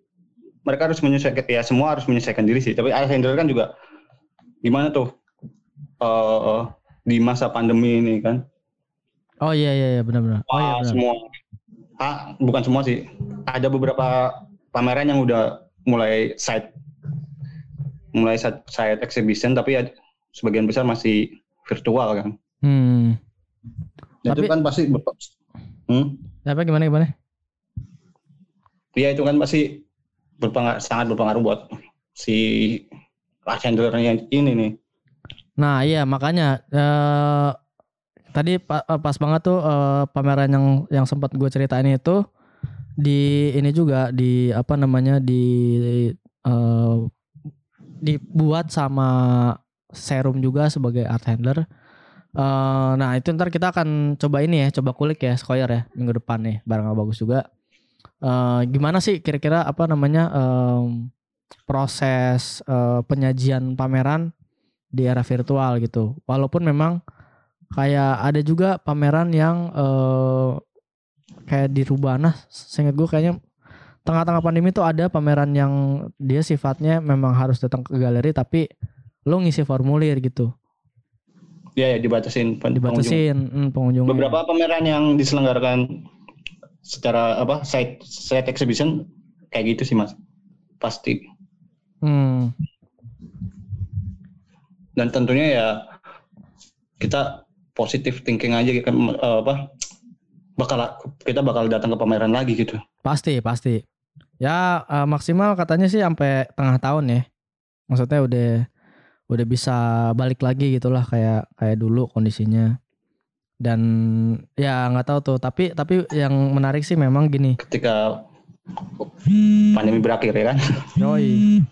mereka harus menyesuaikan ya semua harus menyesuaikan diri sih tapi Art Handler kan juga gimana tuh eh di masa pandemi ini kan Oh iya iya iya benar-benar. Oh iya benar. semua ah, bukan semua sih ada beberapa pameran yang udah mulai side mulai side, side exhibition tapi ya sebagian besar masih virtual kan Hmm. Dan itu Tapi- kan pasti hmm? Apa gimana gimana? ya itu kan pasti berpengaruh sangat berpengaruh buat si art handlernya ini nih Nah iya makanya eh, tadi eh, pas banget tuh eh, pameran yang yang sempat gue ceritain itu di ini juga di apa namanya di eh, dibuat sama serum juga sebagai art handler. Eh, nah itu ntar kita akan coba ini ya coba kulik ya Skoyer ya minggu depan nih barang bagus juga. Eh, gimana sih kira-kira apa namanya em, proses eh, penyajian pameran di era virtual gitu. Walaupun memang kayak ada juga pameran yang eh, kayak di Rubana, seingat gue kayaknya tengah-tengah pandemi tuh ada pameran yang dia sifatnya memang harus datang ke galeri tapi lo ngisi formulir gitu. ya ya dibatasin pen- pengunjung. Dibatasin hmm, pengunjungnya. beberapa pameran yang diselenggarakan secara apa side side exhibition kayak gitu sih mas pasti Hmm. dan tentunya ya kita positive thinking aja kan apa bakal kita bakal datang ke pameran lagi gitu Pasti, pasti. Ya eh, maksimal katanya sih sampai tengah tahun ya. Maksudnya udah udah bisa balik lagi gitulah kayak kayak dulu kondisinya. Dan ya nggak tahu tuh, tapi tapi yang menarik sih memang gini. ketika pandemi berakhir ya kan Yoi.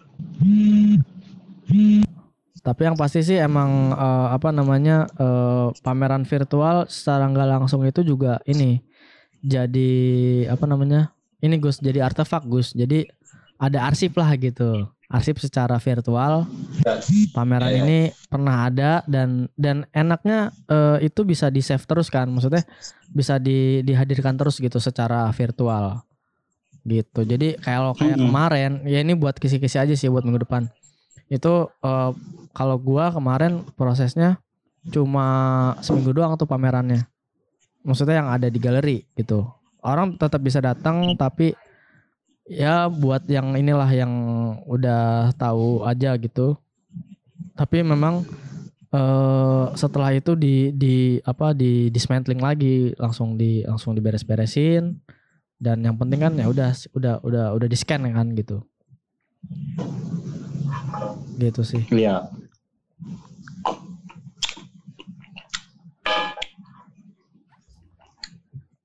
Tapi yang pasti sih emang eh, apa namanya eh, pameran virtual secara nggak langsung itu juga ini jadi apa namanya ini Gus jadi artefak Gus. Jadi ada arsip lah gitu. Arsip secara virtual. Pameran Ya, ya. ini pernah ada dan dan enaknya eh, itu bisa di save terus kan. Maksudnya bisa di dihadirkan terus gitu secara virtual. Gitu. Jadi kalau kayak Mm-mm. kemarin ya ini buat kisi-kisi aja sih buat minggu depan itu eh, kalau gua kemarin prosesnya cuma seminggu doang tuh pamerannya. Maksudnya yang ada di galeri gitu. Orang tetap bisa datang tapi ya buat yang inilah yang udah tahu aja gitu. Tapi memang eh setelah itu di di apa di dismantling lagi langsung di langsung diberes-beresin. Dan yang penting kan ya udah udah udah udah di scan kan gitu gitu sih Iya.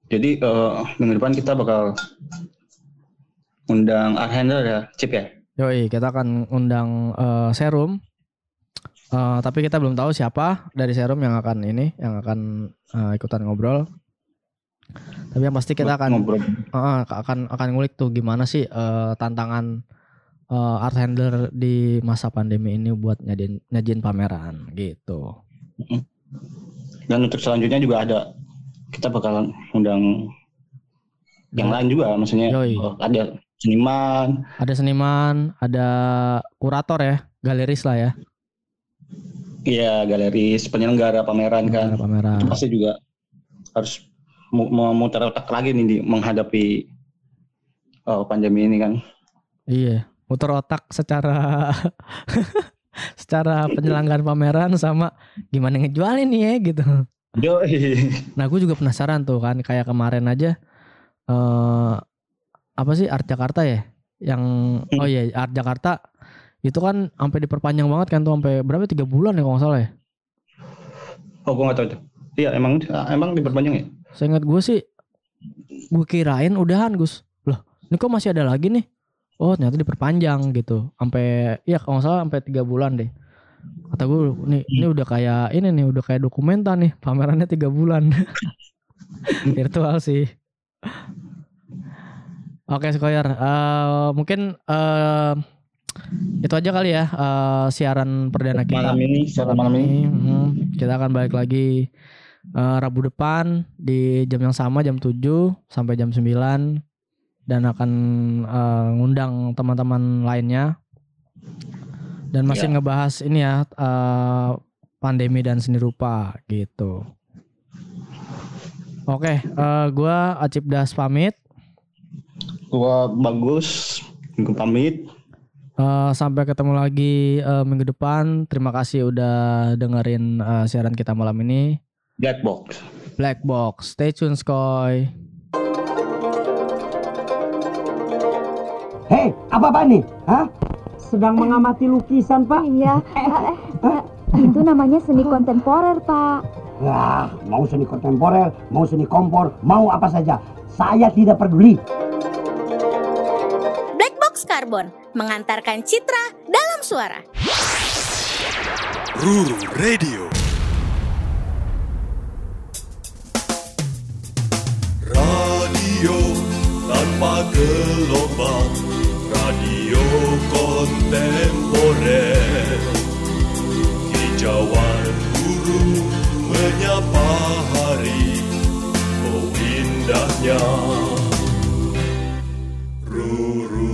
Jadi eh, minggu depan kita bakal undang art handler ya, Chip ya. Yoi, kita akan undang eh, Serum. Eh, tapi kita belum tahu siapa dari Serum yang akan ini, yang akan eh, ikutan ngobrol. Tapi yang pasti kita akan Ngobrol. eh, akan akan ngulik tuh gimana sih eh, tantangan eh, art handler di masa pandemi ini buat nyadiin nyajin pameran gitu. Dan untuk selanjutnya juga ada kita bakalan undang yang lain juga, maksudnya Yoi. eh, ada seniman, Ada seniman, ada kurator ya, galeris lah ya. iya galeris, penyelenggara pameran kan. Pameran. Itu pasti juga harus mu- memutar otak lagi nih di menghadapi eh, pandemi ini kan. Iya, muter otak secara secara penyelenggaraan pameran sama gimana ngejualin nih ya gitu. Yo, Nah, gue juga penasaran tuh kan kayak kemarin aja eh apa sih Art Jakarta ya? Yang oh iya Art Jakarta itu kan sampai diperpanjang banget kan tuh sampai berapa tiga bulan ya kalau nggak salah ya? oh gue nggak tahu tuh. Iya emang emang diperpanjang ya? Seingat gue sih gue kirain udahan Gus. Loh, ini kok masih ada lagi nih? Oh, ternyata diperpanjang gitu. Sampai ya kalau nggak salah sampai tiga bulan deh. Kata gue nih ini udah kayak ini nih udah kayak dokumenta nih pamerannya tiga bulan. Virtual sih. Oke, Skoyer. Eh, mungkin eh, itu aja kali ya eh, siaran perdana kita Malam ini, siaran malam ini. Mhm. Kita akan balik lagi Rabu depan di jam yang sama jam 7 sampai jam 9 dan akan eh, ngundang teman-teman lainnya dan masih Ya. ngebahas ini ya eh, pandemi dan seni rupa gitu. Oke, eh, gua Acip Das pamit. Gua bagus, gue pamit. Eh, sampai ketemu lagi eh, minggu depan. Terima kasih udah dengerin eh, siaran kita malam ini. Black box. Black Box. Stay tune, Skoy. Hei, apa-apa nih? Hah? Sedang mengamati lukisan, Pak. Iya. eh, eh, itu namanya seni kontemporer, Pak. Wah, mau seni kontemporer, mau seni kompor, mau apa saja. Saya tidak peduli. Black Box Carbon mengantarkan citra dalam suara. Ruru Radio. Radio tanpa gelombang, Radio kontemporer Hijauan guru menyapa hari Oh indahnya. Ruru